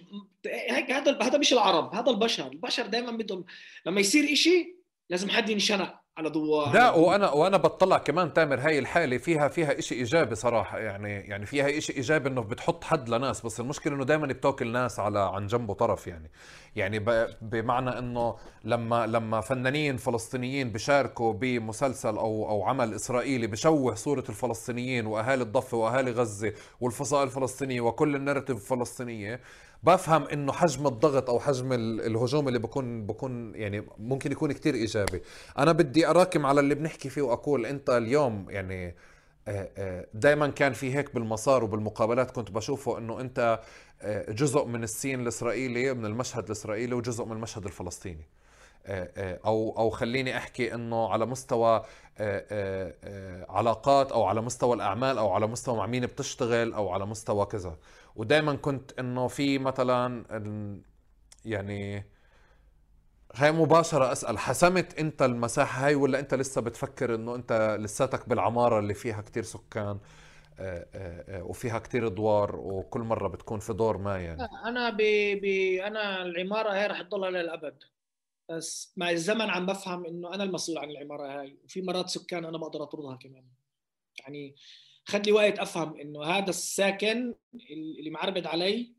هيك هذا هذا مش العرب هذا البشر البشر دائما بدهم لما يصير إشي لازم حد ينشنق. على ضوء لا وأنا وأنا بطلع كمان تامر هاي الحالة فيها فيها شيء إيجابي صراحة يعني يعني فيها شيء إيجابي إنه بتحط حد لناس بس المشكلة إنه دائما بتاكل ناس على عن جنبه طرف يعني. يعني بمعنى إنه لما لما فنانين فلسطينيين بيشاركوا بمسلسل أو أو عمل إسرائيلي بشوه صورة الفلسطينيين وأهالي الضفة وأهالي غزة والفصائل الفلسطينية وكل النارتيف الفلسطينية بفهم إنه حجم الضغط أو حجم الهجوم اللي بكون بكون يعني ممكن يكون كتير إيجابي. أنا بدي أراكم على اللي بنحكي فيه وأقول أنت اليوم يعني آه، آه، دائما كان في هيك بالمسار وبالمقابلات كنت بشوفه إنه أنت آه، جزء من السين الإسرائيلي من المشهد الإسرائيلي وجزء من المشهد الفلسطيني. أو أو خليني أحكي إنه على مستوى علاقات أو على مستوى الأعمال أو على مستوى مع مين بتشتغل أو على مستوى كذا. ودائما كنت إنه في مثلا يعني هاي مباشرة أسأل حسمت أنت المساحة هاي ولا أنت لسه بتفكر أنه أنت لساتك بالعمارة اللي فيها كتير سكان آه، آه، آه، وفيها كتير أدوار وكل مرة بتكون في دور ما يعني؟ أنا ب... ب... أنا العمارة هاي رح تضلها للأبد. بس مع الزمن عم بفهم إنه أنا المسؤول عن العمارة هاي وفي مرات سكان أنا بقدر أطردها كمان. يعني خد لي وقت أفهم إنه هذا الساكن اللي معربد علي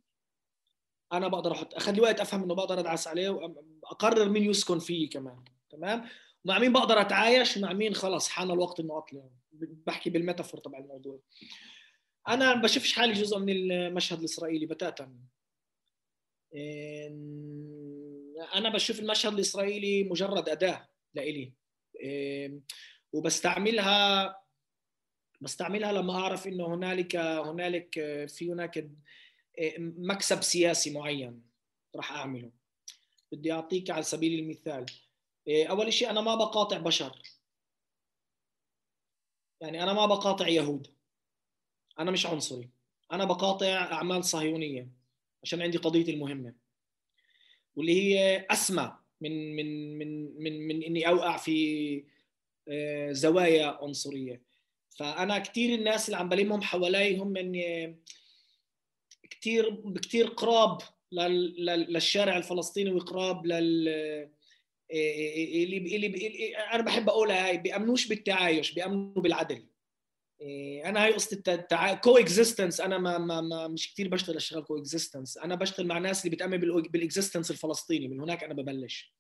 أنا بقدر أحط اخذ لي وقت أفهم إنه بقدر أدعس عليه واقرر مين يسكن فيه كمان تمام؟ مع مين بقدر أتعايش؟ مع مين؟ خلص حان الوقت إنه أطلع. بحكي بالميتافور تبع الموضوع. أنا بشوفش حالي جزء من المشهد الإسرائيلي بتاتا. أنا بشوف المشهد الإسرائيلي مجرد أداة لإلي. وبستعملها بستعملها لما أعرف إنه هنالك هنالك في هناك مكسب سياسي معين راح أعمله. بدي أعطيك على سبيل المثال أول شيء أنا ما بقاطع بشر. يعني أنا ما بقاطع يهود. أنا مش عنصري. أنا بقاطع أعمال صهيونية عشان عندي قضيتي المهمة واللي هي أسمى من من من من من إني أوقع في آه، زوايا عنصرية. فأنا كثير الناس اللي عم بلمهم حوالي هم من كثير كثير قراب للشارع الفلسطيني وقراب لل اللي اللي أنا بحب أقولها هاي بيأمنوش بالتعايش بيأمنوا بالعدل. أنا هاي قصة التع... coexistence أنا ما, ما, ما مش كثير بشتغل أشتغل coexistence أنا بشتغل مع ناس اللي بتأمن بال existence الفلسطيني من هناك أنا ببلش.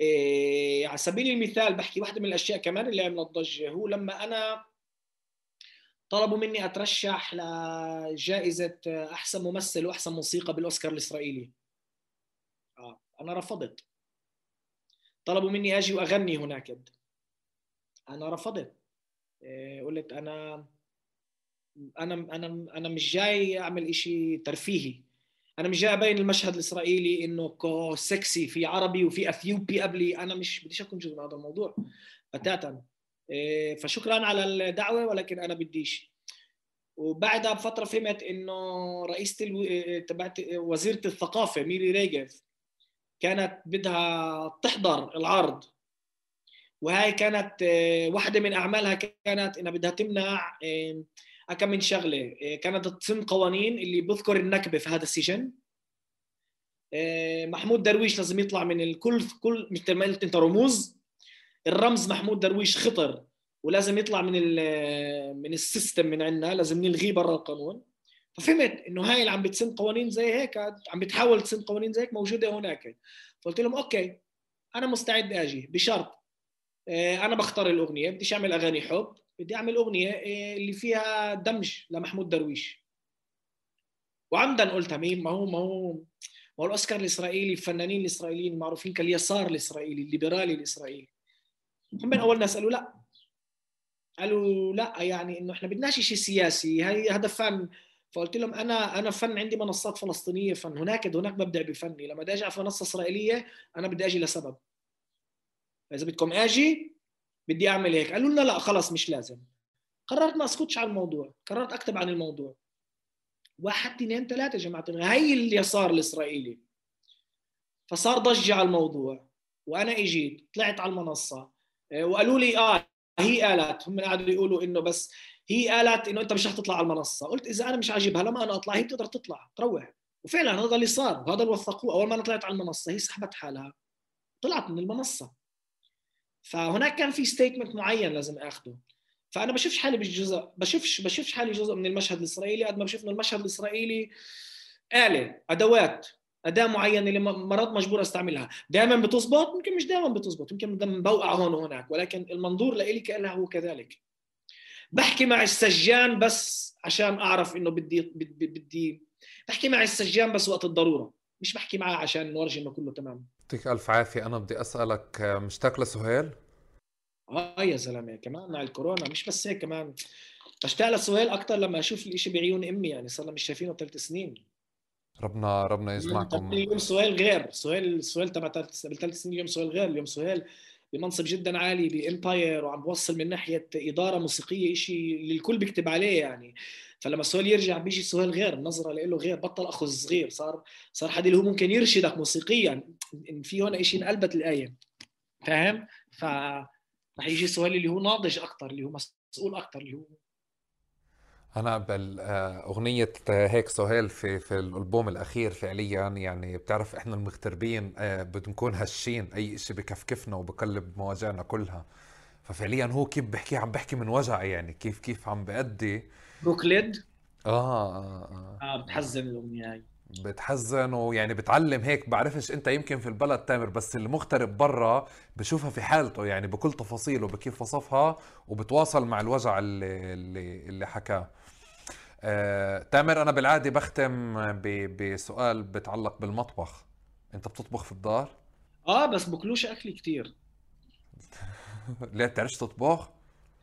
إيه على سبيل المثال بحكي واحدة من الأشياء كمان اللي عملت ضجه هو لما أنا طلبوا مني أترشح لجائزة أحسن ممثل وأحسن موسيقى بالأوسكار الإسرائيلي. آه. أنا رفضت. طلبوا مني أجي وأغني هناك. أنا رفضت. إيه قلت أنا أنا أنا أنا مش جاي أعمل إشي ترفيهي. أنا مش جاي أبين المشهد الإسرائيلي إنه سكسي في عربي وفي أثيوبي قبلي. أنا مش بديش أكون جزء من هذا الموضوع. بتاتا. إيه، فشكرا على الدعوة ولكن أنا بديش. وبعدها بفترة فهمت إنه رئيسه ألو... إيه، تبعت وزيرة الثقافة ميري ريجف كانت بدها تحضر العرض. وهي كانت إيه، واحدة من أعمالها كانت إنها بدها تمنع كم من شغلة إيه، كانت تسن قوانين اللي بذكر النكبة في هذا السجن. إيه، محمود درويش لازم يطلع من الكل كل مثل ما قلت أنت رموز. الرمز محمود درويش خطر ولازم يطلع من من السيستم من عندنا لازم نلغيه برا القانون. ففهمت إنه هاي اللي عم بتسن قوانين زي هيك عم بتحاول تسن قوانين زي هيك موجودة هناك. فقلت لهم okay أنا مستعد أجي بشرط أنا بختار الأغنية بديش أعمل أغاني حب. بدي أعمل أغنية إيه، اللي فيها دمج لمحمود درويش. وعمدا قلتها مين ما هو ما هو ما هو الأوسكار الإسرائيلي الفنانين الإسرائيليين معروفين كاليسار الإسرائيلي الليبرالي الإسرائيلي. هم من أول ناس قالوا لا. قالوا لا يعني إنه إحنا بدناش شيء سياسي. هي هذا فن. فقلت لهم أنا أنا فن عندي منصات فلسطينية فن. هناك هناك ببدع بفني. لما بدي أجي على منصه إسرائيلية أنا بدي أجي لسبب. اذا بدكم أجي بدي أعمل هيك. قالوا لنا لا خلص مش لازم. قررت ما أسكتش على الموضوع. قررت أكتب عن الموضوع. واحد اثنين ثلاثة يا جماعة هي اليسار الإسرائيلي. فصار ضجة على الموضوع. وأنا إجيت طلعت على المنصة. آه، وقالوا لي آه هي قالت هم قعدوا يقولوا إنه بس هي قالت إنه أنت مش رح تطلع على المنصة. قلت إذا أنا مش عاجبها لما أنا أطلع. هي بتقدر تطلع. تروح. وفعلا هذا اللي صار. وهذا اللي وثقوه. أول ما أنا طلعت على المنصة هي سحبت حالها. طلعت من المنصة. فهناك كان في ستيتمنت معين لازم اخذه فأنا بشوفش حالي بالجزء بشوفش بشوفش حالي جزء من المشهد الإسرائيلي قد ما بشوف إنه المشهد الإسرائيلي آلة أدوات أداة معينة اللي مرات مجبور أستعملها. دائما بتزبط؟ يمكن مش دائما بتزبط. يمكن بوقع هون وهناك. ولكن المنظور لإلي كأنه هو كذلك. بحكي مع السجان بس عشان أعرف إنه بدي بدي, بدي بحكي مع السجان بس وقت الضرورة. مش بحكي معاه عشان نورجي إنه كله تمام. يعطيك ألف عافية. أنا بدي أسألك مشتاق لسهيل آه يا زلمة كمان مع الكورونا مش بس هيك كمان بشتاق لسهيل أكثر لما أشوف الإشي بعيون أمي يعني صار مش شايفينه ثلاث سنين. ربنا ربنا يجمعكم اليوم سهيل غير. سهيل سهيل تبع بالثلاث سنين اليوم سهيل غير. اليوم سهيل بمنصب جدا عالي بامباير وعم بوصل من ناحية إدارة موسيقية شيء اللي الكل بيكتب عليه يعني. فلما سهيل يرجع بيجي سهيل غير النظره له غير بطل اخو صغير صار صار حد اللي هو ممكن يرشدك موسيقيا. إن في هون شيء انقلبت الآية. فاهم؟ ف رح يجي سهيل اللي هو ناضج أكثر اللي هو مسؤول أكثر اللي هو أنا بالاغنيه آه، هيك سهيل في في الألبوم الأخير فعليا يعني بتعرف إحنا المغتربين آه، بنكون هشين أي شيء بكفكفنا وبقلب مواجعنا كلها. ففعليا هو كيف بحكي عم بحكي من وجع يعني كيف كيف عم بأدي. بروكليد آه آه آه, آه بتحزن الأغنية هاي. بتحزن ويعني بتعلم هيك بعرفش أنت يمكن في البلد تامر بس المغترب برا بشوفها في حالته يعني بكل تفاصيله بكيف وصفها وبتواصل مع الوجع اللي اللي, اللي حكاه. آه، تامر أنا بالعادة بختم بسؤال بتعلق بالمطبخ. أنت بتطبخ في الدار؟ آه بس بكلوش اكلي كتير. ليه؟ بتعرفش تطبخ؟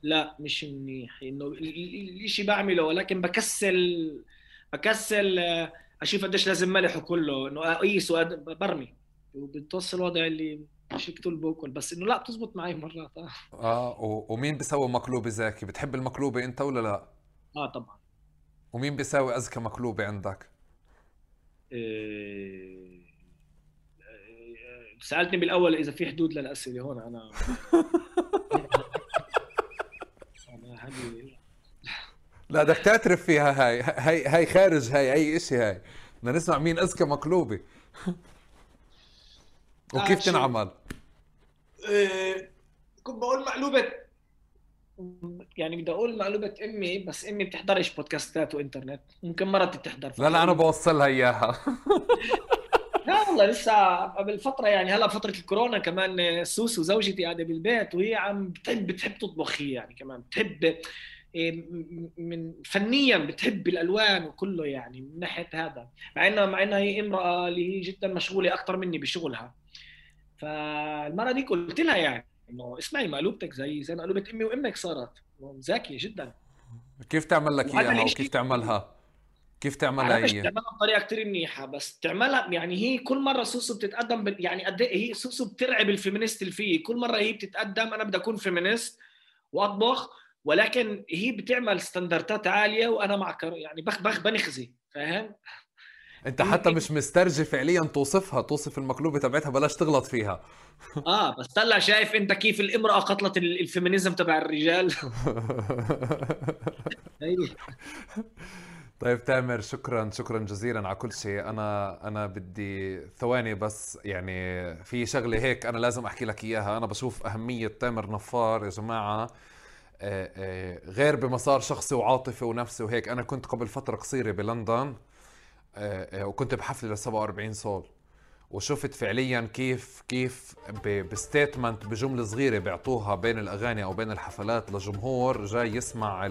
لا مش منيح. إنه الشيء بعمله ولكن بكسل بكسل آه، أشوف قديش لازم ملح وكله إنه أي سؤال برمي. وبتوصل الوضع اللي مش كتول بأكل. بس إنه لا بتزبط معي مرات. آه آه ومين بيسوي مقلوبة زاكي؟ بتحب المقلوبة أنت ولا لا؟ آه طبعا. ومين بيساوي أزكى مقلوبة عندك؟ إيه... سألتني بالأول إذا في حدود للأسئلة هون أنا لا بدك تعترف فيها هاي هاي هاي خارج هاي أي شيء هاي بدنا نسمع مين أذكى مقلوبة وكيف تنعمل؟ إيه... كنت بقول مقلوبة يعني بدي أقول معلومة أمي بس أمي بتحضرش بودكاستات وإنترنت. ممكن مرتي بتحضر لا لا أنا بوصلها إياها. لا والله لسه قبل فترة يعني هلا فترة الكورونا كمان سوسو زوجتي قاعدة بالبيت وهي عم بتحب بتحب تطبخ هي يعني كمان. بتحب إيه، من فنيا بتحب الألوان وكله يعني من ناحية هذا. مع إنها مع إنها هي امرأة اللي هي جدا مشغولة أكثر مني بشغلها. فالمرة دي قلت لها يعني إنه اسمعي مقلوبتك زي زي مقلوبه أمي وأمك صارت ذكية جدا كيف تعمل لك إياها وكيف تعملها؟ كيف تعملها هي؟ تعملها بطريقة كثير منيحة بس تعملها يعني هي كل مرة سوسو بتتقدم. يعني قد إيه هي سوسو بترعب ال feminist اللي فيه كل مرة هي بتتقدم أنا بدي أكون feminist وأطبخ ولكن هي بتعمل standardات عالية وأنا مع يعني بخ بخ بنخزي فاهم انت حتى مش مسترجي فعليا توصفها توصف المقلوبه تبعتها بلاش تغلط فيها. آه بس طلع شايف أنت كيف الإمرأة قتلت ال feminism تبع الرجال. طيب تامر شكرا شكرا جزيلا على كل شيء. أنا أنا بدي ثواني بس يعني في شغلة هيك أنا لازم أحكي لك إياها. أنا بشوف أهمية تامر نفار يا جماعة آه، آه، غير بمسار شخصي وعاطفي ونفسي وهيك. أنا كنت قبل فترة قصيرة بلندن. وكنت بحفله ل 47 صول. وشفت فعليا كيف كيف بستيتمنت بجملة صغيرة بيعطوها بين الأغاني أو بين الحفلات لجمهور جاي يسمع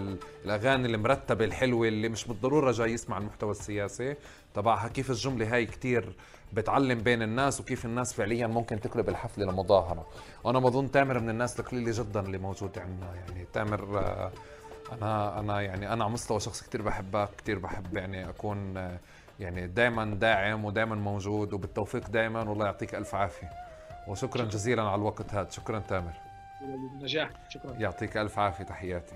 الأغاني المرتبة الحلوة اللي مش بالضرورة جاي يسمع المحتوى السياسي. تبعها كيف الجملة هاي كتير بتعلم بين الناس وكيف الناس فعليا ممكن تقلب الحفلة لمظاهرة. وأنا بظن تامر من الناس القليلة جدا اللي موجود عندنا يعني تامر آه، أنا أنا يعني أنا على مستوى شخصي كثير بحبك كثير بحب يعني أكون آه، يعني دائما داعم ودائما موجود وبالتوفيق دائما والله يعطيك ألف عافية. وشكرا جزيلا على الوقت هذا. شكرا تامر. نجاح. شكرا. يعطيك ألف عافية. تحياتي.